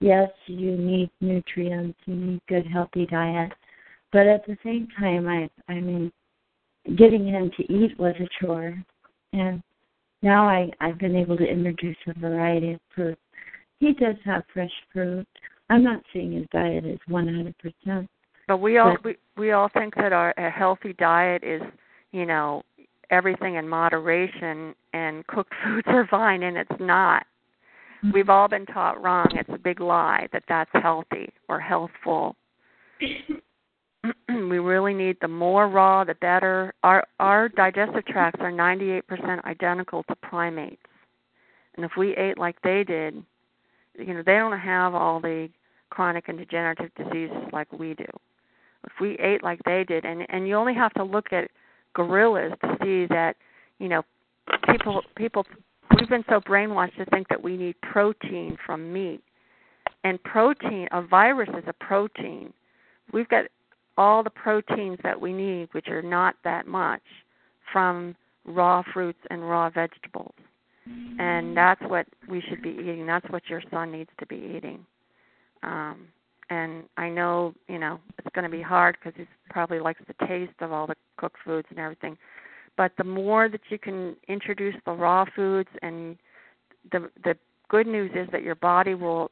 Yes, you need nutrients, you need good healthy diet, but at the same time, I I mean, getting him to eat was a chore, and now I I've been able to introduce a variety of fruit. He does have fresh fruit. I'm not saying his diet is 100%. but we all But- we, we all think that our a healthy diet is, you know, everything in moderation and cooked foods are fine and it's not. Mm-hmm. We've all been taught wrong. It's a big lie that that's healthy or healthful. we really need the more raw the better. Our our digestive tracts are 98% identical to primates. And if we ate like they did, you know, they don't have all the chronic and degenerative diseases like we do. If we ate like they did and and you only have to look at gorillas to see that, you know, people people we've been so brainwashed to think that we need protein from meat. And protein, a virus is a protein. We've got all the proteins that we need, which are not that much, from raw fruits and raw vegetables. And that's what we should be eating. That's what your son needs to be eating. Um, and I know, you know, it's going to be hard because he probably likes the taste of all the cooked foods and everything. But the more that you can introduce the raw foods, and the the good news is that your body will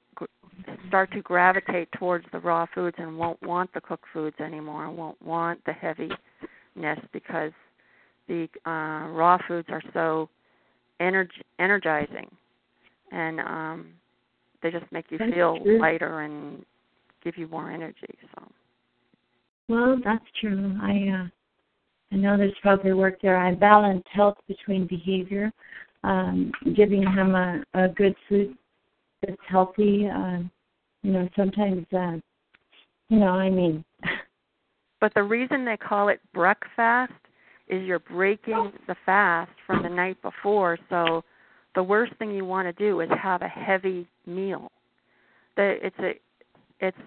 start to gravitate towards the raw foods and won't want the cooked foods anymore, and won't want the heaviness because the uh, raw foods are so energ- energizing, and um, they just make you That's feel true. lighter and give you more energy. So. Well, that's true. I uh I know there's probably work there. I balance health between behavior, um, giving him a, a good food that's healthy. Uh, you know, sometimes uh you know, I mean But the reason they call it breakfast is you're breaking the fast from the night before. So the worst thing you want to do is have a heavy meal. The, it's a, it's,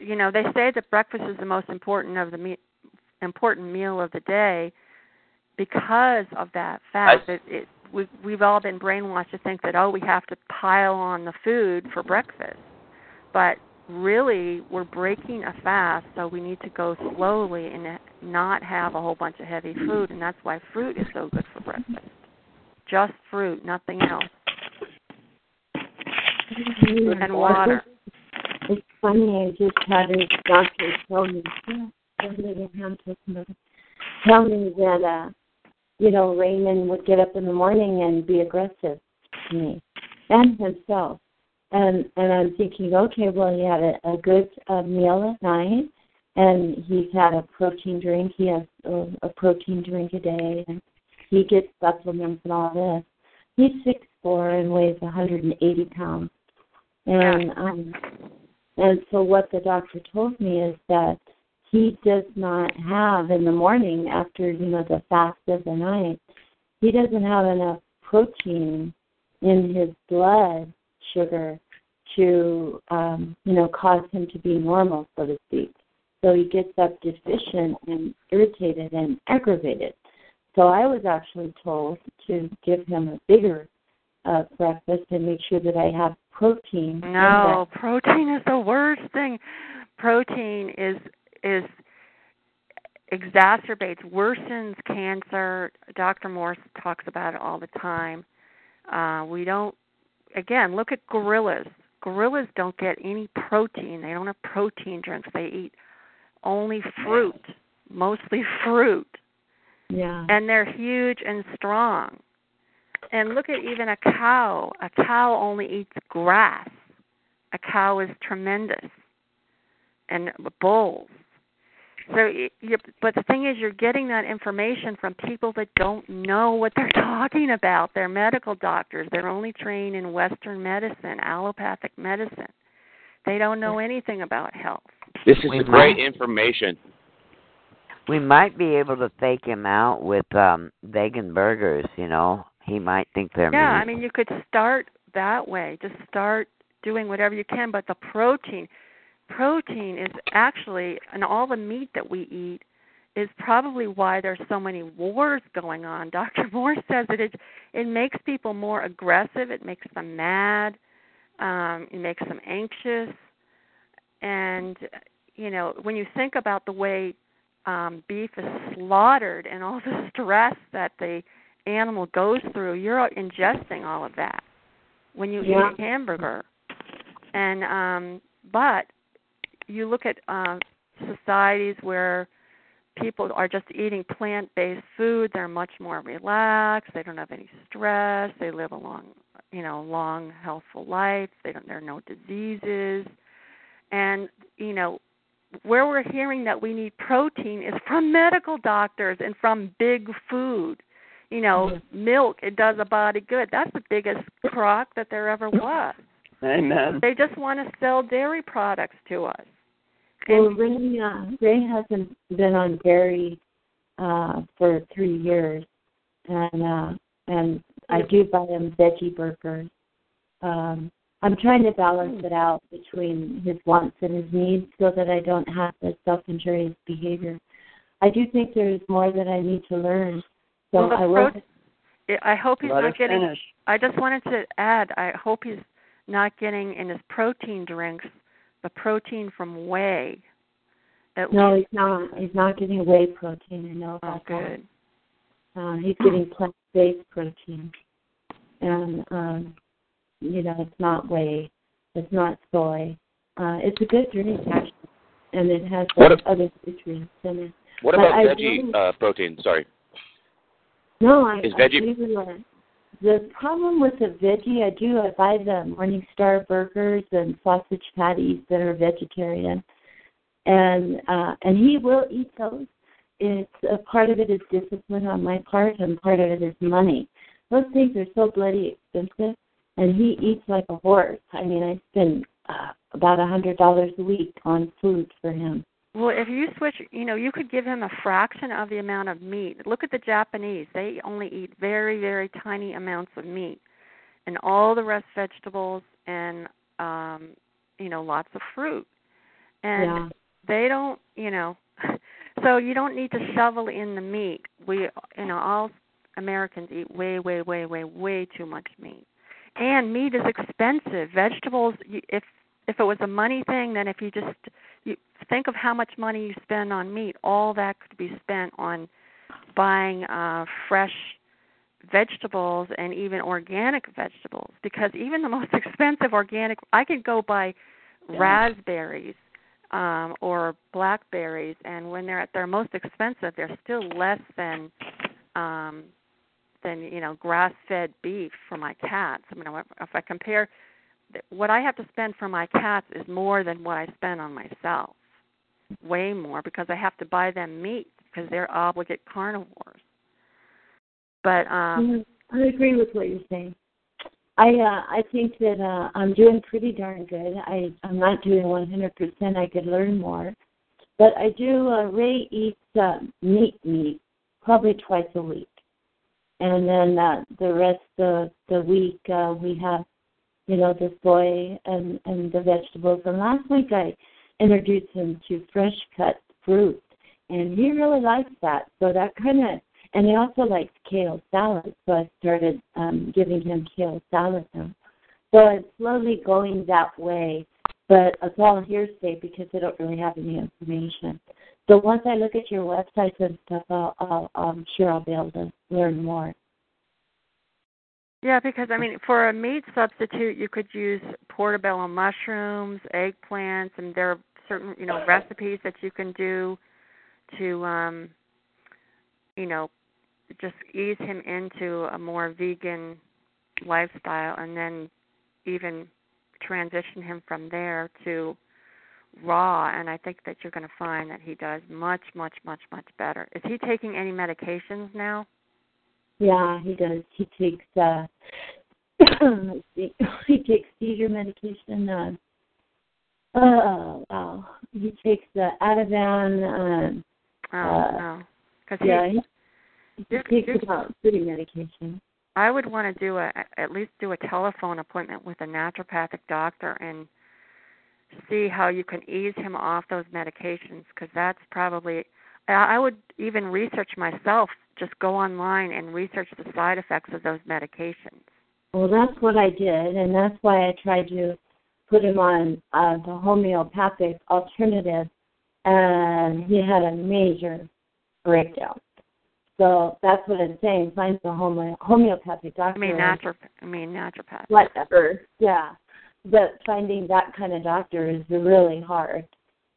you know, they say that breakfast is the most important of the me- important meal of the day because of that fact. It, it we we've all been brainwashed to think that oh we have to pile on the food for breakfast, but really we're breaking a fast so we need to go slowly and not have a whole bunch of heavy food and that's why fruit is so good for breakfast. Just fruit nothing else. And water. It's funny, I just had a doctor tell me, tell me that, uh, you know, Raymond would get up in the morning and be aggressive to me and himself. And and I'm thinking, okay, well, he had a, a good uh, meal at night, and he's had a protein drink. He has a, a protein drink a day, and he gets supplements and all this. He's six four and weighs 180 pounds, and um, and so what the doctor told me is that he does not have in the morning after you know the fast of the night. He doesn't have enough protein in his blood sugar to um, you know cause him to be normal, so to speak. So he gets up deficient and irritated and aggravated. So I was actually told to give him a bigger uh, breakfast and make sure that I have protein. No, protein is the worst thing. Protein is is exacerbates, worsens cancer. Dr. Morse talks about it all the time. Uh, we don't. Again, look at gorillas. Gorillas don't get any protein. They don't have protein drinks. They eat only fruit, mostly fruit. Yeah. And they're huge and strong. And look at even a cow. A cow only eats grass. A cow is tremendous. And bulls. So, you, but the thing is, you're getting that information from people that don't know what they're talking about. They're medical doctors. They're only trained in Western medicine, allopathic medicine. They don't know anything about health. This is We great information. We might be able to fake him out with um vegan burgers, you know. He might think they're Yeah, meat. I mean, you could start that way. Just start doing whatever you can. But the protein, protein is actually, and all the meat that we eat is probably why there's so many wars going on. Dr. Morse says that it it makes people more aggressive. It makes them mad. Um, it makes them anxious. And you know, when you think about the way um, beef is slaughtered and all the stress that the animal goes through, you're ingesting all of that when you Yeah. eat a hamburger. And um but you look at uh, societies where people are just eating plant-based food, they're much more relaxed, they don't have any stress, they live a long, you know, long healthful life, they don't there are no diseases. And you know, where we're hearing that we need protein is from medical doctors and from big food. You know, milk it does a body good. That's the biggest crock that there ever was. Amen. They just want to sell dairy products to us. Well, Ray, uh, Ray hasn't been on dairy uh, for three years, and uh, and I do buy him veggie burgers. Um, I'm trying to balance it out between his wants and his needs so that I don't have the self-injurious behavior. I do think there's more that I need to learn. So Well, the I will. prote- I hope he's Let not getting. finish. I just wanted to add. I hope he's not getting in his protein drinks the protein from whey. At No, least, he's not. He's not getting whey protein. I know oh, about that. good. Uh, he's getting plant-based protein, and um, you know it's not whey, it's not soy. Uh, it's a good drink actually, and it has What like, if- other nutrients in it. What But about I veggie uh, protein? Sorry. No, I, Is I veggie- believe in that. The problem with the veggie, I do. I buy the Morningstar burgers and sausage patties that are vegetarian, and uh, and he will eat those. It's a part of it is discipline on my part, and part of it is money. Those things are so bloody expensive, and he eats like a horse. I mean, I spend uh, about a hundred dollars a week on food for him. Well, if you switch, you know, you could give him a fraction of the amount of meat. Look at the Japanese; they only eat very, very tiny amounts of meat, and all the rest vegetables and, um, you know, lots of fruit. And yeah. they don't, you know, so you don't need to shovel in the meat. We, you know, all Americans eat way, way, way, way, way too much meat, and meat is expensive. Vegetables, if if it was a money thing, then if you just you think of how much money you spend on meat, all that could be spent on buying uh fresh vegetables and even organic vegetables because even the most expensive organic I could go buy raspberries um or blackberries and when they're at their most expensive they're still less than um than you know grass fed beef for my cats. I mean if i compare what i have to spend for my cats is more than what i spend on myself way more because I have to buy them meat because they're obligate carnivores. But um I agree with what you're saying. I uh I think that uh I'm doing pretty darn good. I I'm not doing 100%. I could learn more. But I do uh Ray eats uh meat meat probably twice a week. And then uh the rest of the week uh we have you know this boy and and the vegetables and last week I introduced him to fresh cut fruit and he really likes that. So that kind of and he also likes kale salad, so I started um, giving him kale salad now. So it's slowly going that way, but it's all hearsay because I don't really have any information. So once I look at your websites and stuff, I'll, I'll, I'm sure I'll be able to learn more. Yeah, because I mean, for a meat substitute, you could use portobello mushrooms, eggplants, and there are certain you know recipes that you can do to um you know just ease him into a more vegan lifestyle and then even transition him from there to raw and I think that you're going to find that he does much much much much better. Is he taking any medications now? Yeah, he does. He takes uh he takes seizure medication uh oh wow. He takes the Ativan uh Oh, uh, no. Yeah, he, he, he takes about thirty medication. I would want to do a at least do a telephone appointment with a naturopathic doctor and see how you can ease him off those medications because that's probably I would even research myself just go online and research the side effects of those medications. Well, that's what I did, and that's why I tried to put him on uh, the homeopathic alternative, and he had a major breakdown. So that's what I'm saying. Find the home- homeopathic doctor. I mean naturopath. I mean naturopath. Whatever. Yeah. But finding that kind of doctor is really hard.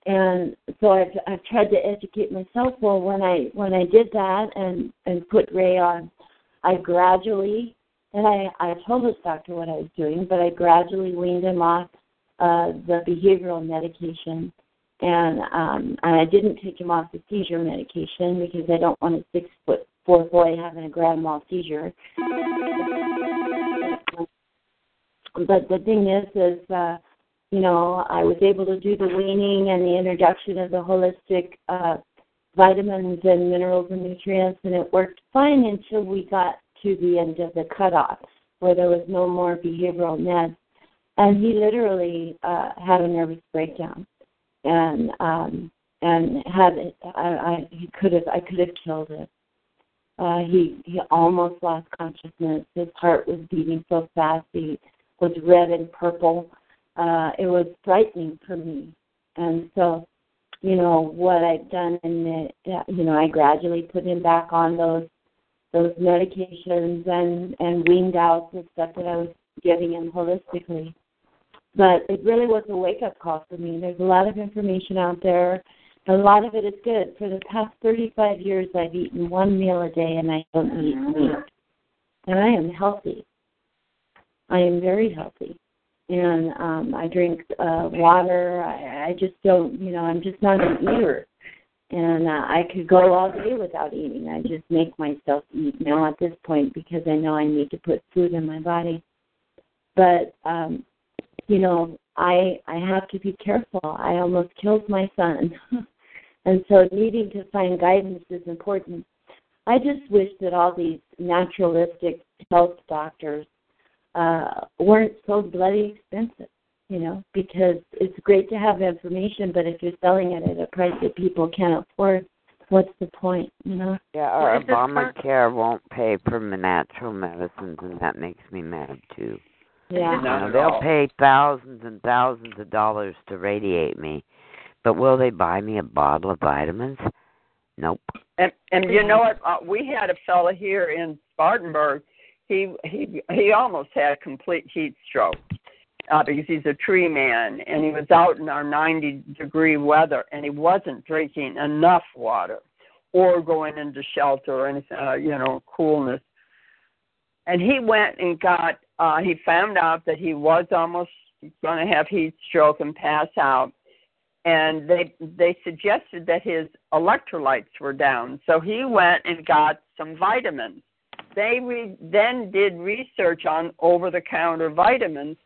And so I've I've tried to educate myself. Well, when I when I did that and and put Ray on, I gradually and I I told this doctor what I was doing, but I gradually weaned him off uh, the behavioral medication, and um, and I didn't take him off the seizure medication because I don't want a six foot four boy having a grand mal seizure. But the thing is, is uh, you know, I was able to do the weaning and the introduction of the holistic uh, vitamins and minerals and nutrients, and it worked fine until we got to the end of the cutoff, where there was no more behavioral meds, and he literally uh, had a nervous breakdown, and um, and had I, I he could have I could have killed it. Uh, he he almost lost consciousness. His heart was beating so fast. He was red and purple uh, it was frightening for me. And so, you know, what I've done the, you know, I gradually put him back on those those medications and and weaned out the stuff that I was giving him holistically. But it really was a wake up call for me. There's a lot of information out there. A lot of it is good. For the past 35 years, I've eaten one meal a day and I don't eat meat. And I am healthy. I am very healthy and um I drink uh water. I, I just don't, you know, I'm just not an eater. And uh, I could go all day without eating. I just make myself eat now at this point because I know I need to put food in my body. But um you know, I I have to be careful. I almost killed my son. and so needing to find guidance is important. I just wish that all these naturalistic health doctors uh, weren't so bloody expensive, you know, because it's great to have information, but if you're selling it at a price that people can't afford, what's the point, you know? Yeah, or Obamacare won't pay for my natural medicines, and that makes me mad too. Yeah. You know, they'll pay thousands and thousands of dollars to radiate me, but will they buy me a bottle of vitamins? Nope. And and you know what? Uh, we had a fella here in Spartanburg he he he almost had a complete heat stroke uh, because he's a tree man and he was out in our 90 degree weather and he wasn't drinking enough water or going into shelter or anything, uh, you know, coolness. And he went and got. Uh, he found out that he was almost going to have heat stroke and pass out, and they they suggested that his electrolytes were down. So he went and got some vitamins. They re- then did research on over-the-counter vitamins,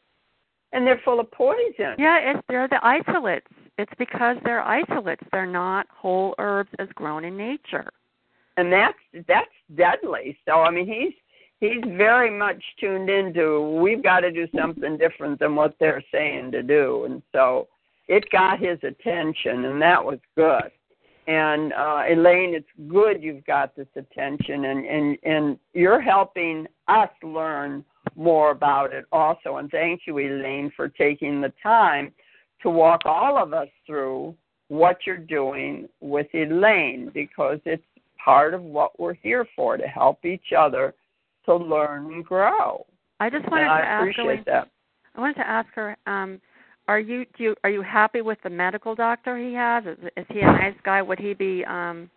and they're full of poison. Yeah, it's they're the isolates. It's because they're isolates. They're not whole herbs as grown in nature. And that's that's deadly. So I mean, he's he's very much tuned into we've got to do something different than what they're saying to do, and so it got his attention, and that was good. And uh, Elaine, it's good you've got this attention, and and and you're helping us learn more about it also. And thank you, Elaine, for taking the time to walk all of us through what you're doing with Elaine because it's part of what we're here for to help each other to learn and grow. I just wanted and to I ask appreciate Elaine, that. I wanted to ask her um are you do you, are you happy with the medical doctor he has? Is, is he a nice guy? Would he be um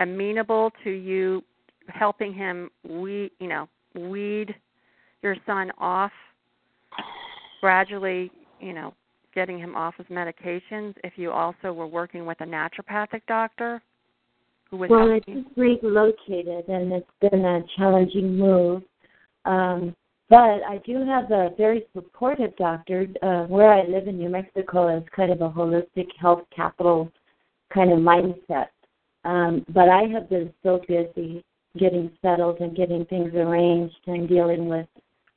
amenable to you helping him we you know weed your son off gradually you know getting him off his medications if you also were working with a naturopathic doctor who was Well, helping just relocated, and it's been a challenging move. Um, but I do have a very supportive doctor. Uh, where I live in New Mexico is kind of a holistic health capital kind of mindset. Um, but I have been so busy getting settled and getting things arranged and dealing with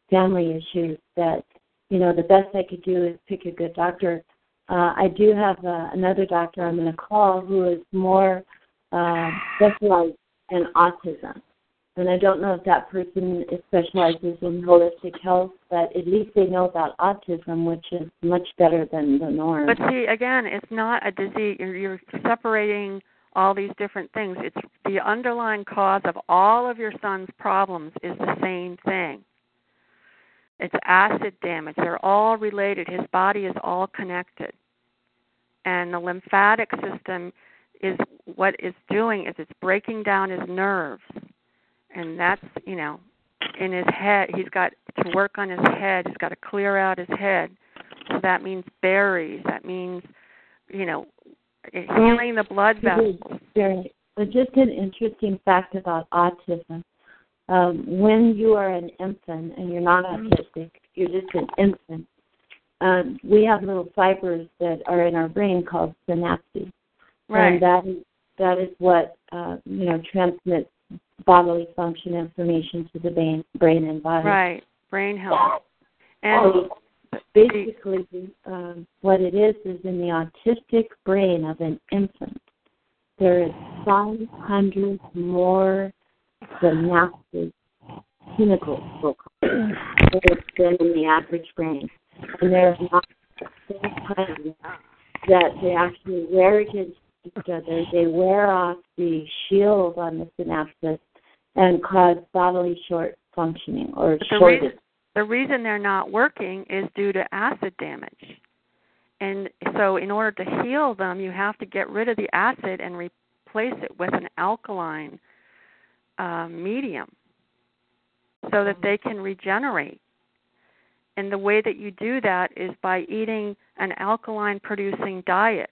family issues that you know the best I could do is pick a good doctor. Uh, I do have uh, another doctor I'm going to call who is more uh, specialized in autism. And I don't know if that person specializes in holistic health, but at least they know about autism, which is much better than the norm. But see, again, it's not a disease. You're, you're separating all these different things. It's the underlying cause of all of your son's problems is the same thing. It's acid damage. They're all related. His body is all connected. And the lymphatic system is what it's doing is it's breaking down his nerves. And that's, you know, in his head. He's got to work on his head. He's got to clear out his head. So that means berries. That means, you know, healing the blood vessels. But just an interesting fact about autism. Um, when you are an infant and you're not autistic, you're just an infant. Um, we have little fibers that are in our brain called synapses, Right. and that is that is what uh, you know transmits bodily function information to the brain, brain and body. Right. Brain health. And So basically, um, what it is is in the autistic brain of an infant, there is 500 more synapses, chemical than in the average brain. And they're not at the same time that they actually wear against each other. They wear off the shield on the synapses and cause bodily short functioning or But the shortage. reason, the reason they're not working is due to acid damage. And so, in order to heal them, you have to get rid of the acid and replace it with an alkaline uh, medium so that they can regenerate. And the way that you do that is by eating an alkaline producing diet.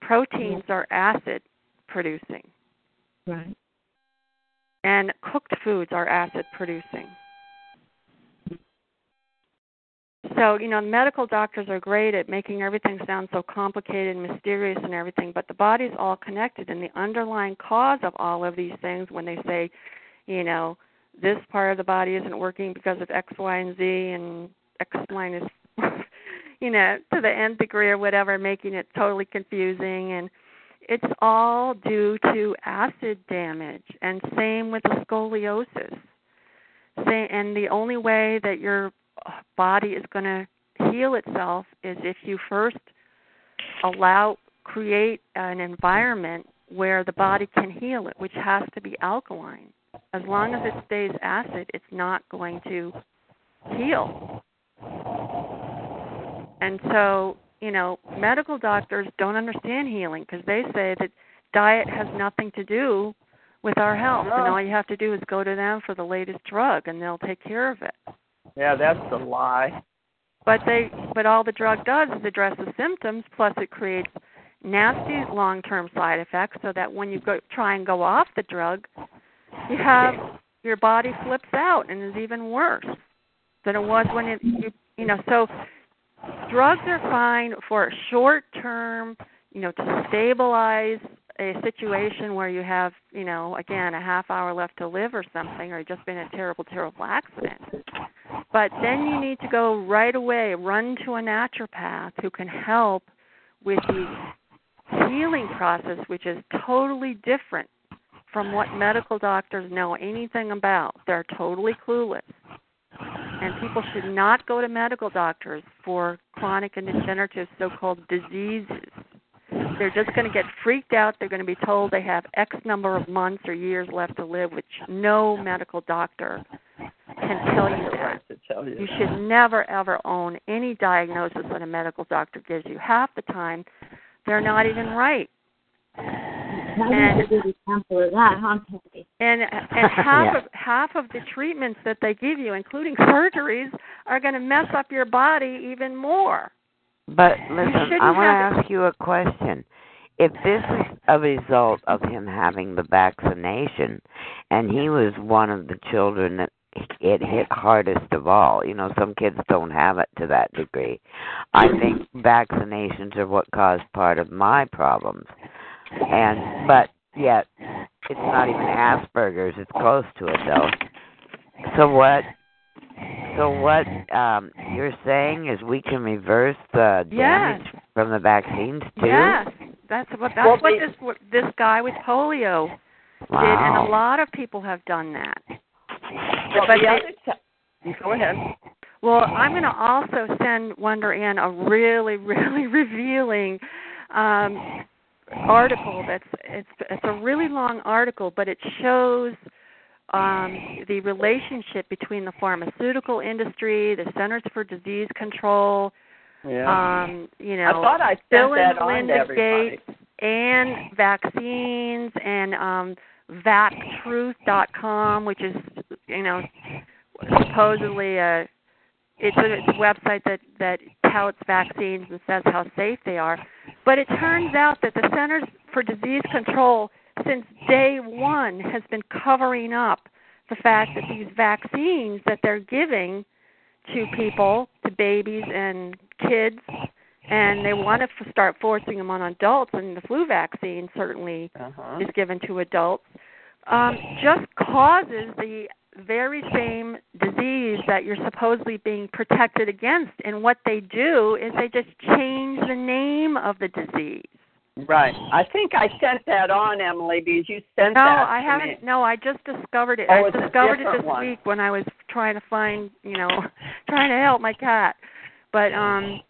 Proteins are acid producing, Right. And cooked foods are acid producing. So, you know, medical doctors are great at making everything sound so complicated and mysterious and everything, but the body's all connected and the underlying cause of all of these things when they say, you know, this part of the body isn't working because of X, Y, and Z and X minus you know, to the nth degree or whatever, making it totally confusing and it's all due to acid damage and same with the scoliosis. And the only way that your body is going to heal itself is if you first allow create an environment where the body can heal it, which has to be alkaline. As long as it stays acid, it's not going to heal. And so, you know, medical doctors don't understand healing because they say that diet has nothing to do with our health, and all you have to do is go to them for the latest drug, and they'll take care of it. Yeah, that's a lie. but they but all the drug does is address the symptoms plus it creates nasty long-term side effects so that when you go try and go off the drug you have your body flips out and is even worse than it was when it you you know so drugs are fine for short term you know to stabilize a situation where you have you know again a half hour left to live or something or just been in a terrible terrible accident. But then you need to go right away run to a naturopath who can help with the healing process which is totally different from what medical doctors know anything about. They're totally clueless and people should not go to medical doctors for chronic and degenerative so-called diseases. They're just going to get freaked out. They're going to be told they have X number of months or years left to live, which no medical doctor can tell you that. You should never ever own any diagnosis that a medical doctor gives you. Half the time, they're not even right. And, example of that, huh, Kathy? and and half of half of the treatments that they give you, including surgeries, are going to mess up your body even more. But listen, I want to ask you a question. If this is a result of him having the vaccination, and he was one of the children that it hit hardest of all, you know, some kids don't have it to that degree. I think vaccinations are what caused part of my problems. And but yet it's not even Asperger's, it's close to it though. So what so what um you're saying is we can reverse the Yes. damage from the vaccines too? Yes, that's what that's Well, what the- this what this guy with polio did, and a lot of people have done that. Well, But the they- other ti- go ahead. Well, I'm going to also send Wonder Ann a really, really revealing um, article. That's it's it's a really long article, but it shows um, the relationship between the pharmaceutical industry, the Centers for Disease Control, Yeah. um, you know, I thought I Bill that and Melinda. Gates, and vaccines, and um, VacTruth.com, which is you know supposedly a it's a, it's a website that that touts vaccines and says how safe they are. But it turns out that the Centers for Disease Control, since day one, has been covering up the fact that these vaccines that they're giving to people, to babies and kids, and they want to start forcing them on adults, and the flu vaccine certainly Uh-huh. is given to adults, um, just causes the very same disease that you're supposedly being protected against. And what they do is they just change the name of the disease. Right. I think I sent that on, Emily, because you sent No, that. No, I haven't. Me. No, I just discovered it. Oh, I it's a discovered it this one. week when I was trying to find, you know, trying to help my cat. But um,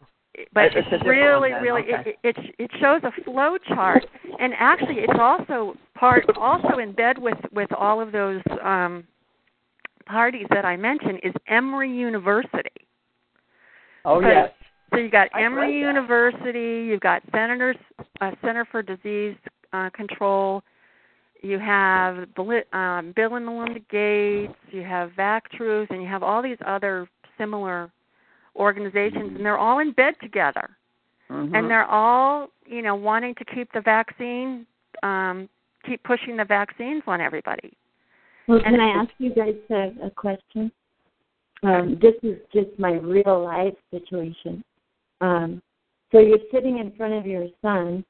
but It's it's really, one really, okay. it, it it shows a flow chart, and actually, it's also part also in bed with with all of those um parties that I mentioned is Emory University. Oh So- yes. So you got Emory. University, you've got Senators uh, Center for Disease uh, Control, you have um, Bill and Melinda Gates, you have VacTruth, and you have all these other similar organizations, and they're all in bed together, mm-hmm. and they're all you know wanting to keep the vaccine, um, keep pushing the vaccines on everybody. Well, And can I ask you guys a, a question? Um, this is just my real life situation. Um, so you're sitting in front of your son,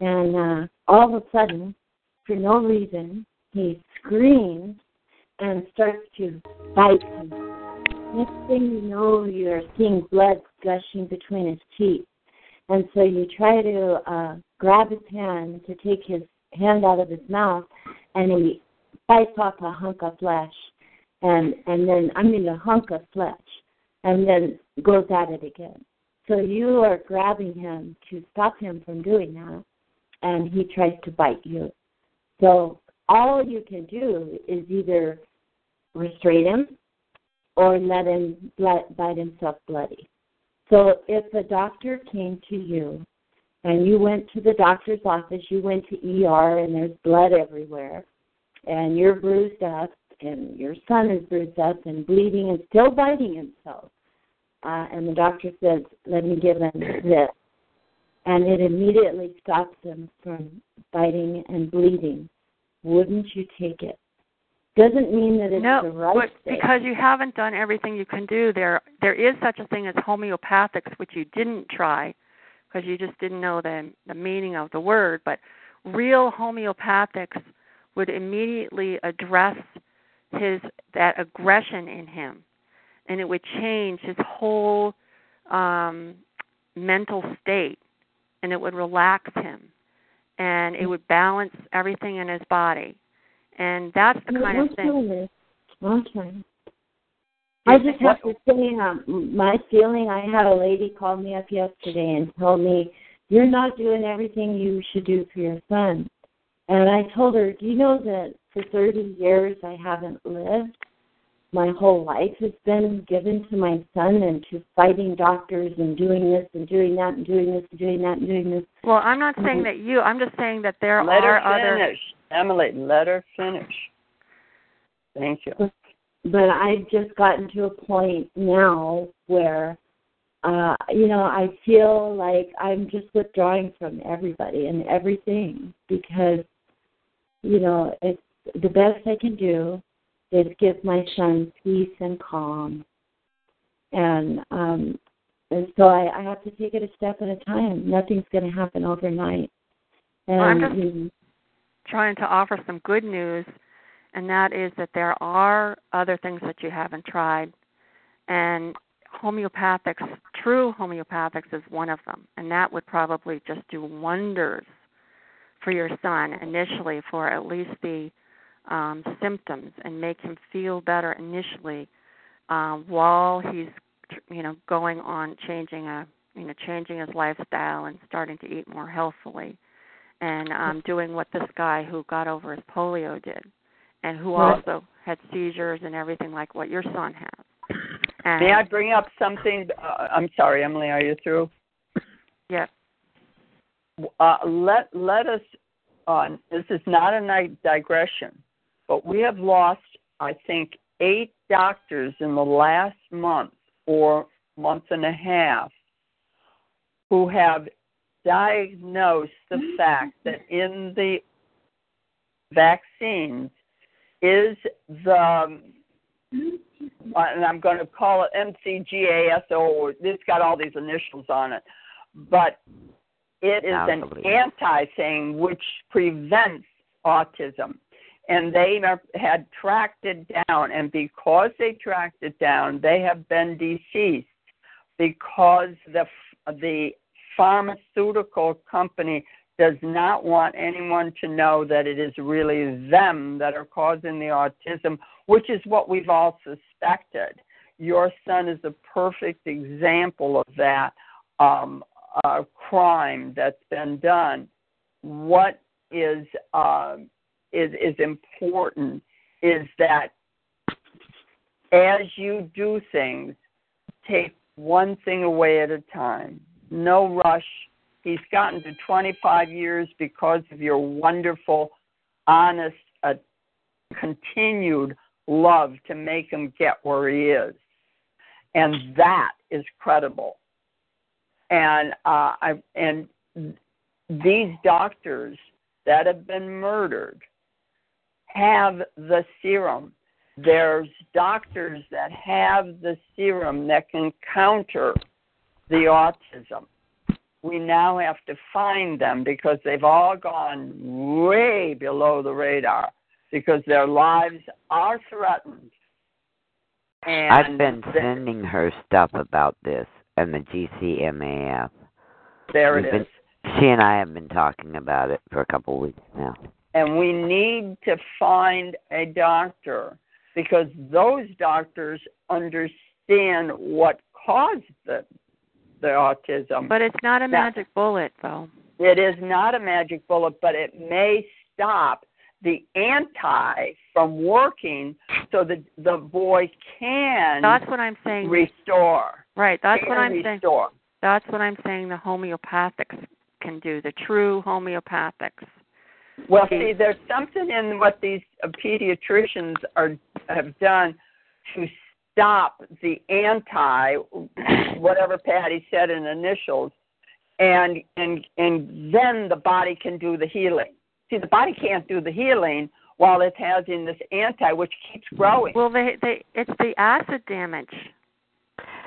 and uh, all of a sudden, for no reason, he screams and starts to bite you. Next thing you know, you're seeing blood gushing between his teeth. And so you try to uh, grab his hand to take his hand out of his mouth, and he bites off a hunk of flesh, and and then I mean a hunk of flesh, and then goes at it again. So you are grabbing him to stop him from doing that, and he tries to bite you. So all you can do is either restrain him or let him let, bite himself bloody. So if a doctor came to you and you went to the doctor's office, you went to ER and there's blood everywhere, and you're bruised up, and your son is bruised up and bleeding and still biting himself, uh, and the doctor says, "Let me give him this," and it immediately stops him from biting and bleeding. Wouldn't you take it? Doesn't mean that it's no, the right thing. because you haven't done everything you can do, there there is such a thing as homeopathics, which you didn't try because you just didn't know the the meaning of the word. But real homeopathics would immediately address his that aggression in him, and it would change his whole um, mental state, and it would relax him, and it would balance everything in his body and that's the kind of thing. Okay. I just have to say, um, my feeling. I had a lady call me up yesterday and told me, "You're not doing everything you should do for your son." And I told her, "Do you know that for 30 years I haven't lived? My whole life has been given to my son and to fighting doctors and doing this and doing that and doing this and doing that and doing this." Well, I'm not saying that you. I'm just saying that there Let are her other. finish. Emily, let her finish. Thank you. but I've just gotten to a point now where uh you know I feel like I'm just withdrawing from everybody and everything because you know it's the best I can do is give my son peace and calm and um and so I, I have to take it a step at a time. Nothing's gonna happen overnight. And Well, I'm just- trying to offer some good news, and that is that there are other things that you haven't tried, and homeopathics, true homeopathics, is one of them, and that would probably just do wonders for your son initially for at least the um, symptoms and make him feel better initially uh, while he's you know going on changing a you know changing his lifestyle and starting to eat more healthfully and um doing what this guy who got over his polio did and who Right. also had seizures and everything like what your son has and May I bring up something? Uh, I'm sorry, Emily. Are you through? yeah uh, let let us on. this is not a digression, but we have lost, I think, eight doctors in the last month or month and a half who have diagnosed the fact that in the vaccines is the uh, and I'm going to call it MCGASO. It's got all these initials on it, but it is an anti thing which prevents autism. And they are, had tracked it down, and because they tracked it down, they have been deceased because the the pharmaceutical company does not want anyone to know that it is really them that are causing the autism, which is what we've all suspected. Your son is a perfect example of that um, uh, crime that's been done. What is um, is is important is that as you do things, take one thing away at a time. No rush. He's gotten to 25 years because of your wonderful, honest, uh, continued love to make him get where he is, and that is credible. And uh, I and these doctors that have been murdered have the serum. There's doctors that have the serum that can counter the autism. We now have to find them because they've all gone way below the radar because their lives are threatened. And I've been sending her stuff about this and the GCMAF. there it We've been- is. She and I have been talking about it for a couple of weeks now. and we need to find a doctor because those doctors understand what caused the the autism. but it's not a Now- magic bullet though it is not a magic bullet, but it may stop the anti from working so that the boy can that's what i'm saying restore. Right. That's what i'm saying. that's what i'm saying. The homeopathics can do the true homeopathics. Well, see, there's something in what these uh, pediatricians are have done to stop the anti, whatever Patty said in initials, and and and then the body can do the healing. See, the body can't do the healing while it has in this anti, which keeps growing. Well, they, they, it's the acid damage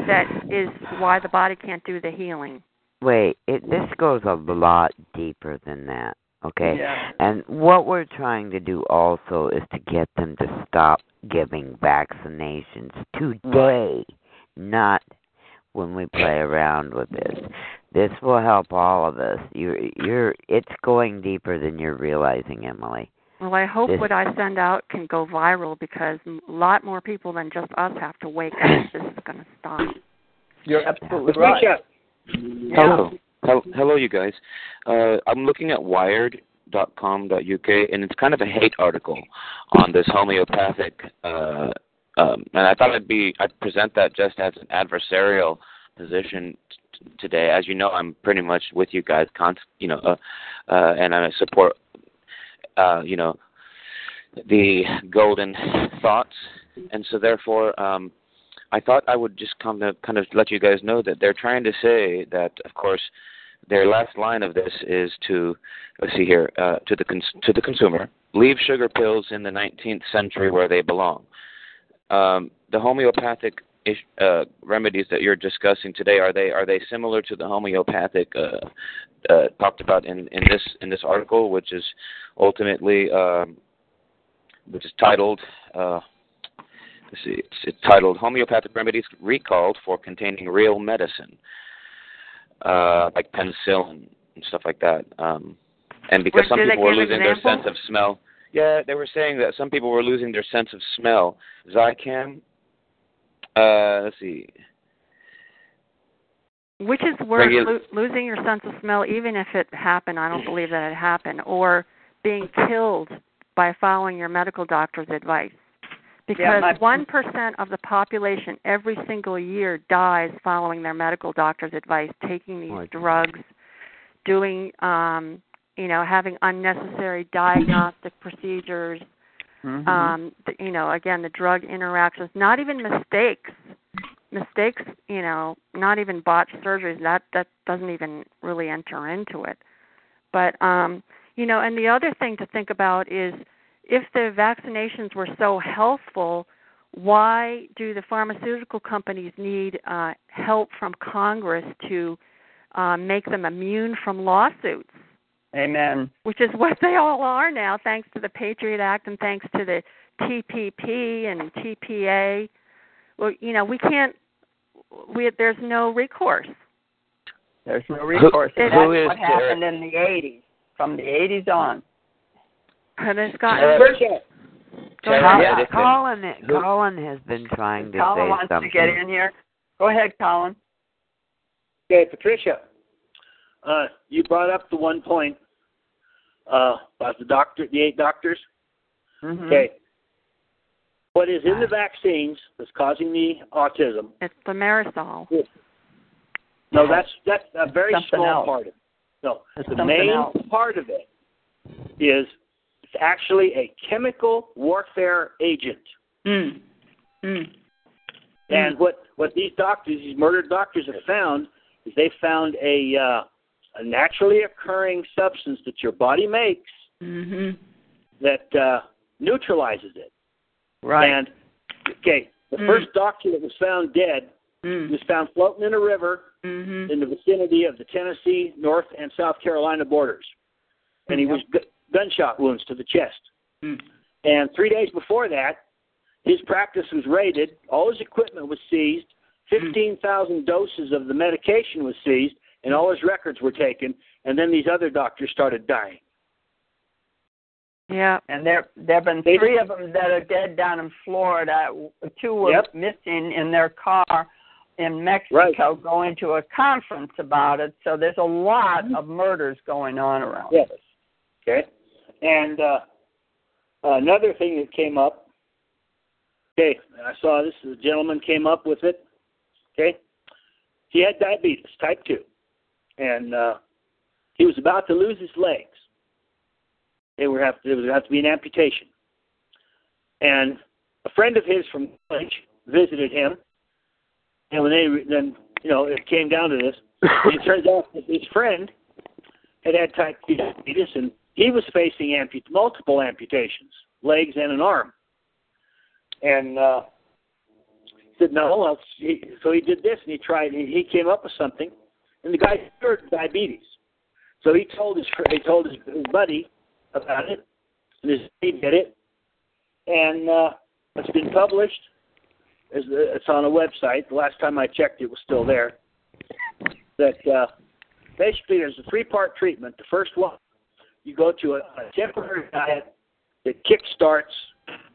that is why the body can't do the healing. Wait, it this goes a lot deeper than that. Okay? Yeah. And what we're trying to do also is to get them to stop giving vaccinations today, not when we play around with this. This will help all of us. You're you're it's going deeper than you're realizing, Emily. Well, I hope This- what I send out can go viral because a lot more people than just us have to wake up. This is going to stop. You're absolutely right. Patricia, Hello. Hello, you guys. Uh, I'm looking at wired.com.uk, and it's kind of a hate article on this homeopathic. Uh, um, and I thought I'd be I'd present that just as an adversarial position t- today. As you know, I'm pretty much with you guys, con- you know, uh, uh, and I support, uh, you know, the golden thoughts, and so therefore. Um, I thought I would just kind of kind of let you guys know that they're trying to say that, of course, their last line of this is to let's see here uh, to the cons- to the consumer leave sugar pills in the 19th century where they belong. Um, the homeopathic uh, remedies that you're discussing today are they are they similar to the homeopathic uh, uh, talked about in, in this in this article, which is ultimately um, which is titled. Uh, let's see, it's, it's titled "Homeopathic Remedies Recalled for Containing Real Medicine," uh, like penicillin and stuff like that. Um, and because some people were losing their sense of smell, yeah, they were saying that some people were losing their sense of smell. Zicam. Uh, let's see. Which is worse, Regu- lo- losing your sense of smell, even if it happened. I don't believe that it happened, or being killed by following your medical doctor's advice. Because my- one percent of the population every single year dies following their medical doctor's advice, taking these Right. drugs, doing, um, you know, having unnecessary diagnostic procedures, Mhm. um you know again the drug interactions not even mistakes. Mistakes you know not even botched surgeries that that doesn't even really enter into it. But um you know and the other thing to think about is if the vaccinations were so healthful why do the pharmaceutical companies need uh help from congress to uh, make them immune from lawsuits Amen. which is what they all are now, thanks to the Patriot Act and thanks to the TPP and TPA. Well, you know, we can't. We there's no recourse. There's no recourse. who and that's is what there- happened in the 80s, from the 80s on. And it's got. Patricia, Go Terry ahead. Yeah. Colin, Colin has been trying to Colin say wants something. to get in here. Go ahead, Colin. okay, Patricia, uh, you brought up the one point uh, about the doctor, the eight doctors. Mhm. Okay. What is in the vaccines that's causing the autism? It's thimerosal. No, that's that's a very Something small else. part of it. No, It's the main else. part of it is it's actually a chemical warfare agent. Mm. Mm. And what what these doctors, these murdered doctors, have found is they found a uh, a naturally occurring substance that your body makes Mhm. that uh, neutralizes it. Right. And okay, the Mm. first doctor that was found dead Mm. was found floating in a river Mhm. in the vicinity of the Tennessee, North, and South Carolina borders, and he was gu- gunshot wounds to the chest. Mm. And three days before that, his practice was raided. All his equipment was seized. Fifteen thousand doses of the medication was seized, and all his records were taken. And then these other doctors started dying. Yeah. And there there have been They- three of them that are dead down in Florida. Two were Yep. missing in their car in Mexico going to a conference about it. So there's a lot of murders going on around Yes. us. Okay. And uh, another thing that came up. Okay, I saw this. The gentleman came up with it. Okay, he had diabetes, type two, and uh, he was about to lose his legs. They were have was have to be an amputation. And a friend of his from college visited him, and when they then you know it came down to this, it turns out that his friend had had type 2 diabetes, and he was facing multiple amputations, legs and an arm. And uh, said, no, well, so he did this, and he tried, and he came up with something, and the guy cured diabetes. So he told his he told his, buddy about it, and his he did it, and uh, it's been published. It's, it's on a website. The last time I checked, it was still there. That uh, basically there's a three-part treatment. The first one, you go to a, a temporary diet that kickstarts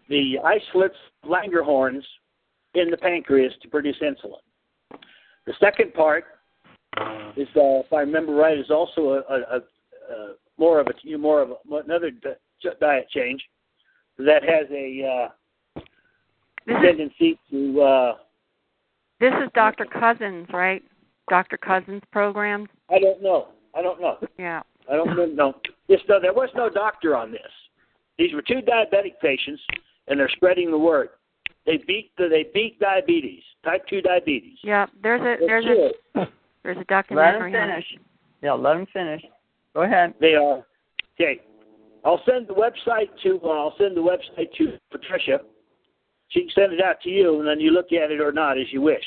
the islets of Langerhans in the pancreas to produce insulin. The second part is, uh, if I remember right, is also a, a, a, a more of a more of a, another di- diet change that has a uh, tendency to. Uh, This is Dr. Cousens, right? Dr. Cousens program. I don't know. I don't know. Yeah. I don't know. No, this, no, there was no doctor on this. These were two diabetic patients, and they're spreading the word. They beat the, they beat diabetes, type two diabetes. Yeah. There's a there's a there's a Let documentary. him on finish. Yeah, let him finish. Go ahead. They are okay. I'll send the website to uh, I'll send the website to Patricia. She can send it out to you, and then you look at it or not as you wish.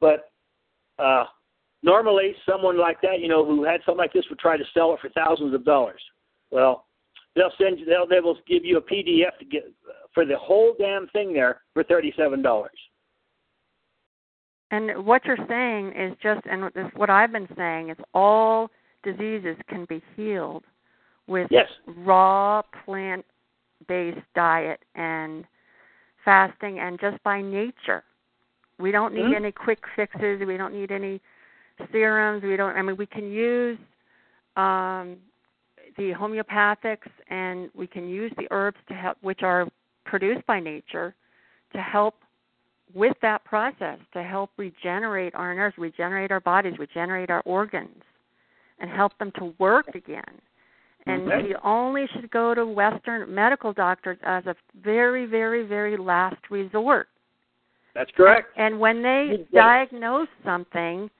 But uh, normally, someone like that, you know, who had something like this, would try to sell it for thousands of dollars. Well, they'll send you. They'll they will give you a PDF to get for the whole damn thing there for thirty-seven dollars. And what you're saying is just, and this, what I've been saying is all diseases can be healed with Yes. raw plant-based diet and fasting, and just by nature. We don't need Mhm. any quick fixes. We don't need any serums. We don't. I mean, we can use um, the homeopathics, and we can use the herbs to help, which are produced by nature, to help with that process to help regenerate our nerves, regenerate our bodies, regenerate our organs, and help them to work again. And Okay. we only should go to Western medical doctors as a very, very, very last resort. That's correct. And when they You diagnose something,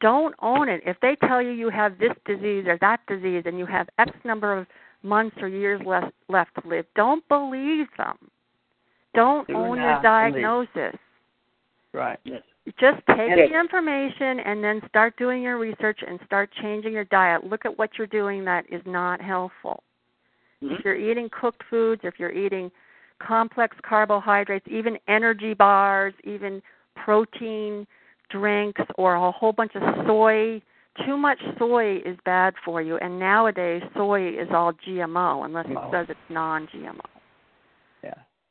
don't own it. If they tell you you have this disease or that disease and you have X number of months or years left left to live, don't believe them. Don't Do own your believe. Right. Yes. Just take Yes. the information and then start doing your research and start changing your diet. Look at what you're doing that is not helpful. Mhm. If you're eating cooked foods, if you're eating complex carbohydrates, even energy bars, even protein drinks, or a whole bunch of soy, too much soy is bad for you. And nowadays, soy is all GMO unless it Oh. says it's non GMO. Yeah.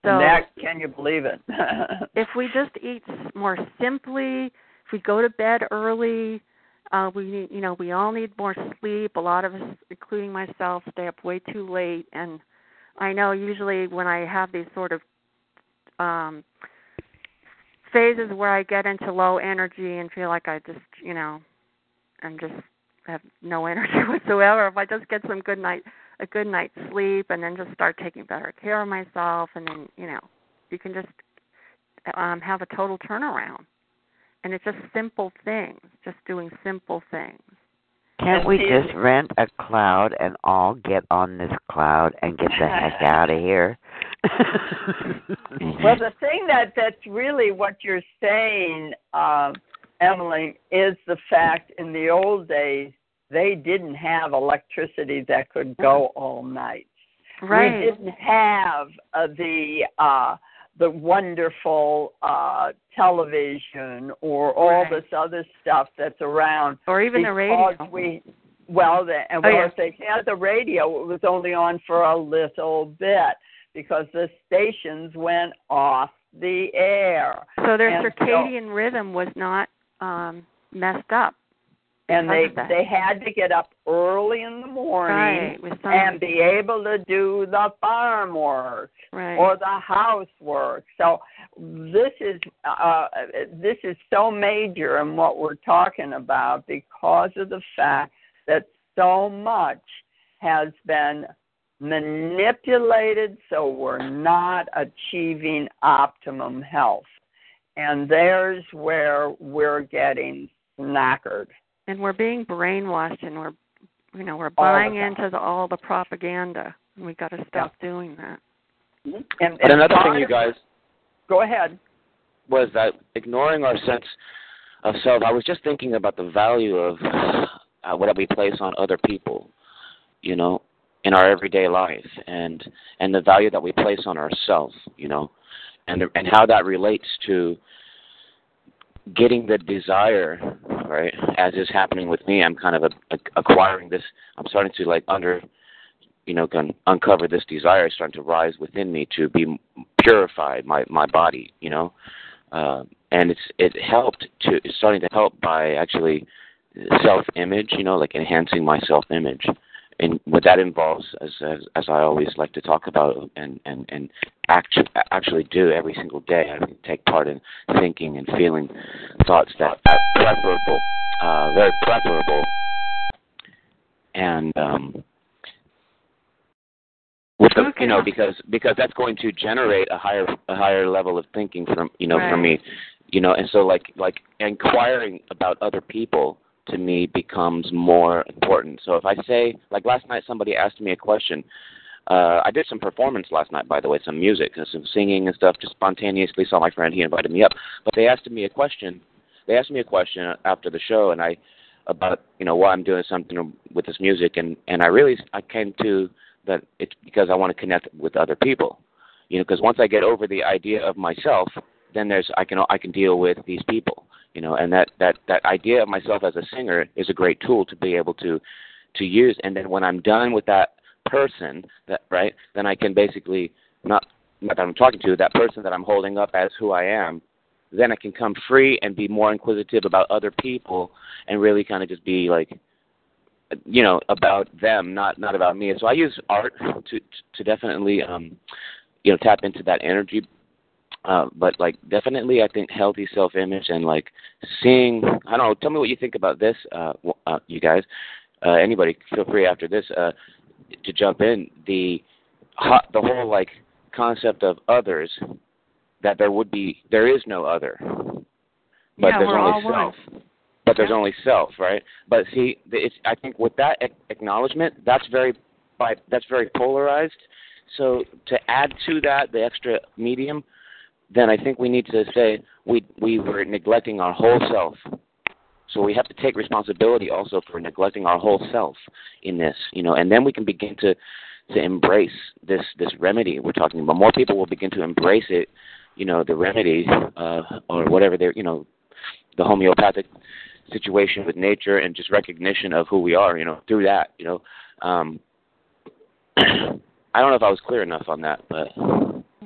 So- that, can you believe it? if we just eat more simply, if we go to bed early, uh, we need, you know, we all need more sleep. A lot of us, including myself, stay up way too late, and I know usually when I have these sort of um phases where I get into low energy and feel like I just, you know, I'm just have no energy whatsoever. If I just get some good night a good night's sleep and then just start taking better care of myself and then, you know, you can just um have a total turnaround. And it's just simple things, just doing simple things. Can't we just rent a cloud and all get on this cloud and get the heck out of here? well, the thing that that's really what you're saying, uh, Emily, is the fact in the old days they didn't have electricity that could go all night. Right. We didn't have uh, the uh, the wonderful uh, television or all Right. this other stuff that's around. Or even the radio. We well, the, and Oh, well, yeah. if they had the radio, it was only on for a little bit because the stations went off the air, So their And so- circadian rhythm was not um messed up. And they that. they had to get up early in the morning Right, and be able to do the farm work right. or the housework. So this is uh, this is so major in what we're talking about because of the fact that so much has been manipulated so we're not achieving optimum health. And there's where we're getting knackered. And we're being brainwashed and we're you know, we're buying into the, all the propaganda. And we got to stop yeah. doing that. Mm-hmm. And, and another thing, you guys. Go ahead. Was that ignoring our sense of self? I was just thinking about the value of uh, what we place on other people. You know, in our everyday life, and and the value that we place on ourselves. You know, and and how that relates to getting the desire right? As is happening with me i'm kind of a, a, acquiring this i'm starting to like under you know can uncover this desire starting to rise within me to be purified my my body you know? Uh, and it's it helped to it's starting to help by actually self image you know like enhancing my self image and what that involves, as, as as I always like to talk about and and and actually actually do every single day, I take part in thinking and feeling thoughts that are preferable, uh, very preferable, and um, with the, you know because because that's going to generate a higher a higher level of thinking from you know right. for me, you know, and so like like inquiring about other people to me becomes more important. So if I say, like last night, somebody asked me a question. Uh, I did some performance last night, by the way, some music some singing and stuff, just spontaneously. Saw my friend, he invited me up, but they asked me a question. They asked me a question after the show, and I about you know why I'm doing something with this music, and and I really I came to that it's because I want to connect with other people, you know, because once I get over the idea of myself, then there's I can I can deal with these people you know and that that that idea of myself as a singer is a great tool to be able to to use. And then when i'm done with that person that right then i can basically not not that i'm talking to that person that i'm holding up as who i am then i can come free and be more inquisitive about other people and really kind of just be like you know about them not not about me. So i use art to to definitely um you know tap into that energy uh, but like definitely, I think healthy self-image and like seeing. I don't know. Tell me what you think about this, uh, uh, you guys. Uh, anybody, feel free after this uh, to jump in. The the whole like concept of others that there would be there is no other, but yeah, there's we're only all self. One. But there's only self, right? But see, it's I think with that acknowledgement, that's very that's very polarized. So to add to that the extra medium then I think we need to say we we were neglecting our whole self. So we have to take responsibility also for neglecting our whole self in this, you know, and then we can begin to to embrace this this remedy we're talking about. More people will begin to embrace it, you know, the remedy uh, or whatever they're, you know, the homeopathic situation with nature and just recognition of who we are, you know, through that, you know. Um, I don't know if I was clear enough on that, but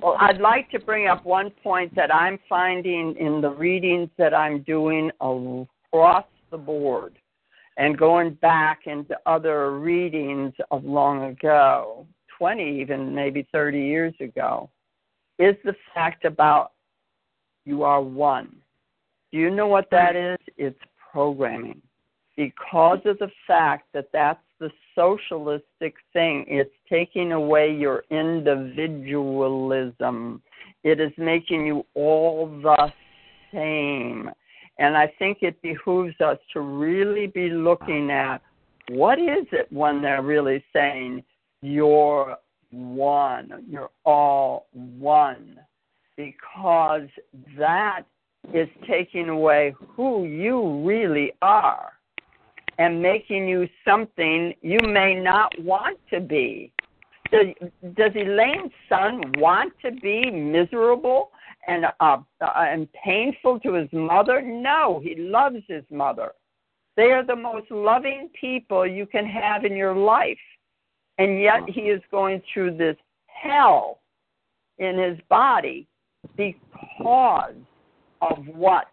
well, I'd like to bring up one point that I'm finding in the readings that I'm doing across the board and going back into other readings of long ago, 20 even maybe 30 years ago, is the fact about you are one. Do you know what that is? It's programming. Because of the fact that that's the socialistic thing. It's taking away your individualism. It is making you all the same. And I think it behooves us to really be looking at what is it when they're really saying you're one, you're all one, because that is taking away who you really are and making you something you may not want to be. Does, does Elaine's son want to be miserable and uh, uh, and painful to his mother? No, he loves his mother. They are the most loving people you can have in your life, and yet he is going through this hell in his body because of what?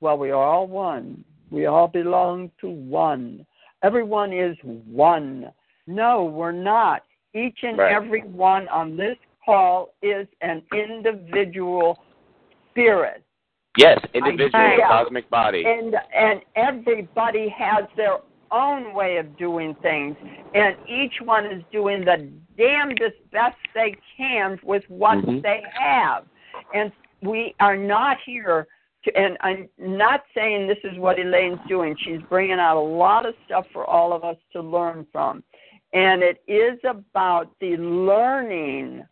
Well, we are all one. We all belong to one. Everyone is one. No, we're not. Each and right. every one on this call is an individual spirit. Yes, individual cosmic body. And and everybody has their own way of doing things, and each one is doing the damnedest best they can with what Mhm. they have. And we are not here and I'm not saying this is what Elaine's doing. She's bringing out a lot of stuff for all of us to learn from. And it is about the learning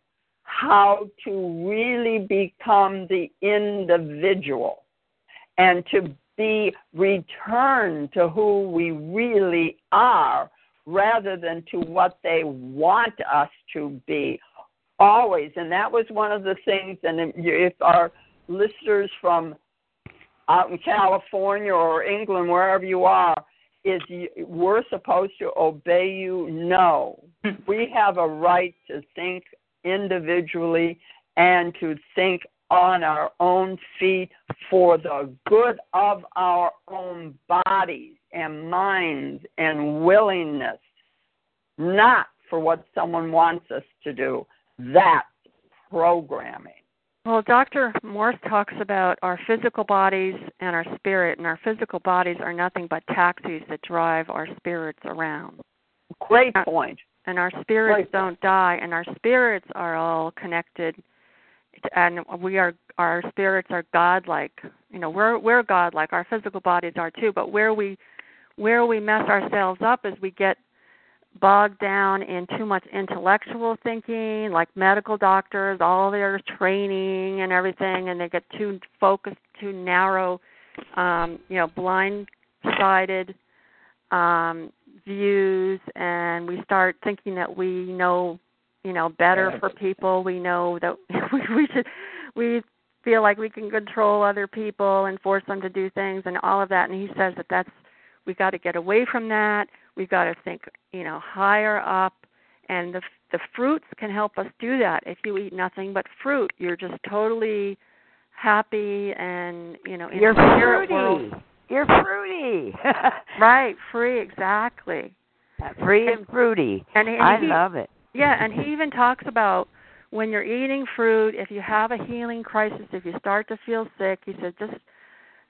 how to really become the individual and to be returned to who we really are rather than to what they want us to be always and that was one of the things and if our listeners from out in california or england wherever you are is we're supposed to obey you no hmm. we have a right to think individually and to think on our own feet for the good of our own bodies and minds and willingness, not for what someone wants us to do. That's programming. Well, Dr. Morse talks about our physical bodies and our spirit, and our physical bodies are nothing but taxis that drive our spirits around. Great uh, point. And our spirits Great. don't die, and our spirits are all connected, and we are our spirits are godlike. You know, we're we're godlike. Our physical bodies are too, but where we where we mess ourselves up is we get bogged down in too much intellectual thinking, like medical doctors, all their training and everything, and they get too focused, too narrow, um, you know, blind-sided um, views, and we start thinking that we know, you know, better for people. We know that we, we should, we feel like we can control other people and force them to do things and all of that. And he says that that's we got to get away from that. We've got to think, you know, higher up, and the the fruits can help us do that. If you eat nothing but fruit, you're just totally happy and you know in You're fruity. world. You're fruity. Right, free, exactly. Free and fruity. And, and I he, love it. Yeah, and he even talks about when you're eating fruit, if you have a healing crisis, if you start to feel sick, he said just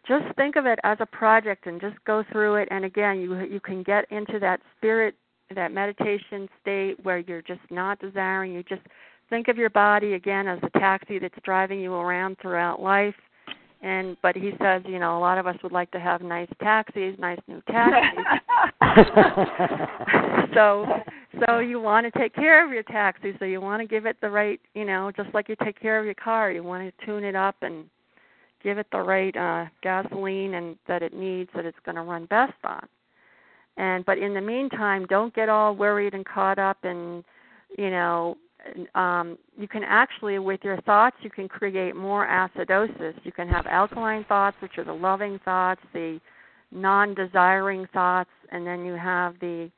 just think of it as a project and just go through it. And again you you can get into that spirit that meditation state where you're just not desiring. You just think of your body again as a taxi that's driving you around throughout life. And but he says you know a lot of us would like to have nice taxis nice new taxis. So so you want to take care of your taxi. So you want to give it the right you know just like you take care of your car you want to tune it up and give it the right uh gasoline and that it needs that it's going to run best on. And but in the meantime don't get all worried and caught up in you know um you can actually with your thoughts you can create more acidosis. You can have alkaline thoughts which are the loving thoughts the non-desiring thoughts and then you have the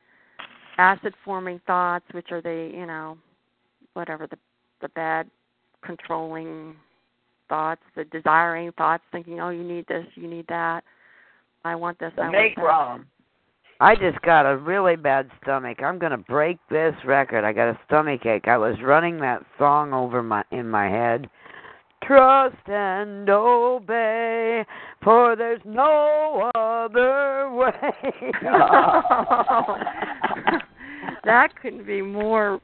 acid forming thoughts which are the you know whatever the the bad controlling thoughts the desiring thoughts thinking oh you need this you need that i want this The i make want that wrong. I just got a really bad stomach. I'm gonna break this record. I got a stomach ache. I was running that song over my in my head. Trust and obey, for there's no other way. that couldn't be more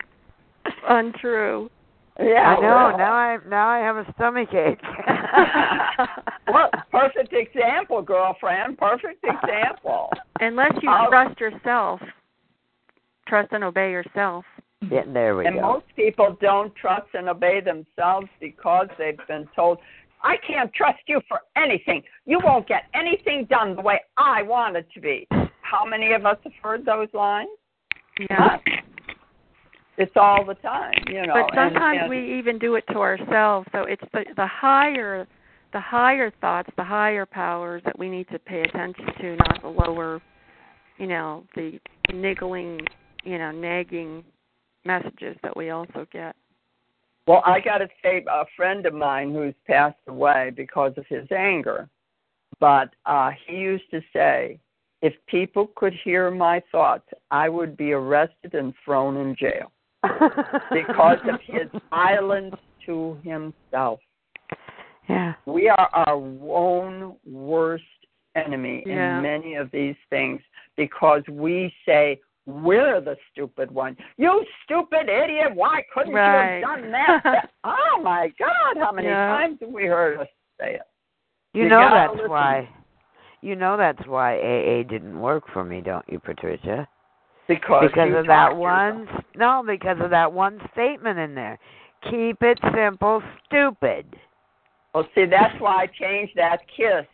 untrue Yeah. I know. Now I now I have a stomach ache. well, perfect example, girlfriend. Perfect example. unless you I'll- trust yourself trust and obey yourself yeah, there we and go. most people don't trust and obey themselves because they've been told, I can't trust you for anything. You won't get anything done the way I want it to be. How many of us have heard those lines? yeah It's all the time, you know. but and- sometimes and- we even do it to ourselves so it's the the higher the higher thoughts the higher powers that we need to pay attention to not the lower you know the niggling you know nagging messages that we also get Well, I got to say, a friend of mine who's passed away because of his anger, but uh, he used to say, if people could hear my thoughts, I would be arrested and thrown in jail because of his violence to himself. yeah. We are our own worst enemy Yeah. in many of these things because we say we're the stupid one. You stupid idiot! Why couldn't Right. you have done that? oh my God! How many Yeah. times have we heard us say it? You, You know that's listen. why. You know that's why AA didn't work for me, don't you, Patricia? Because because of that talked one. No, because of that one statement in there. Keep it simple, stupid. Well, see, that's why I changed that kiss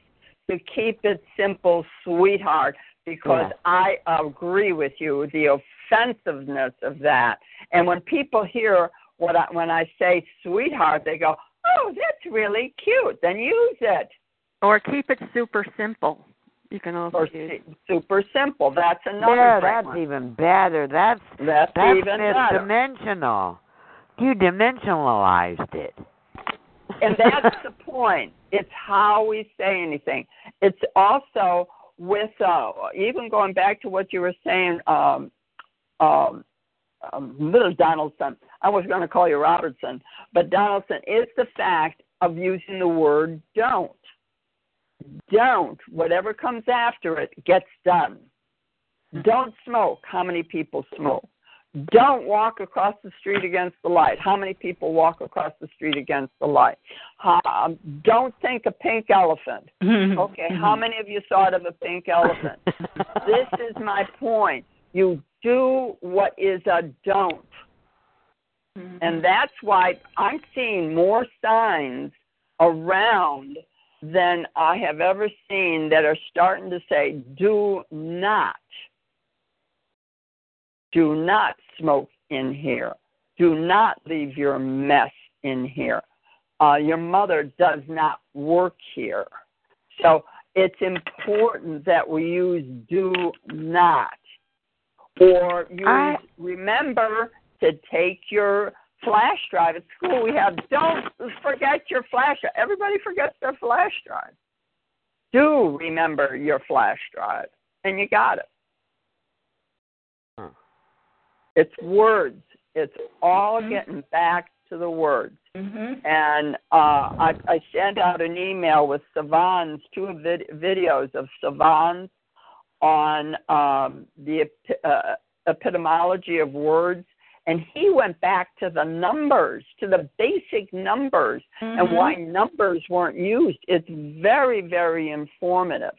to keep it simple, sweetheart, because Yeah. I agree with you, the offensiveness of that. And when people hear what I, when I say sweetheart, they go, "Oh, that's really cute." Then use it. Or keep it super simple. You can also Or use. super simple. That's another yeah, that's one. even better. That's That's, that's even better. dimensional. You dimensionalized it. and that's the point. It's how we say anything. It's also with uh, even going back to what you were saying, um, um, um, little Donaldson. I was going to call you Robertson, but Donaldson is the fact of using the word "don't." Don't. Whatever comes after it gets done. Hmm. Don't smoke. How many people smoke? Don't walk across the street against the light. How many people walk across the street against the light? Um, don't think a pink elephant. Mm-hmm. Okay, mm-hmm. how many of you thought of a pink elephant? this is my point. You do what is a don't. Mm-hmm. And that's why I'm seeing more signs around than I have ever seen that are starting to say, do not, do not smoke in here. Do not leave your mess in here. Uh, your mother does not work here. So it's important that we use do not. Or use, I- remember to take your flash drive at school. We have don't forget your flash drive. Everybody forgets their flash drive. Do remember your flash drive, and you got it. Huh. It's words. It's all getting back to the words. Mm-hmm. And uh, I, I sent out an email with Savans, two vid- videos of Savans on um, the epi- uh, epitomology of words. And he went back to the numbers, to the basic numbers, and mm-hmm. why numbers weren't used. It's very, very informative.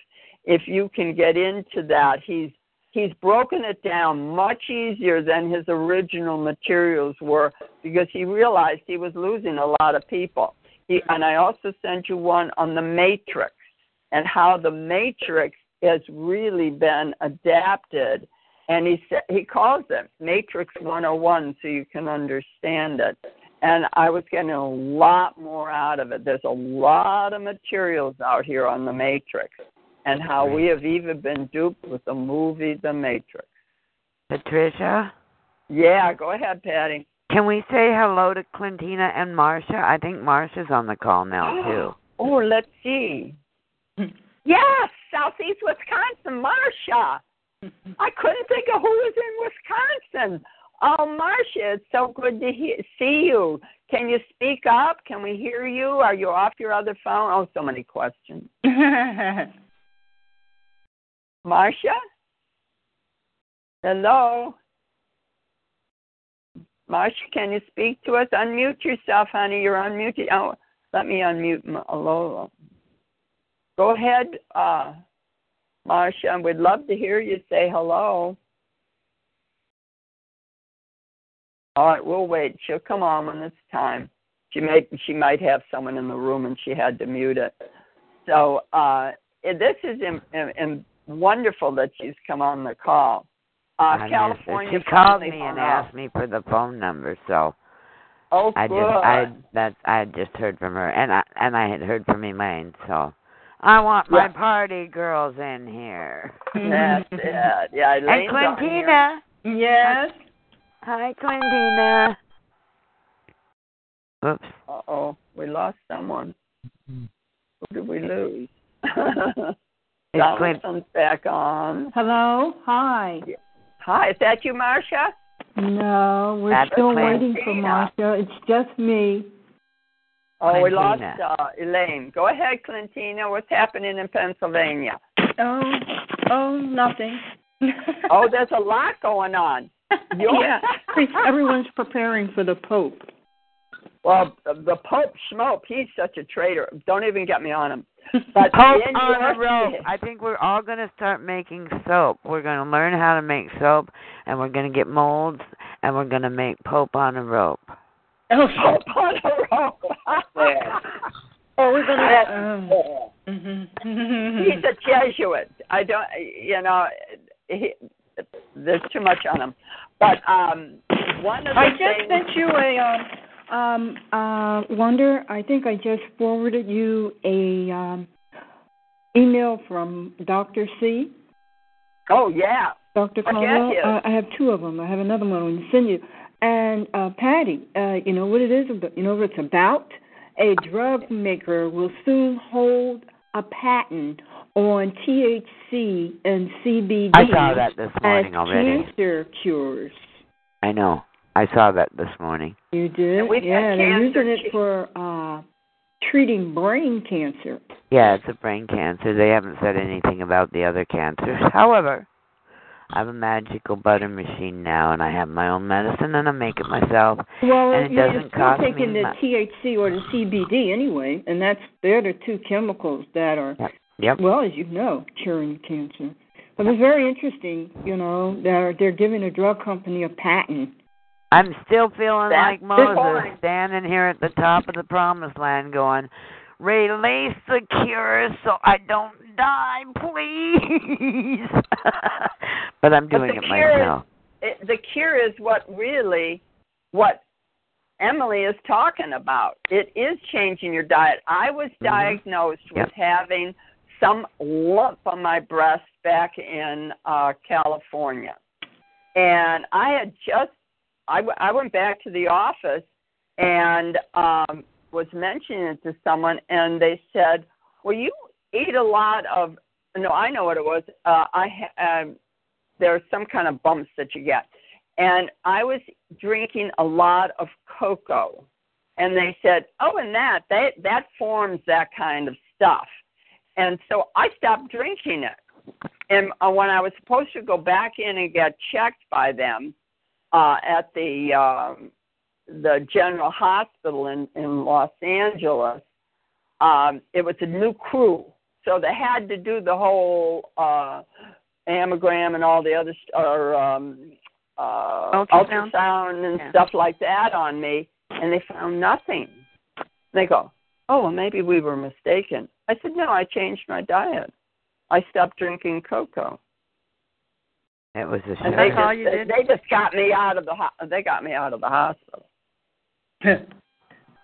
If you can get into that, he's he's broken it down much easier than his original materials were because he realized he was losing a lot of people. He, and I also sent you one on the matrix and how the matrix has really been adapted. And he sa- he calls it Matrix 101 so you can understand it. And I was getting a lot more out of it. There's a lot of materials out here on the Matrix and how we have even been duped with the movie The Matrix. Patricia, Yeah, go ahead, Patty. can we say hello to Clintina and Marcia? I think Marcia's on the call now too. Oh, let's see. Yes, Southeast Wisconsin, Marcia. I couldn't think of who was in Wisconsin. Oh, Marcia, it's so good to hear, see you. Can you speak up? Can we hear you? Are you off your other phone? Oh, so many questions. Marcia? Hello? Marcia, can you speak to us? Unmute yourself, honey. You're unmuted. Oh, let me unmute Lola. Go ahead, uh, Marcia. We'd love to hear you say hello. All right, we'll wait. She'll come on when it's time. She may she might have someone in the room and she had to mute it. So uh, this is im im im wonderful that she's come on the call. Uh, I. California. She called me and asked me for the phone number, so Oh, I good. just I that I had just heard from her, and I and I had heard from Elaine, so I want my Yeah. party girls in here. That's it. Yeah, and Elaine's on here. Clintina. Yes. Hi, Clintina. Oops. Uh oh, we lost someone. Who did we lose? It's Donaldson's back on. Hello. Hi. Hi, is that you, Marcia? No, we're That's still waiting for Marcia. It's just me. Oh, we lost uh, Elaine. Go ahead, Clintina. What's happening in Pennsylvania? Oh, oh, nothing. oh, there's a lot going on. You're- yeah, everyone's preparing for the Pope. Well, the Pope Schmope, he's such a traitor. Don't even get me on him. But Pope on your- a rope. I think we're all going to start making soap. We're going to learn how to make soap, and we're going to get molds, and we're going to make Pope on a rope. Oh, Pope on a rope. oh, we're gonna. gonna. he's a Jesuit. I don't, you know, he, there's too much on him. But um, one of the I just things. sent you a um, um uh wonder. I think I just forwarded you a um email from Dr. C. Oh yeah. Dr. I Caldwell. get you. Uh, I have two of them. I have another one I'm going to send you. And uh, Patty, uh, you know what it is? about- You know what it's about? A drug maker will soon hold a patent on THC and CBD I saw that this morning as already. cancer cures. I know. I saw that this morning. You did? And we've yeah, they're using it for uh treating brain cancer. Yeah, it's a brain cancer. They haven't said anything about the other cancers. However, I have a magical butter machine now, and I have my own medicine, and I make it myself. Well, and it you're doesn't still cost taking me the much. THC or the CBD anyway, and that's they're the two chemicals that are Yep. Yep. well, as you know, curing cancer. But it's very interesting, you know, that they're giving a drug company a patent. I'm still feeling That's like the Moses, standing here at the top of the promised land, going, "Release the cure so I don't die, please." but I'm doing the it cure myself. it, the cure is what really what Emily is talking about. It is changing your diet. I was Mhm. diagnosed Yep. with having some lump on my breast back in uh California. And I had just I, w- I went back to the office and um was mentioning it to someone and they said, "Well, you eat a lot of no, I know what it was. Uh I ha- um there's some kind of bumps that you get. And I was drinking a lot of cocoa. And they said, "Oh, and that that that forms that kind of stuff." And so I stopped drinking it. And uh, when I was supposed to go back in and get checked by them uh, at the um, the General Hospital in in Los Angeles, um, it was a new crew, so they had to do the whole uh, ammogram and all the other st- or um, uh, Ultrasound? ultrasound and Yeah. stuff like that on me, and they found nothing. They go, "Oh, well, maybe we were mistaken." I said, "No, I changed my diet. I stopped drinking cocoa." It was a And shame. they That's all you did? they just got me out of the ho- they got me out of the hospital.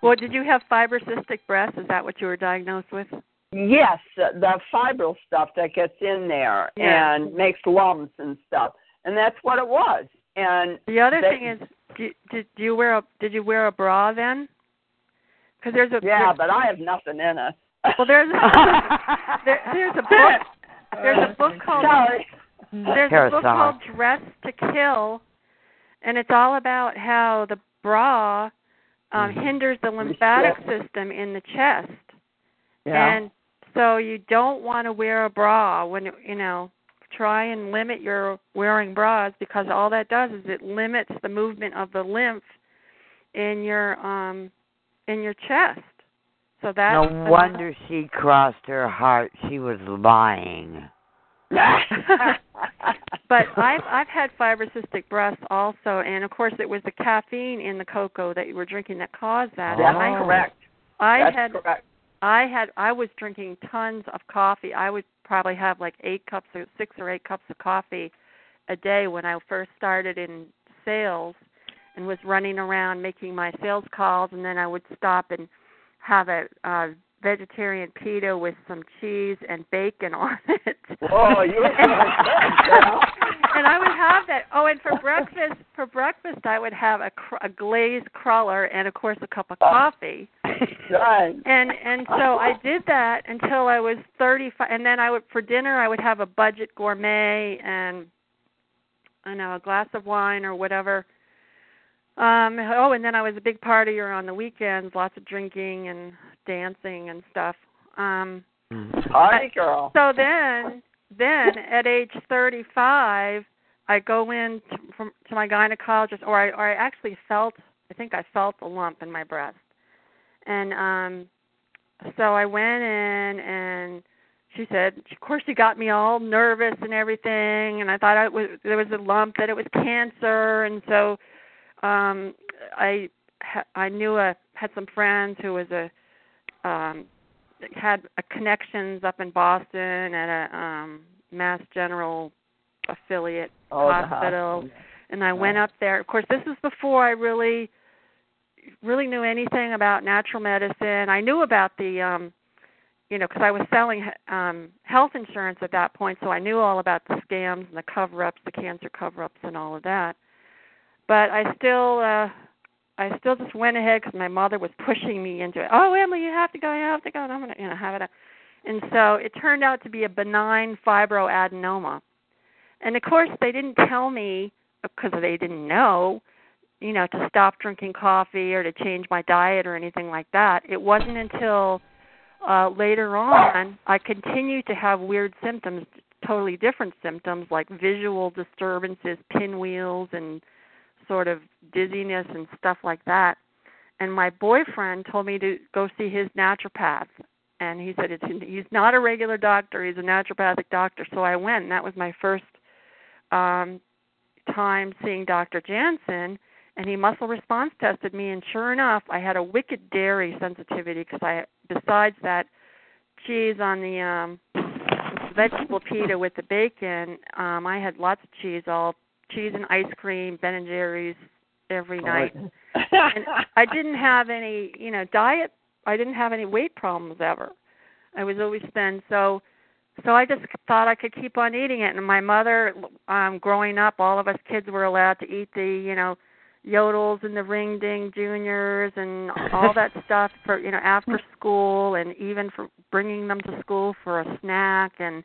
Well, did you have fibrocystic breast? Is that what you were diagnosed with? Yes, the, the fibril stuff that gets in there Yeah. and makes lumps and stuff, and that's what it was. And The other they- thing is, do, did do you wear a did you wear a bra then? Because there's a yeah, there's, but I have nothing in it. well there's a, there, there's a book there's a book called Sorry. there's a book called Dressed to Kill, and it's all about how the bra um, Mm-hmm. hinders the lymphatic system in the chest, Yeah. and so you don't want to wear a bra when you know. Try and limit your wearing bras because all that does is it limits the movement of the lymph in your um in your chest. So that's no wonder she crossed her heart. She was lying. but I've I've had fibrocystic breasts also, and of course it was the caffeine in the cocoa that you were drinking that caused that. That's And I, correct. I That's had correct. I had I was drinking tons of coffee. I would probably have like eight cups or six or eight cups of coffee a day when I first started in sales and was running around making my sales calls and then I would stop and have a uh vegetarian pita with some cheese and bacon on it. Oh, you were doing good, girl. and I would have that. Oh, and for breakfast, for breakfast, I would have a, cr- a glazed cruller and, of course, a cup of coffee. Right. And and so I did that until I was 35, and then I would for dinner I would have a budget gourmet and I don't know a glass of wine or whatever. Um oh, and then I was a big partier on the weekends, lots of drinking and dancing and stuff. Um Party girl. so then then at age 35, I go in to, from, to my gynecologist, or I, or I actually felt, I think I felt a lump in my breast, and um, so I went in and she said, of course, she got me all nervous and everything, and I thought it was there was a lump that it was cancer, and so um, I I knew a had some friends who was a um, had a connections up in Boston at a um, Mass General affiliate Oh, hospital, and I went up there. Of course, this is before I really really knew anything about natural medicine. I knew about the um you know, because I was selling um health insurance at that point, so I knew all about the scams and the cover-ups, the cancer cover-ups, and all of that. But I still, uh I still just went ahead because my mother was pushing me into it. Oh, Emily, you have to go, you have to go, and I'm gonna, you know, have it. And so it turned out to be a benign fibroadenoma. And of course, they didn't tell me because they didn't know, you know, to stop drinking coffee or to change my diet or anything like that. It wasn't until uh later on I continued to have weird symptoms, totally different symptoms like visual disturbances, pinwheels and sort of dizziness and stuff like that. And my boyfriend told me to go see his naturopath. And he said it's he's not a regular doctor, he's a naturopathic doctor. So I went and that was my first um time seeing Dr. Jansen and he muscle response tested me and sure enough I had a wicked dairy sensitivity because I besides that cheese on the um vegetable pita with the bacon um I had lots of cheese all cheese and ice cream Ben and Jerry's every night. and I didn't have any you know diet I didn't have any weight problems ever. I was always thin. So so I just thought I could keep on eating it. And my mother um growing up all of us kids were allowed to eat the you know yodels and the ring ding juniors and all that stuff for you know after school and even for bringing them to school for a snack. And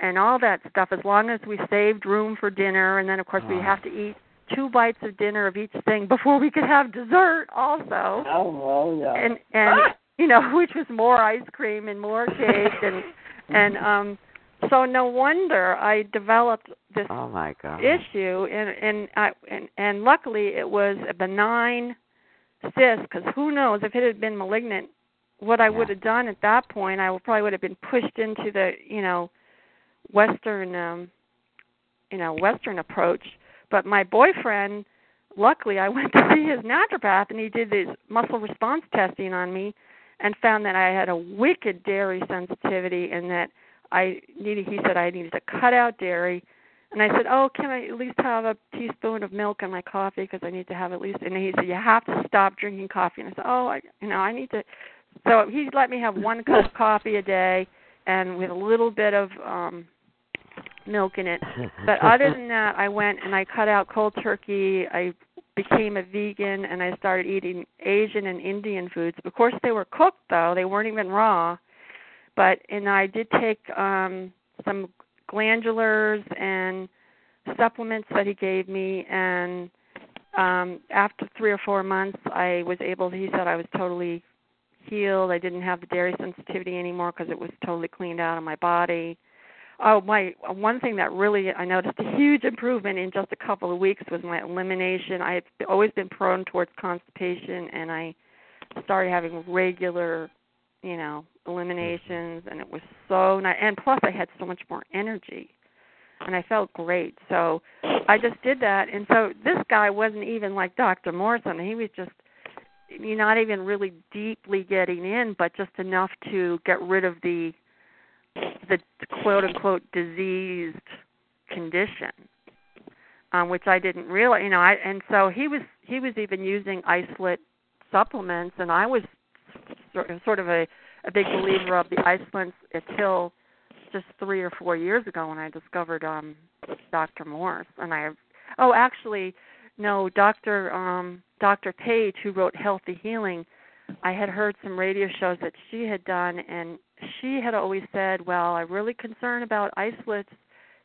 and all that stuff as long as we saved room for dinner and then of course we have to eat two bites of dinner of each thing before we could have dessert also Oh, well, yeah. and and you know which was more ice cream and more cake and and um so no wonder I developed this Oh my God. issue and and I and and luckily it was a benign cyst because who knows if it had been malignant what I would have done at that point I probably would have been pushed into the you know western um you know western approach but my boyfriend luckily I went to see his naturopath and he did his muscle response testing on me and found that I had a wicked dairy sensitivity and that I needed he said I needed to cut out dairy and I said, "Oh, can I at least have a teaspoon of milk in my coffee because I need to have at least." And he said, "You have to stop drinking coffee." And I said, "Oh, I, you know, I need to." So he let me have one cup of coffee a day, and with a little bit of um milk in it. But other than that, I went and I cut out cold turkey. I became a vegan and I started eating Asian and Indian foods. Of course, they were cooked though; they weren't even raw. But and I did take um some glandulars and supplements that he gave me and um after 3 or 4 months I was able he said I was totally healed. I didn't have the dairy sensitivity anymore because it was totally cleaned out of my body. Oh, my one thing that really I noticed a huge improvement in just a couple of weeks was my elimination. I've always been prone towards constipation and I started having regular, you know, eliminations and it was so nice and plus I had so much more energy and I felt great. So I just did that and so this guy wasn't even like Dr. Morrison. He was just you're not even really deeply getting in, but just enough to get rid of the the quote unquote diseased condition, um, which I didn't realize. You know, I and so he was he was even using isolate supplements, and I was sort of, a a big believer of the isolates until just three or four years ago when I discovered um Dr. Morse, and I oh actually no Dr. um Dr. Page who wrote Healthy Healing. I had heard some radio shows that she had done, and she had always said, "Well, I'm really concerned about isolates."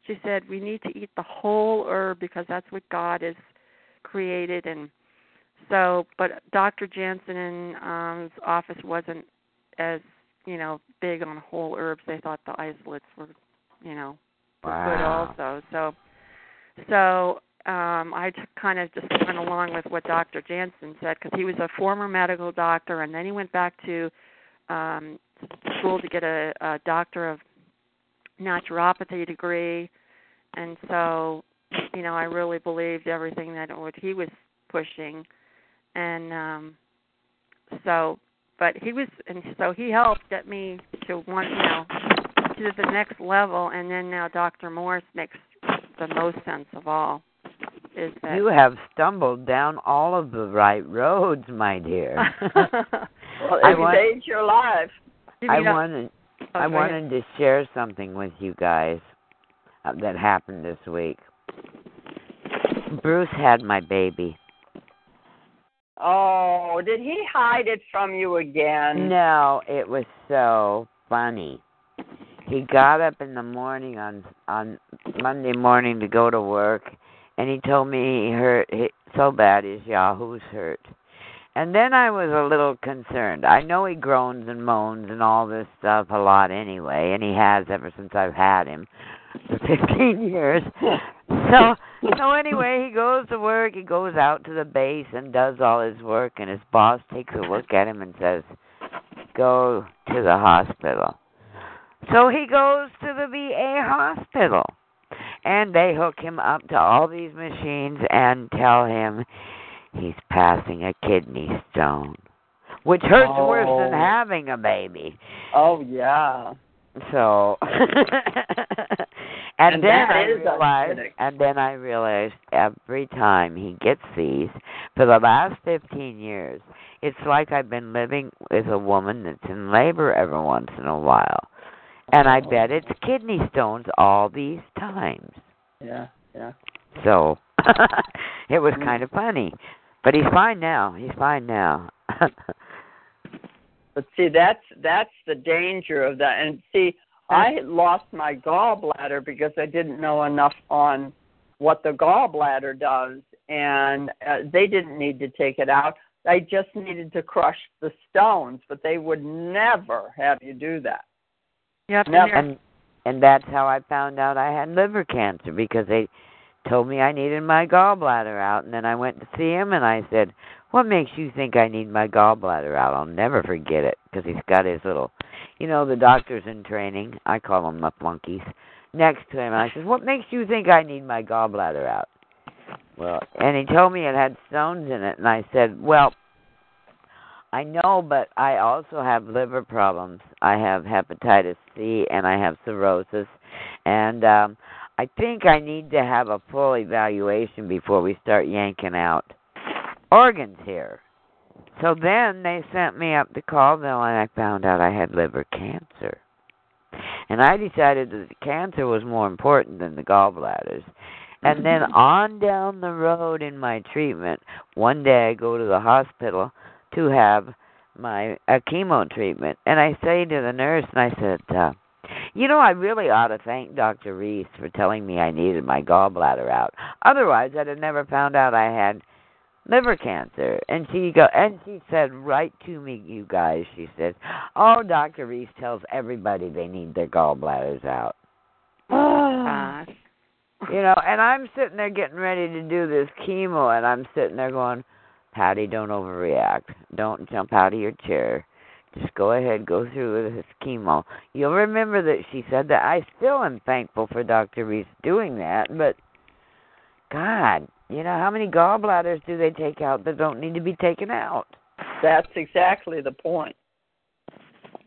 She said we need to eat the whole herb because that's what God has created, and so. But Dr. Jansen's um, office wasn't as you know big on whole herbs. They thought the isolates were you know, Wow. good also. So, so um, I t- kind of just went along with what Dr. Jansen said because he was a former medical doctor, and then he went back to um, school to get a, a doctor of naturopathy degree, and so you know I really believed everything that what he was pushing, and um, so but he was and so he helped get me to one you know to the next level, and then now Dr. Morse makes the most sense of all. Is that You have stumbled down all of the right roads, my dear. Well, I it want- saved your life. I wanted oh, I wanted ahead. to share something with you guys uh, that happened this week. Bruce had my baby. Oh, did he hide it from you again? No, it was so funny. He got up in the morning on on Monday morning to go to work, and he told me he hurt he, so bad his yahoo's hurt. And then I was a little concerned. I know he groans and moans and all this stuff a lot anyway, and he has ever since I've had him for 15 years. So so anyway, he goes to work, he goes out to the base and does all his work and his boss takes a look at him and says, "Go to the hospital." So he goes to the VA hospital. And they hook him up to all these machines and tell him he's passing a kidney stone, which hurts worse than Oh. having a baby. Oh yeah. So, and, And then I realized, and then I realized every time he gets these, for the last fifteen years, it's like I've been living with a woman that's in labor every once in a while, and I bet it's kidney stones all these times. Yeah, yeah. So, it was Mm. kind of funny, but he's fine now. He's fine now. But see, that's that's the danger of that. And see, I had lost my gallbladder because I didn't know enough on what the gallbladder does, and uh, they didn't need to take it out. They just needed to crush the stones, but they would never have you do that. Yep. Never. and and that's how I found out I had liver cancer because they told me I needed my gallbladder out and then I went to see him and I said, "What makes you think I need my gallbladder out?" I'll never forget it because he's got his little, you know, the doctors in training. I call them the flunkies. Next to him, and I said, "What makes you think I need my gallbladder out?" Well, and he told me it had stones in it, and I said, "Well, I know, but I also have liver problems. I have hepatitis C and I have cirrhosis, and um, I think I need to have a full evaluation before we start yanking out organs here." So then they sent me up to Colville, and I found out I had liver cancer. And I decided that the cancer was more important than the gallbladders. And then on down the road in my treatment, one day I go to the hospital to have my a chemo treatment, and I say to the nurse, and I said, uh, "You know, I really ought to thank Doctor Reese for telling me I needed my gallbladder out. Otherwise, I'd have never found out I had liver cancer." And she go, and she said right to me, "You guys," she said, "Oh, Doctor Reese tells everybody they need their gallbladders out." Oh, gosh. you know, and I'm sitting there getting ready to do this chemo, and I'm sitting there going, Patty, don't overreact. Don't jump out of your chair. Just go ahead, go through with this chemo. You'll remember that she said that. I still am thankful for Dr. Reese doing that, but God, you know, how many gallbladders do they take out that don't need to be taken out? That's exactly the point.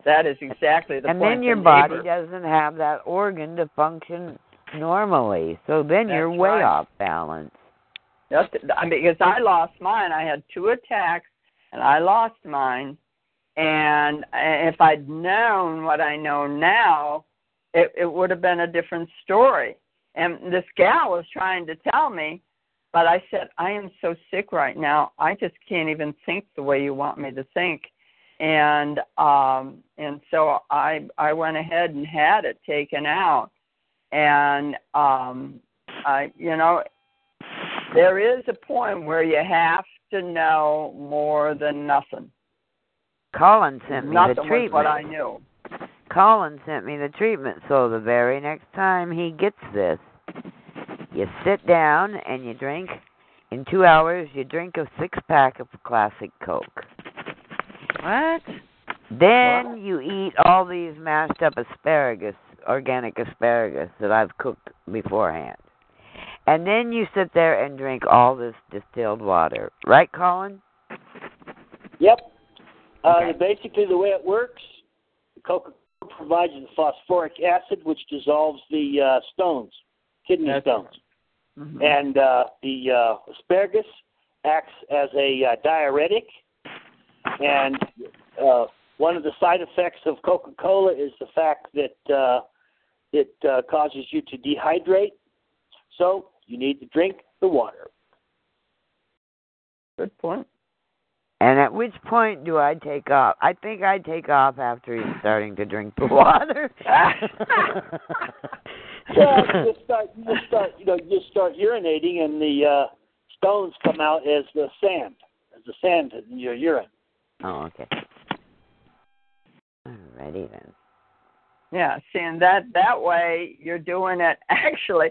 That is exactly the and point. then your body neighbor- doesn't have that organ to function normally. So then you're way right. off balance. I mean, because I lost mine. I had two attacks, and I lost mine. And if I'd known what I know now, it, it would have been a different story. And this gal was trying to tell me, but I said, I am so sick right now. I just can't even think the way you want me to think. And um and so I I went ahead and had it taken out. And um I you know there is a point where you have to know more than nothing. Colin sent me Nothing the was treatment. what I knew. Colin sent me the treatment, so the very next time he gets this, you sit down and you drink. In two hours, you drink a six pack of classic Coke. What? Then you eat all these mashed up asparagus, organic asparagus that I've cooked beforehand. And then you sit there and drink all this distilled water. Right, Colin? Yep. Uh, basically, the way it works, Coca Cola provides the phosphoric acid, which dissolves the uh, stones, kidney stones. Mhm. And uh, the uh, asparagus acts as a uh, diuretic. And uh, one of the side effects of Coca Cola is the fact that uh, it uh, causes you to dehydrate. So you need to drink the water. Good point. And at which point do I take off? I think I take off after he's starting to drink the water. well, you just start, you start, you know, you just start urinating, and the uh, stones come out as the sand, as the sand in your urine. oh, okay. Alrighty then. Yeah, seeing that that way you're doing it actually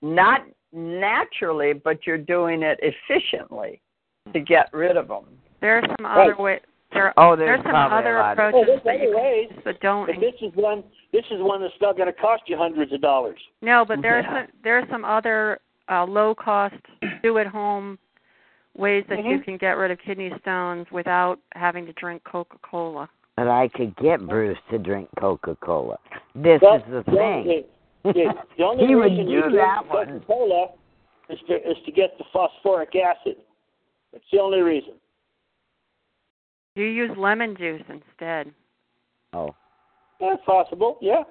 not naturally, but you're doing it efficiently to get rid of them. There are some Right. other ways. There, Oh, there's some other a lot Oh, approaches there's that you other can, ways, but don't. but this is one. This is one that's not going to cost you hundreds of dollars. No, but there are some, there are some other uh, low cost, do at home ways that you Mhm. can get rid of kidney stones without having to drink Coca Cola. But I could get Bruce to drink Coca Cola. This But is the the thing. only- the, the only he would reason you drink. Coca-Cola is to is to get the phosphoric acid. That's the only reason. You use lemon juice instead. Oh. That's possible. Yeah.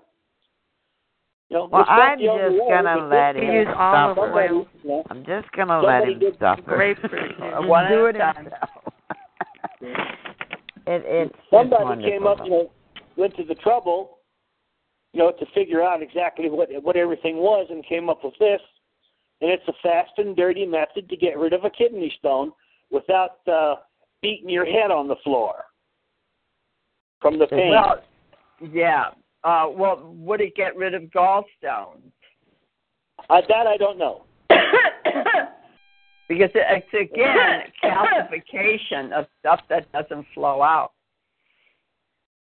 You know, Well, I'm the just gonna but let this- You him use olive suffer. somebody- oil. you I'm just gonna let him did suffer. grapefruit juice. Do it time. himself. it, it's somebody it's came up, wonderful. you know, went to the trouble, you know, to figure out exactly what what everything was, and came up with this. And it's a fast and dirty method to get rid of a kidney stone without uh, beating your head on the floor from the pain. Well, yeah. Uh, well, would it get rid of gallstones? Uh, that I don't know. because it's again calcification of stuff that doesn't flow out.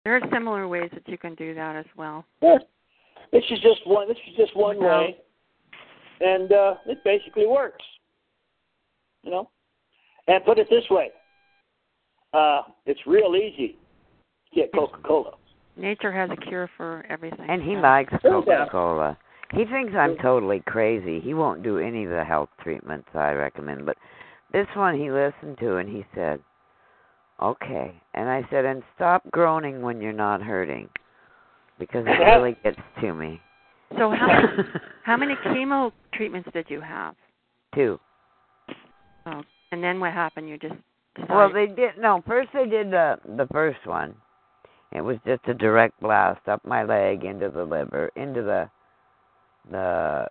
There are similar ways that you can do that as well. Yeah. This is just one. This is just one No. way, and uh, it basically works. You know, and put it this way: uh, it's real easy to get Coca-Cola. Nature has a cure for everything. And he so. likes Coca Cola. He thinks I'm totally crazy. He won't do any of the health treatments I recommend, but this one he listened to and he said, "Okay." And I said, "And stop groaning when you're not hurting, because it really gets to me." So how how many chemo treatments did you have? Two. Oh, and then what happened? You just decided, Well, they did no. First, they did the the first one. It was just a direct blast up my leg into the liver, into the the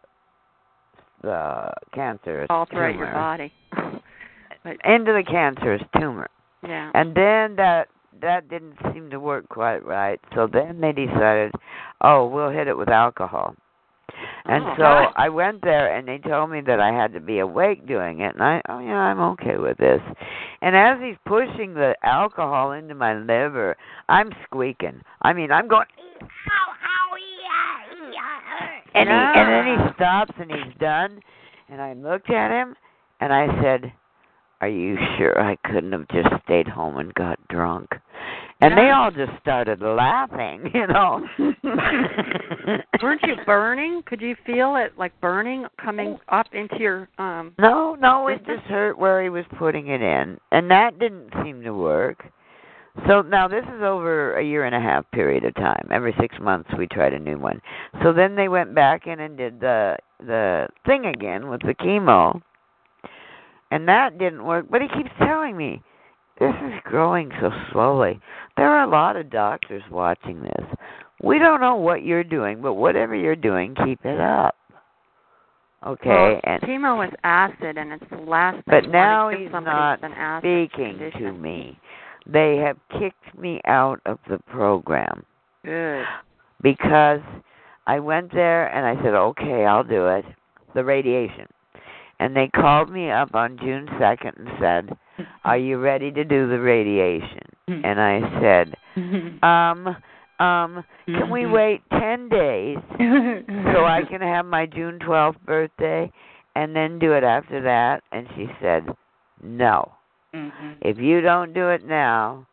the cancerous all throughout tumor, your body. but into the cancerous tumor. yeah. And then that that didn't seem to work quite right. So then they decided, oh, we'll hit it with alcohol. And Oh. so I went there and they told me that I had to be awake doing it and I oh yeah, I'm okay with this. And as he's pushing the alcohol into my liver, I'm squeaking. I mean, I'm going and he and then he stops and he's done and I looked at him and I said, Are you sure I couldn't have just stayed home and got drunk? And they all just started laughing, you know. Weren't you burning? Could you feel it like burning coming up into your um No, no, it just hurt where he was putting it in. And that didn't seem to work. So now this is over a year and a half period of time. Every six months we tried a new one. So then they went back in and did the the thing again with the chemo. And that didn't work. But he keeps telling me, This is growing so slowly. There are a lot of doctors watching this. We don't know what you're doing, but whatever you're doing, keep it up. Okay, well, and chemo is acid and it's the last thing but now want to give he's not with an acid speaking to me. They have kicked me out of the program. Good. because I went there and I said, "Okay, I'll do it." The radiation. And they called me up on June 2nd and said, "Are you ready to do the radiation?" And I said, "Um, um, can we wait 10 days so I can have my June 12th birthday and then do it after that?" And she said, "No. If you don't do it now,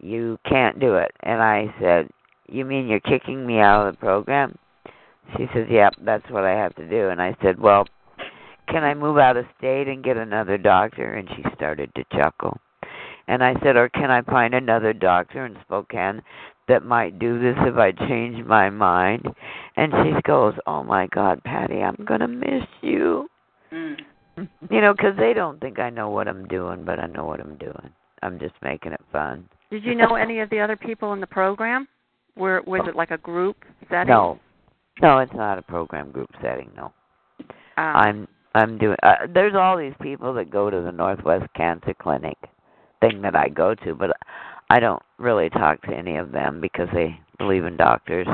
you can't do it." And I said, "You mean you're kicking me out of the program?" She says, "Yep, that's what I have to do." And I said, "Well, can I move out of state and get another doctor?" And she started to chuckle. And I said, "Or can I find another doctor in Spokane that might do this if I change my mind?" And she goes, "Oh my God, Patty, I'm gonna miss you." You know, 'cause they don't think I know what I'm doing, but I know what I'm doing. I'm just making it fun. Did you know any of the other people in the program? Were was it like a group setting? No, no, it's not a program group setting. No, Um, I'm I'm doing. Uh, there's all these people that go to the Northwest Cancer Clinic thing that I go to, but I don't really talk to any of them because they believe in doctors.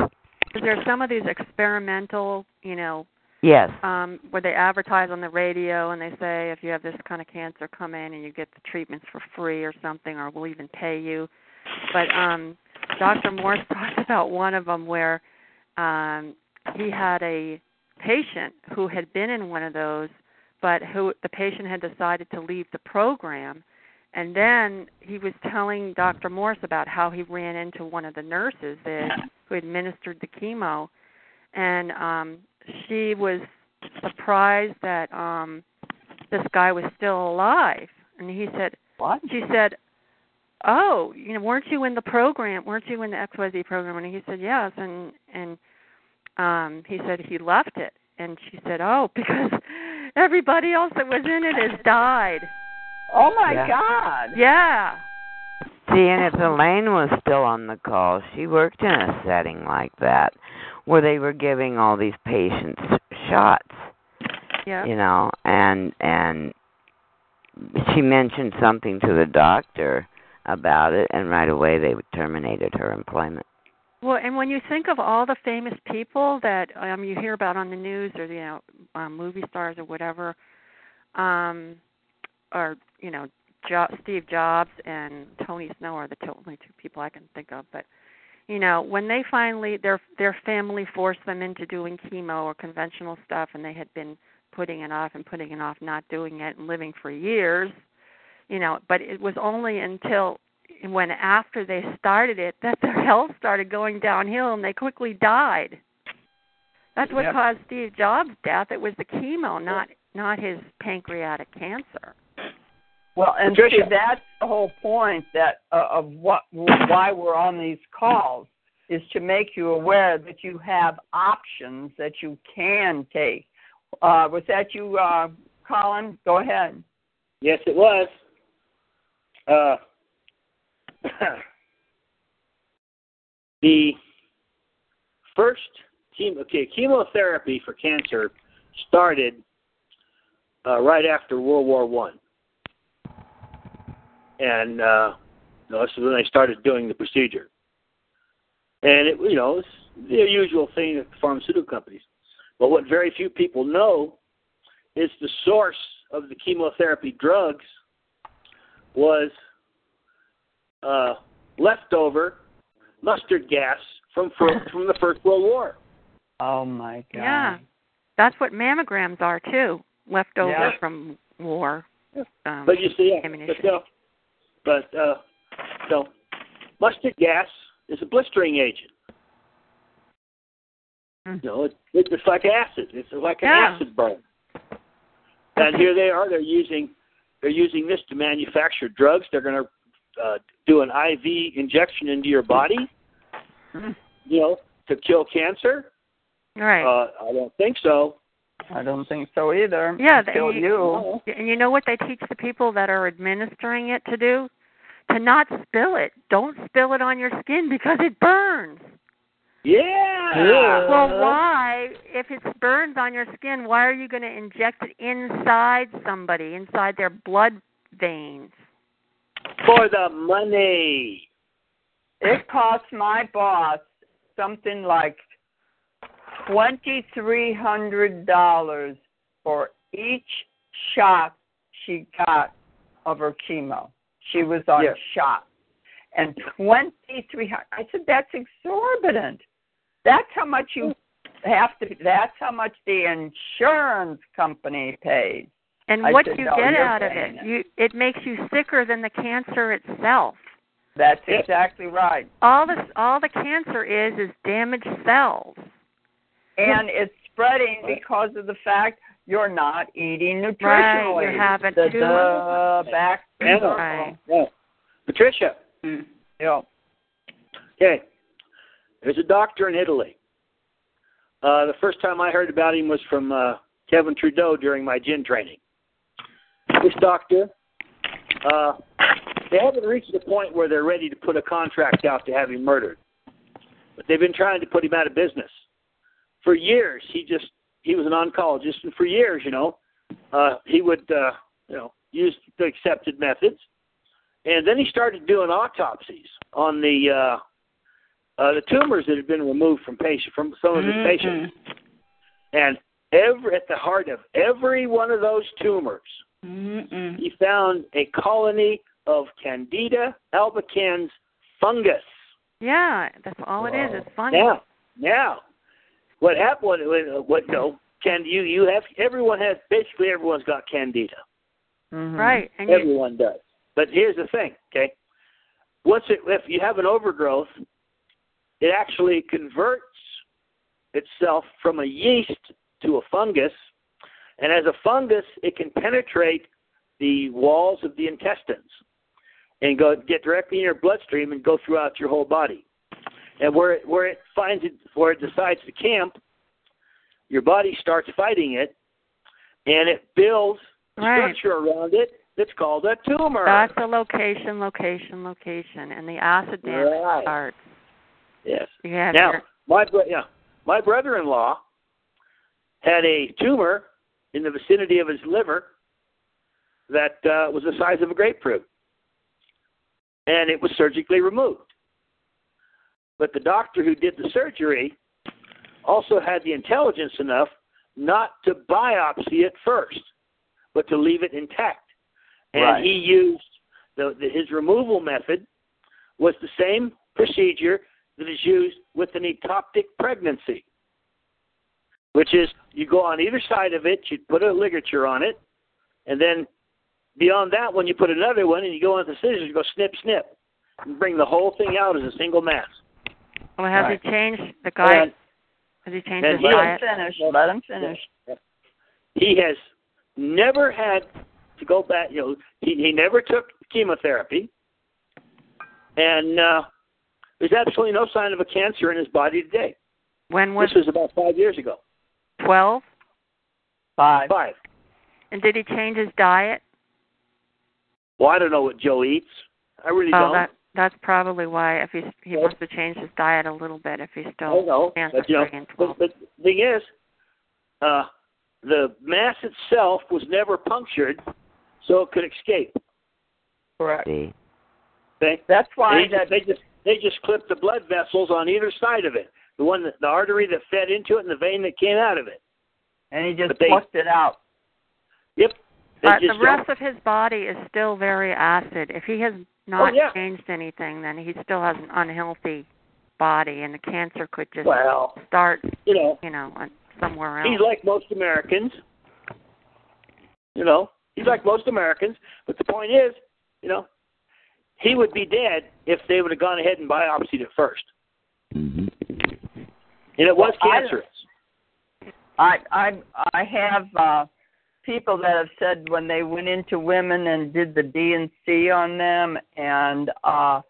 Is there some of these experimental, you know, Yes. um, where they advertise on the radio and they say if you have this kind of cancer, come in and you get the treatments for free or something, or we'll even pay you. But um, Dr. Morse talked about one of them where um, he had a patient who had been in one of those, but who the patient had decided to leave the program. And then he was telling Dr. Morse about how he ran into one of the nurses that, who administered the chemo, and um, she was surprised that um, this guy was still alive. And he said, "What?" She said, "Oh, you know, weren't you in the program? Weren't you in the XYZ program?" And he said, "Yes." And and um, he said he left it. And she said, "Oh, because everybody else that was in it has died." Oh my Yeah. God. Yeah. See, and if Elaine was still on the call, she worked in a setting like that where they were giving all these patients shots, Yeah. you know, and and she mentioned something to the doctor about it, and right away they terminated her employment. Well, and when you think of all the famous people that um you hear about on the news or you know um, movie stars or whatever, um, or you know jo- Steve Jobs and Tony Snow are the two, only two people I can think of. But you know when they finally their their family forced them into doing chemo or conventional stuff, and they had been putting it off and putting it off, not doing it, and living for years. You know, but it was only until when after they started it that their health started going downhill and they quickly died. That's what Yep. caused Steve Jobs' death. It was the chemo, not not his pancreatic cancer. Well, and Patricia. see, that's the whole point that uh, of what why we're on these calls is to make you aware that you have options that you can take. Uh, was that you, uh, Colin? Go ahead. Yes, it was. Uh, the first chemo, okay, chemotherapy for cancer started uh, right after World War One, and uh, you know, this is when they started doing the procedure. And it, you know, it's the usual thing at pharmaceutical companies. But what very few people know is the source of the chemotherapy drugs was uh, leftover mustard gas from from the First World War. Oh my God. Yeah, that's what mammograms are too, leftover Yeah. from war. Um, But you see, yeah, ammunition. but no, but uh, no, mustard gas is a blistering agent. Hmm. You know, it, it's like acid. It's like an Yeah. acid burn. And here they are. They're using they're using this to manufacture drugs. They're going to uh, do an IV injection into your body. Hmm. You know, to kill cancer. right. Uh, I don't think so. I don't think so either. Yeah, Until they- you. And you know what they teach the people that are administering it to do? To not spill it. Don't spill it on your skin because it burns. Yeah. Well, why? If it burns on your skin, why are you going to inject it inside somebody, inside their blood veins? For the money. It cost my boss something like twenty three hundred dollars for each shot she got of her chemo. She was on Yes. shot. And twenty three hundred I said, That's exorbitant. That's how much you have to that's how much the insurance company pays. And I what said, you "No, get out of paying it, you it makes you sicker than the cancer itself. That's exactly right. All this all the cancer is is damaged cells. And it's spreading because of the fact you're not eating nutritionally. Right, you haven't the, too- the back Yeah. Right. Yeah. Patricia. Yeah. Okay. There's a doctor in Italy. Uh, the first time I heard about him was from uh, Kevin Trudeau during my gin training. This doctor, uh, they haven't reached the point where they're ready to put a contract out to have him murdered, but they've been trying to put him out of business. For years. He just he was an oncologist, and for years, you know, uh, he would uh, you know use the accepted methods, and then he started doing autopsies on the uh, uh, the tumors that had been removed from patient from some of his patients, and every at the heart of every one of those tumors, he found a colony of Candida albicans fungus. Yeah, that's all it is. It's fungus. Now, now, what happened? What, what, what no? Can you you have everyone has basically everyone's got Candida. Mm-hmm. Right. And you, Everyone does. But here's the thing, okay? Once it, if you have an overgrowth, it actually converts itself from a yeast to a fungus, and as a fungus, it can penetrate the walls of the intestines and go get directly in your bloodstream and go throughout your whole body. And where it, where it finds it, where it decides to camp, your body starts fighting it, and it builds Right. structure around it that's called a tumor. that's the location, location, location, and the acid damage Right. starts. Yes. Have Now, my yeah, my brother-in-law had a tumor in the vicinity of his liver that uh, was the size of a grapefruit, and it was surgically removed. But the doctor who did the surgery also had the intelligence enough not to biopsy it first, but to leave it intact. And Right. he used the, the his removal method was the same procedure that is used with an ectopic pregnancy, which is you go on either side of it, you put a ligature on it, and then beyond that one you put another one and you go on the scissors, you go snip, snip, and bring the whole thing out as a single mass. well, has Right. he changed the guy? And has he changed and his he- diet? Finish. Let him finish. he has never had to go back. You know, he he never took chemotherapy, and uh, there's absolutely no sign of a cancer in his body today. When was This was about five years ago. Twelve? Five. Five. And did he change his diet? Well, I don't know what Joe eats. I really oh, don't. that that's probably why. If he's he must have changed his diet a little bit. If he's still don't know. cancer But you know, free and but, but the thing is, uh, the mass itself was never punctured, so it could escape. Correct. See? Okay. That's why they, that just, they just they just clipped the blood vessels on either side of it. The one that the artery that fed into it and the vein that came out of it. and he just but they- plucked it out. Yep. But the rest of his body is still very acid. If he has not Oh, yeah. changed anything, then he still has an unhealthy body, and the cancer could just well, start, you know, you know, on- somewhere else. he's like most Americans. You know, he's like most Americans. But the point is, you know, he would be dead if they would have gone ahead and biopsied it first. hmm And it was cancerous. I I I have uh people that have said when they went into women and did the DNC on them and uh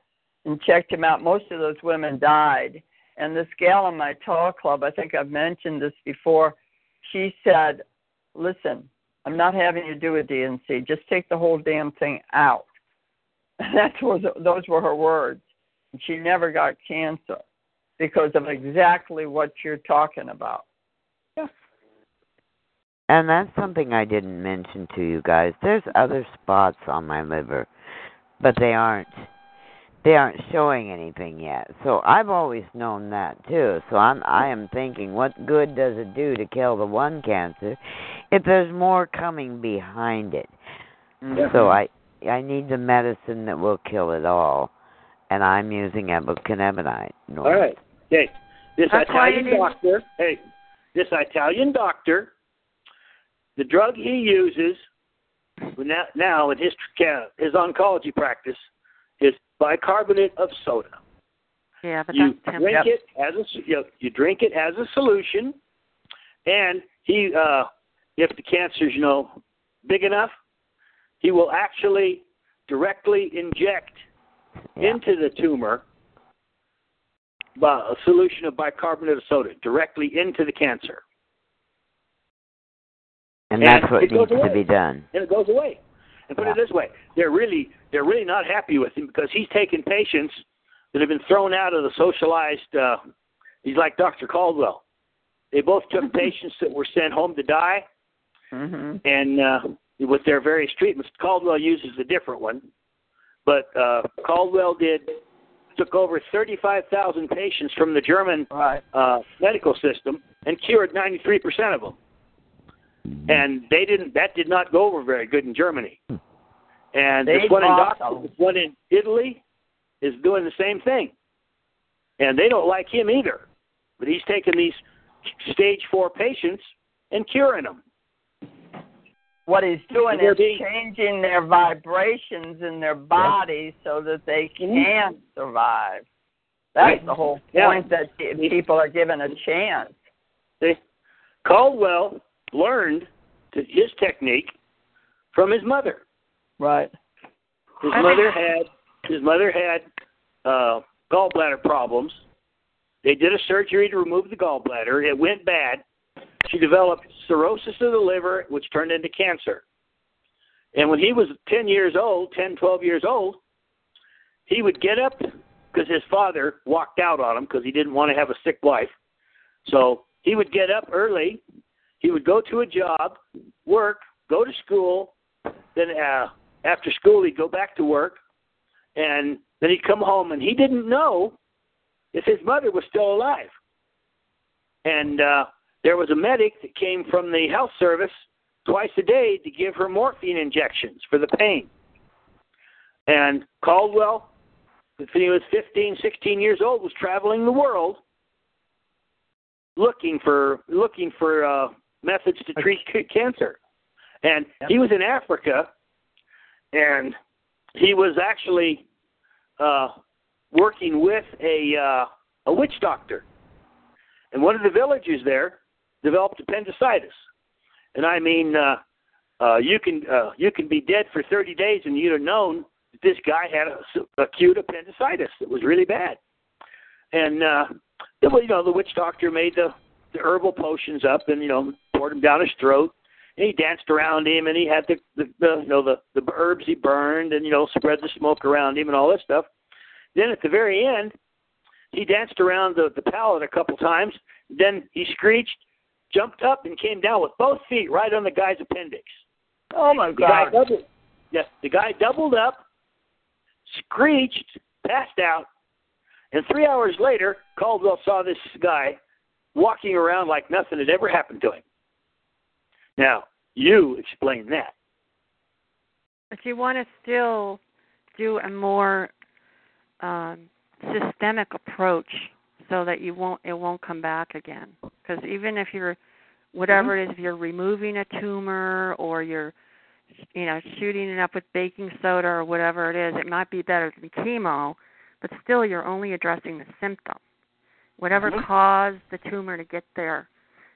and checked them out, most of those women died. And this gal in my tall club, I think I've mentioned this before, she said, Listen, I'm not having you do a DNC. Just take the whole damn thing out. That's was those were her words. And she never got cancer because of exactly what you're talking about. And that's something I didn't mention to you guys. There's other spots on my liver, but they aren't they aren't showing anything yet. So I've always known that too. So I'm I am thinking what good does it do to kill the one cancer if there's more coming behind it. Mhm. So I I need the medicine that will kill it all. And I'm using epicannabinide. All right. Okay. This That's Italian doctor, hey, this Italian doctor, the drug he uses now, now in his his oncology practice is bicarbonate of soda. Yeah, but You that's drink it as a you, know, you drink it as a solution, and he uh, if the cancer's you know big enough, he will actually directly inject into the tumor a solution of bicarbonate of soda directly into the cancer, And And that's what needs to be done. and it goes away. And put it this way, they're really they're really not happy with him because he's taken patients that have been thrown out of the socialized. Uh, he's like Dr. Caldwell. They both took patients that were sent home to die, hmm and uh, with their various treatments, Caldwell uses a different one. But uh, Caldwell did took over 35,000 patients from the German Right. uh, medical system and cured 93% of them. And they didn't. That did not go over very good in Germany. And They this one in Doc- this one in Italy is doing the same thing. And they don't like him either. But he's taking these stage four patients and curing them. What he's doing is changing their vibrations in their bodies so that they can survive. That's Right. the whole Yeah. point that people are given a chance. See, Caldwell learned his technique from his mother. Right. His mother had his mother had uh, gallbladder problems. They did a surgery to remove the gallbladder. It went bad. She developed cirrhosis of the liver, which turned into cancer. And when he was 10 years old, 10, 12 years old, he would get up because his father walked out on him because he didn't want to have a sick wife. So he would get up early. He would go to a job, work, go to school. Then uh, after school, he'd go back to work, and then he'd come home, and he didn't know if his mother was still alive. And uh, there was a medic that came from the health service twice a day to give her morphine injections for the pain. And Caldwell, when he was 15, 16 years old, was traveling the world looking for looking for uh, methods to treat c- cancer. And he was in Africa, and he was actually uh, working with a uh, a witch doctor. And one of the villagers there developed appendicitis. And I mean, uh, uh, you can uh, you can be dead for 30 days, and you'd have known that this guy had a, acute appendicitis that was really bad. And uh, the, you know, the witch doctor made the the herbal potions up, and you know, poured them down his throat. And he danced around him, and he had the, the, the you know the the herbs he burned, and you know, spread the smoke around him, and all this stuff. Then at the very end, he danced around the the pallet a couple times. Then he screeched, jumped up, and came down with both feet right on the guy's appendix. Oh my The guy God. doubled. Yes, the guy doubled up, screeched, passed out, and three hours later, Caldwell saw this guy walking around like nothing had ever happened to him. Now, you explain that. But you want to still do a more um, systemic approach so that you won't it won't come back again. Because even if you're whatever it is, if you're removing a tumor or you're you know shooting it up with baking soda or whatever it is, it might be better than chemo, but still you're only addressing the symptom. Whatever Mhm. caused the tumor to get there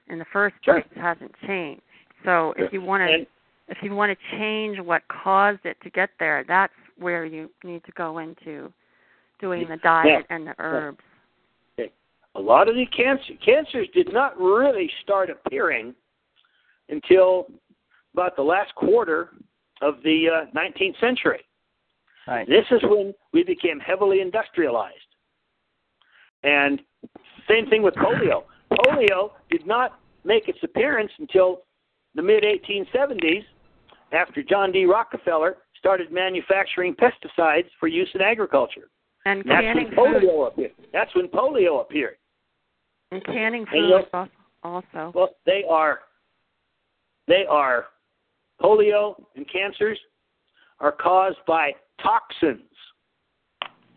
in the first Sure. place hasn't changed. So if you want to And- if you want to change what caused it to get there, that's where you need to go into doing the diet and the herbs. A lot of the cancer cancers did not really start appearing until about the last quarter of the uh, 19th century. Right. This is when we became heavily industrialized. And same thing with polio. Polio did not make its appearance until the mid 1870s after John D. Rockefeller started manufacturing pesticides for use in agriculture. And That's when polio appeared. That's when polio appeared. And canning And you food also. Well, they are, they are, polio and cancers are caused by toxins.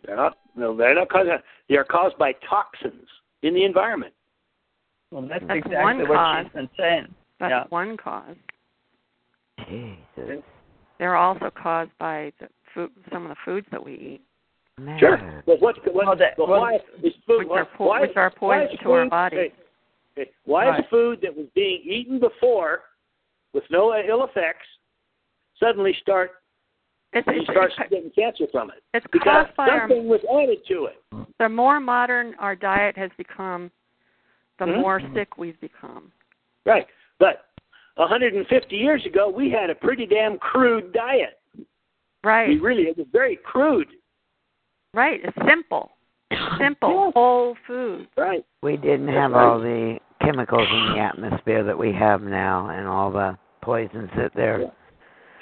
They're not, no, they're not caused. They are caused by toxins in the environment. Well, that's, That's exactly one what cause. she's been saying. That's Yeah. one cause. Jesus. They're also caused by the food, some of the foods that we eat, Man. Sure. But what, what, Well, that- but well, why is food? which why, are po- why, which are why is to our food- bodies. hey, hey, why Right. is food that was being eaten before, with no ill effects, suddenly start It's, you it's, start it's, getting cancer from it? it's Because caused our, something was added to it. the more modern our diet has become, the Mhm. more sick we've become. Right. But 150 years ago, we had a pretty damn crude diet. Right. We really, it was very crude. Right. It's simple. Simple. Yeah. Whole food. Right. We didn't have all the chemicals in the atmosphere that we have now and all the poisons that they're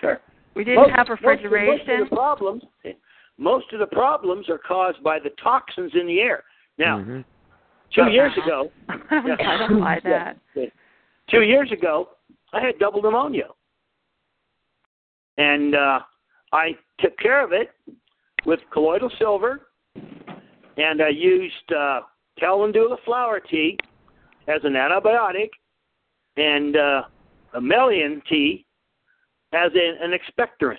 Sure. We didn't Most- have Most of, the problems, most of the problems are caused by the toxins in the air. Now, Mhm. two years ago, I don't, I don't buy that. Yeah. Two years ago, I had double pneumonia, and uh, I took care of it with colloidal silver, and I used uh, calendula flower tea as an antibiotic, and uh, a mullein tea as an, an expectorant.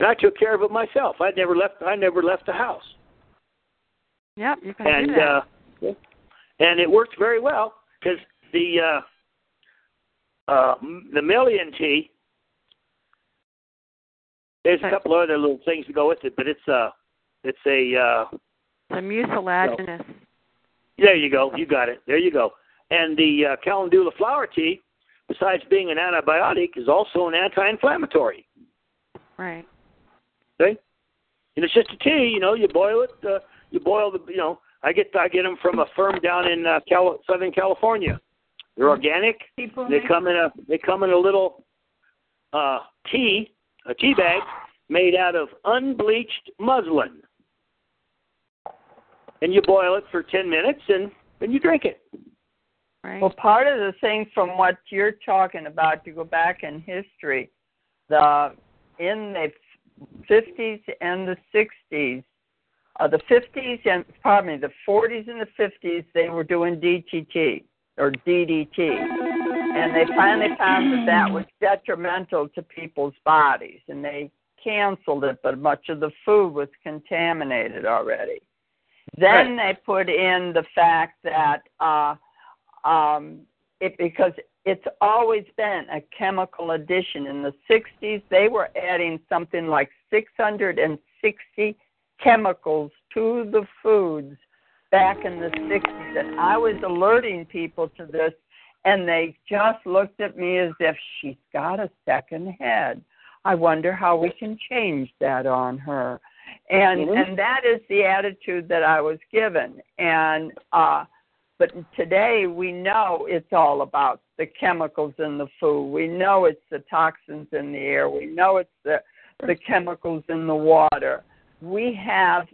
And I took care of it myself. I never left. I never left the house Yep, you can and do that. uh, and it worked very well because the uh, uh, the mullein tea. There's a couple of other little things to go with it, but it's a it's a uh, the mucilaginous. there you go, you got it, there you go. And the uh, calendula flower tea, besides being an antibiotic, is also an anti-inflammatory. Right. See? And it's just a tea, you know. You boil it. Uh, you boil the, you know. I get I get them from a firm down in uh, Cal- Southern California. They're organic. People They make- come in a they come in a little uh, tea a tea bag made out of unbleached muslin, and you boil it for ten minutes, and then you drink it. Right. Well, part of the thing from what you're talking about, to go back in history, the in the 50s and the 60s, uh, the 50s and pardon me, the 40s and the 50s, they were doing DTT or DDT, and they finally found that that was detrimental to people's bodies, and they canceled it. But much of the food was contaminated already. Then they put in the fact that uh, um, it because it's always been a chemical addition. In the 60s, they were adding something like 660 chemicals to the foods back in the 60s, and I was alerting people to this, and they just looked at me as if she's got a second head. I wonder how we can change that on her. And Mhm. and that is the attitude that I was given. And uh but today we know it's all about the chemicals in the food. We know it's the toxins in the air. We know it's the the chemicals in the water. We have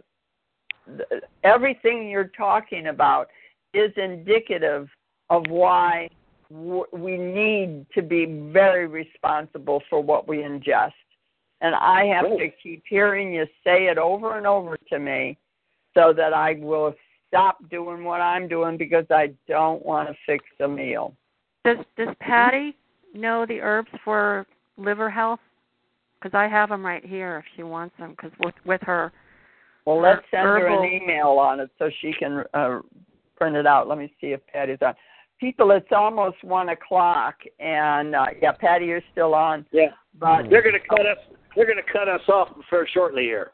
everything you're talking about is indicative of why we need to be very responsible for what we ingest. And I have to keep hearing you say it over and over to me so that I will stop doing what I'm doing because I don't want to fix a meal. Does Does Patty know the herbs for liver health? Because I have them right here if she wants them. Because with with her, Well, let's send her Herbal- an email on it so she can uh, print it out. Let me see if Patty's on. People, it's almost one o'clock, and uh, yeah, Patty, you're still on. Yeah, But they're going to cut us. They're going to cut us off for shortly here.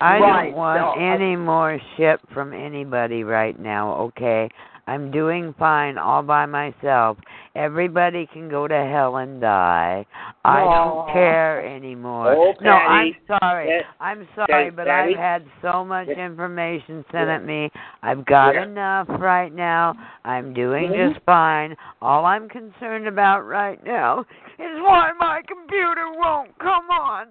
I Right, don't want so, any more shit from anybody right now, okay? I'm doing fine all by myself. Everybody can go to hell and die. I Aw. don't care anymore. Oh, no, I'm sorry. I'm sorry, but Patty. I've had so much information sent at me. I've got enough right now. I'm doing Mhm. just fine. All I'm concerned about right now is why my computer won't come on.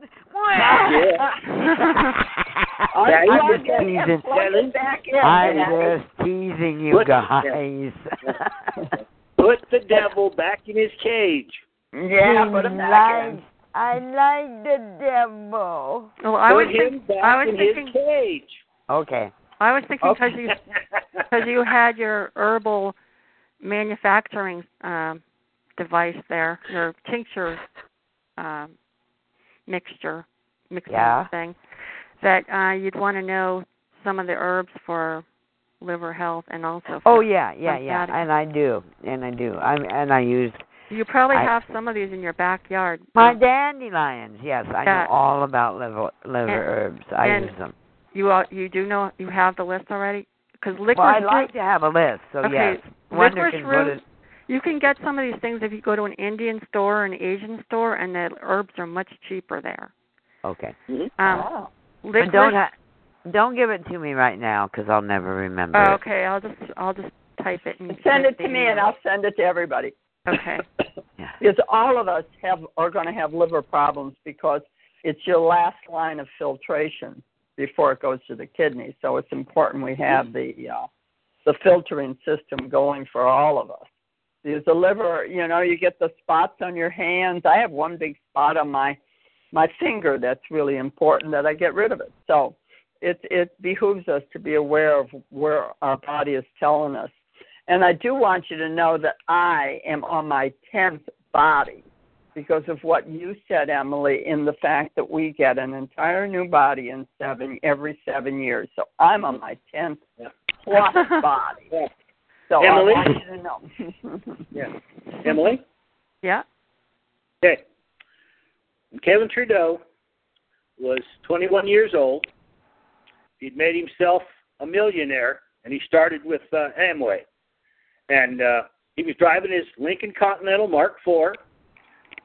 Are Patty, you I'm just teasing. Plug back in, I'm just teasing you guys. Put the devil back in his cage. Yeah, He put it back in. I like the devil. Well, I Put was him think, back I was in thinking his cage. Okay. I was thinking because Okay. you because you had your herbal manufacturing um, device there, your tincture um, mixture mixing Yeah. thing, that uh, you'd want to know some of the herbs for liver health and also. For Oh yeah, yeah, yeah. And I do, and I do. I'm and I use You probably I- have some of these in your backyard. my Um, dandelions. Yes, I Yeah. know all about liver liver And- herbs. I and use them. You all, you do know you have the list already because licorice Well, I'd like to have a list. So Okay, yes, Wonder licorice can root- You can get some of these things if you go to an Indian store or an Asian store, and the herbs are much cheaper there. Okay. Um, Oh. licorice. But don't ha- don't give it to me right now because I'll never remember. oh, it. okay, I'll just I'll just type it and Send it to me, and. I'll send it to everybody. Okay. Yeah. Because all of us have are going to have liver problems because it's your last line of filtration before it goes to the kidney. So it's important we have the uh, the filtering system going for all of us. Because the liver, you know, you get the spots on your hands. I have one big spot on my my finger that's really important that I get rid of it. So it it behooves us to be aware of where our body is telling us. And I do want you to know that I am on my tenth body because of what you said, Emily, in the fact that we get an entire new body in seven every seven years. So I'm on my tenth Yeah. plus body. Yeah. So Emily? I want you to know. Yeah. Emily? Yeah. Okay. Kevin Trudeau was 21 years old. He'd made himself a millionaire, and he started with uh, Amway. And uh, he was driving his Lincoln Continental Mark IV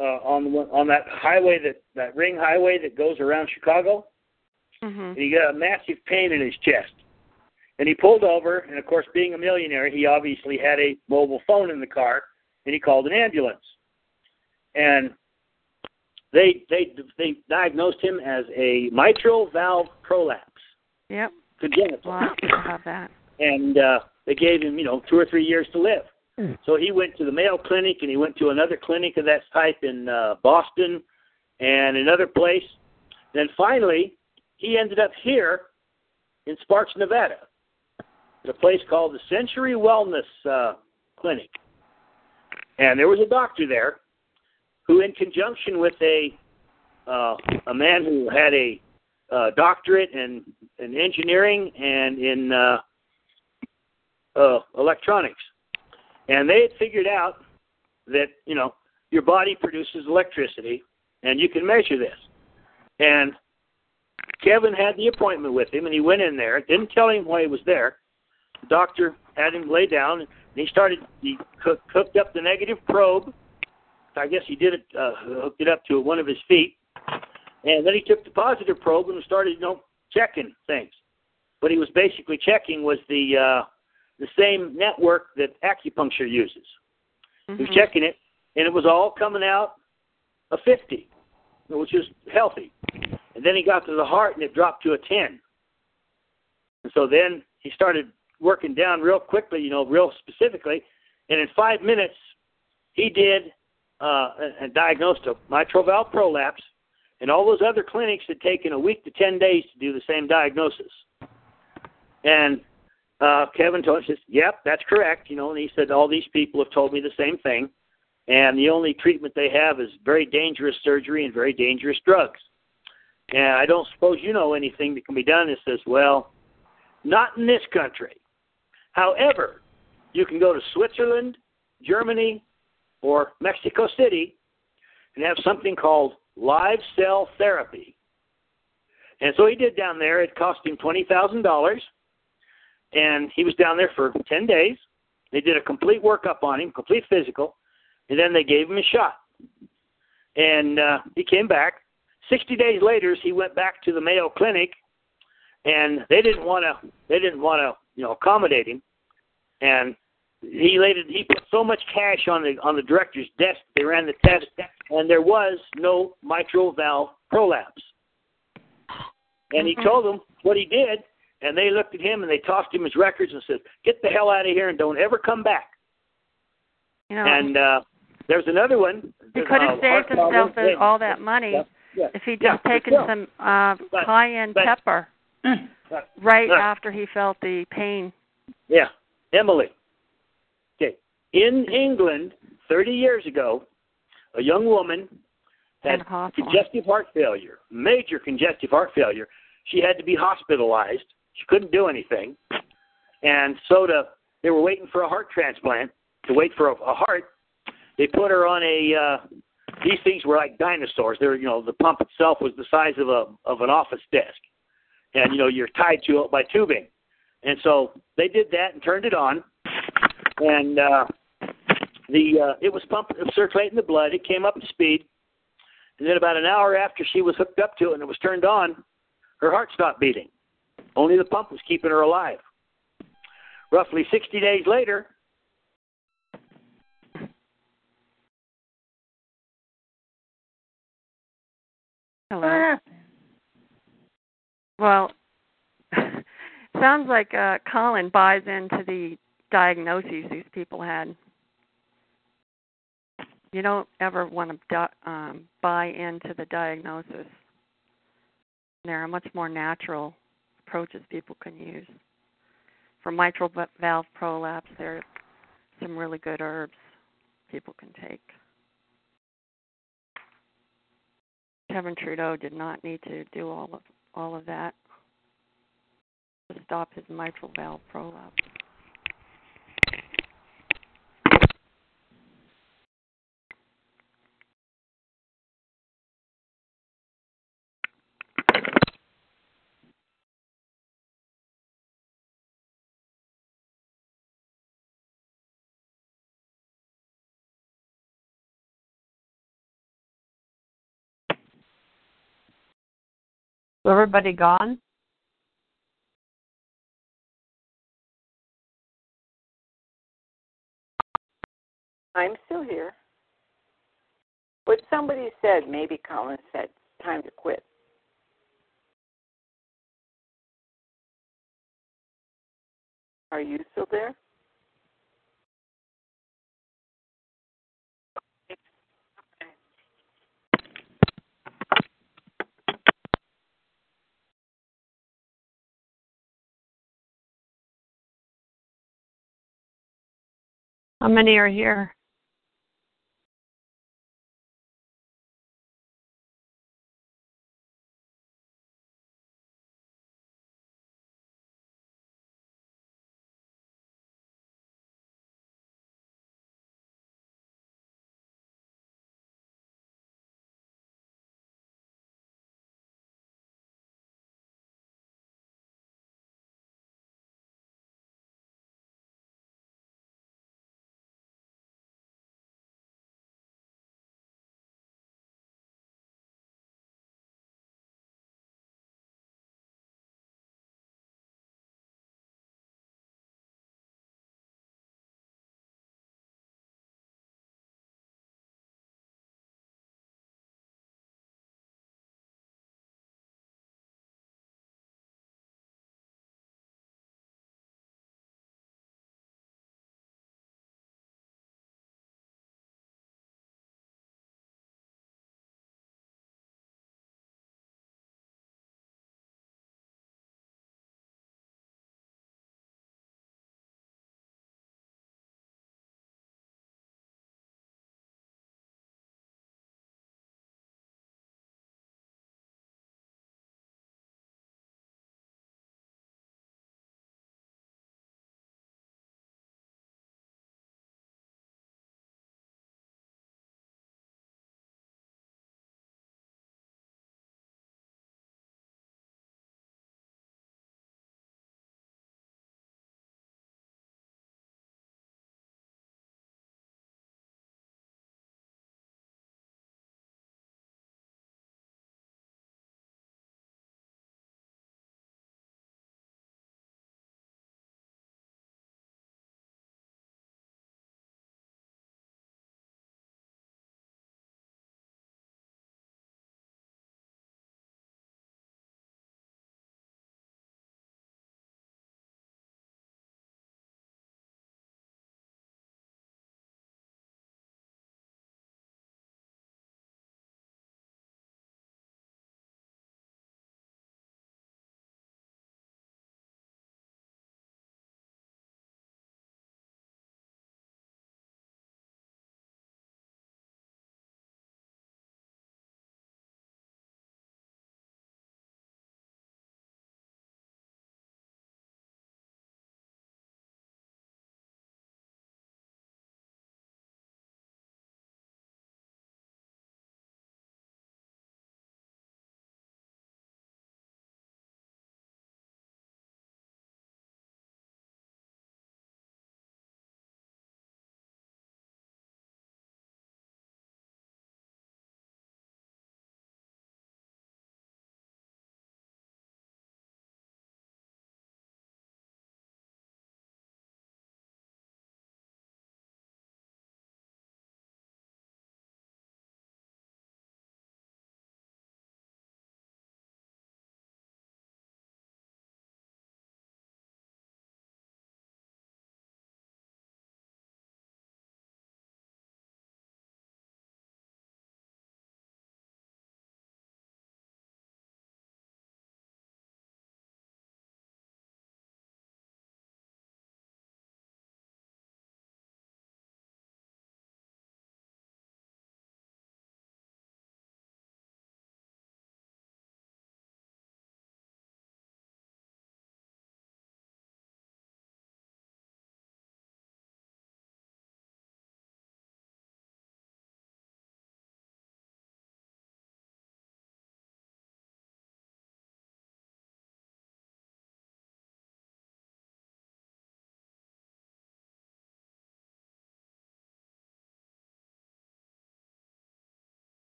uh, on the on that highway that that ring highway that goes around Chicago. hmm And he got a massive pain in his chest. And he pulled over, and of course, being a millionaire, he obviously had a mobile phone in the car, and he called an ambulance. And they they they diagnosed him as a mitral valve prolapse, Yep. congenital, A lot of that. and uh, they gave him you know two or three years to live. So he went to the Mayo Clinic, and he went to another clinic of that type in uh, Boston, and another place. Then finally, he ended up here in Sparks, Nevada, at a place called the Century Wellness uh, Clinic. And there was a doctor there who, in conjunction with a uh, a man who had a uh, doctorate in, in engineering and in uh, uh, electronics, and they had figured out that you know your body produces electricity, and you can measure this. And Kevin had the appointment with him, and he went in there. Didn't tell him why he was there. The doctor had him lay down, and he started. He cook, hooked up the negative probe. I guess he did it, uh, hooked it up to one of his feet, and then he took the positive probe and started, you know, checking things. What he was basically checking was the uh, the same network that acupuncture uses. He was Mhm. checking it, and it was all coming out a 50, which is healthy. And then he got to the heart, and it dropped to a 10. And so then he started working down real quickly, you know, real specifically. And in five minutes, he did uh, and diagnosed a mitral valve prolapse. And all those other clinics had taken a week to 10 days to do the same diagnosis. And uh, Kevin told us, yep, that's correct. You know, and he said, all these people have told me the same thing. And the only treatment they have is very dangerous surgery and very dangerous drugs. And I don't suppose you know anything that can be done. It says, well, not in this country. However, you can go to Switzerland, Germany, or Mexico City and have something called live cell therapy. And so he did down there. It cost him twenty thousand dollars, and he was down there for ten days. They did a complete workup on him, complete physical, and then they gave him a shot. And uh, he came back. 60 days later, he went back to the Mayo Clinic, and they didn't want to. They didn't want to, you know, accommodate him. And he laid it, he put so much cash on the on the director's desk. They ran the test, and there was no mitral valve prolapse. And he told them what he did, and they looked at him and they tossed him his records and said, "Get the hell out of here and don't ever come back." You know, And uh, there's another one. he could have uh, saved himself all that money Yeah, yeah, if he'd yeah, just taken yeah. some uh But- cayenne but- pepper right Right. after he felt the pain. Yeah, Emily. In England, 30 years ago, a young woman had congestive heart failure, major congestive heart failure. She had to be hospitalized. She couldn't do anything, and so to they were waiting for a heart transplant. To wait for a, a heart, they put her on a. Uh, these things were like dinosaurs. They're you know the pump itself was the size of a of an office desk, and you know you're tied to it by tubing. And so they did that and turned it on, and uh, the uh, it was pumping, circulating the blood. It came up to speed, and then about an hour after she was hooked up to it and it was turned on, her heart stopped beating. Only the pump was keeping her alive. Roughly 60 days later, Hello. Well, sounds like uh Colin buys into the diagnoses these people had. You don't ever want to um, buy into the diagnosis. There are much more natural approaches people can use. For mitral valve prolapse, there are some really good herbs people can take. Kevin Trudeau did not need to do all of all of that to stop his mitral valve prolapse. Everybody gone? I'm still here. But somebody said, maybe Colin said, time to quit. Are you still there? How many are here?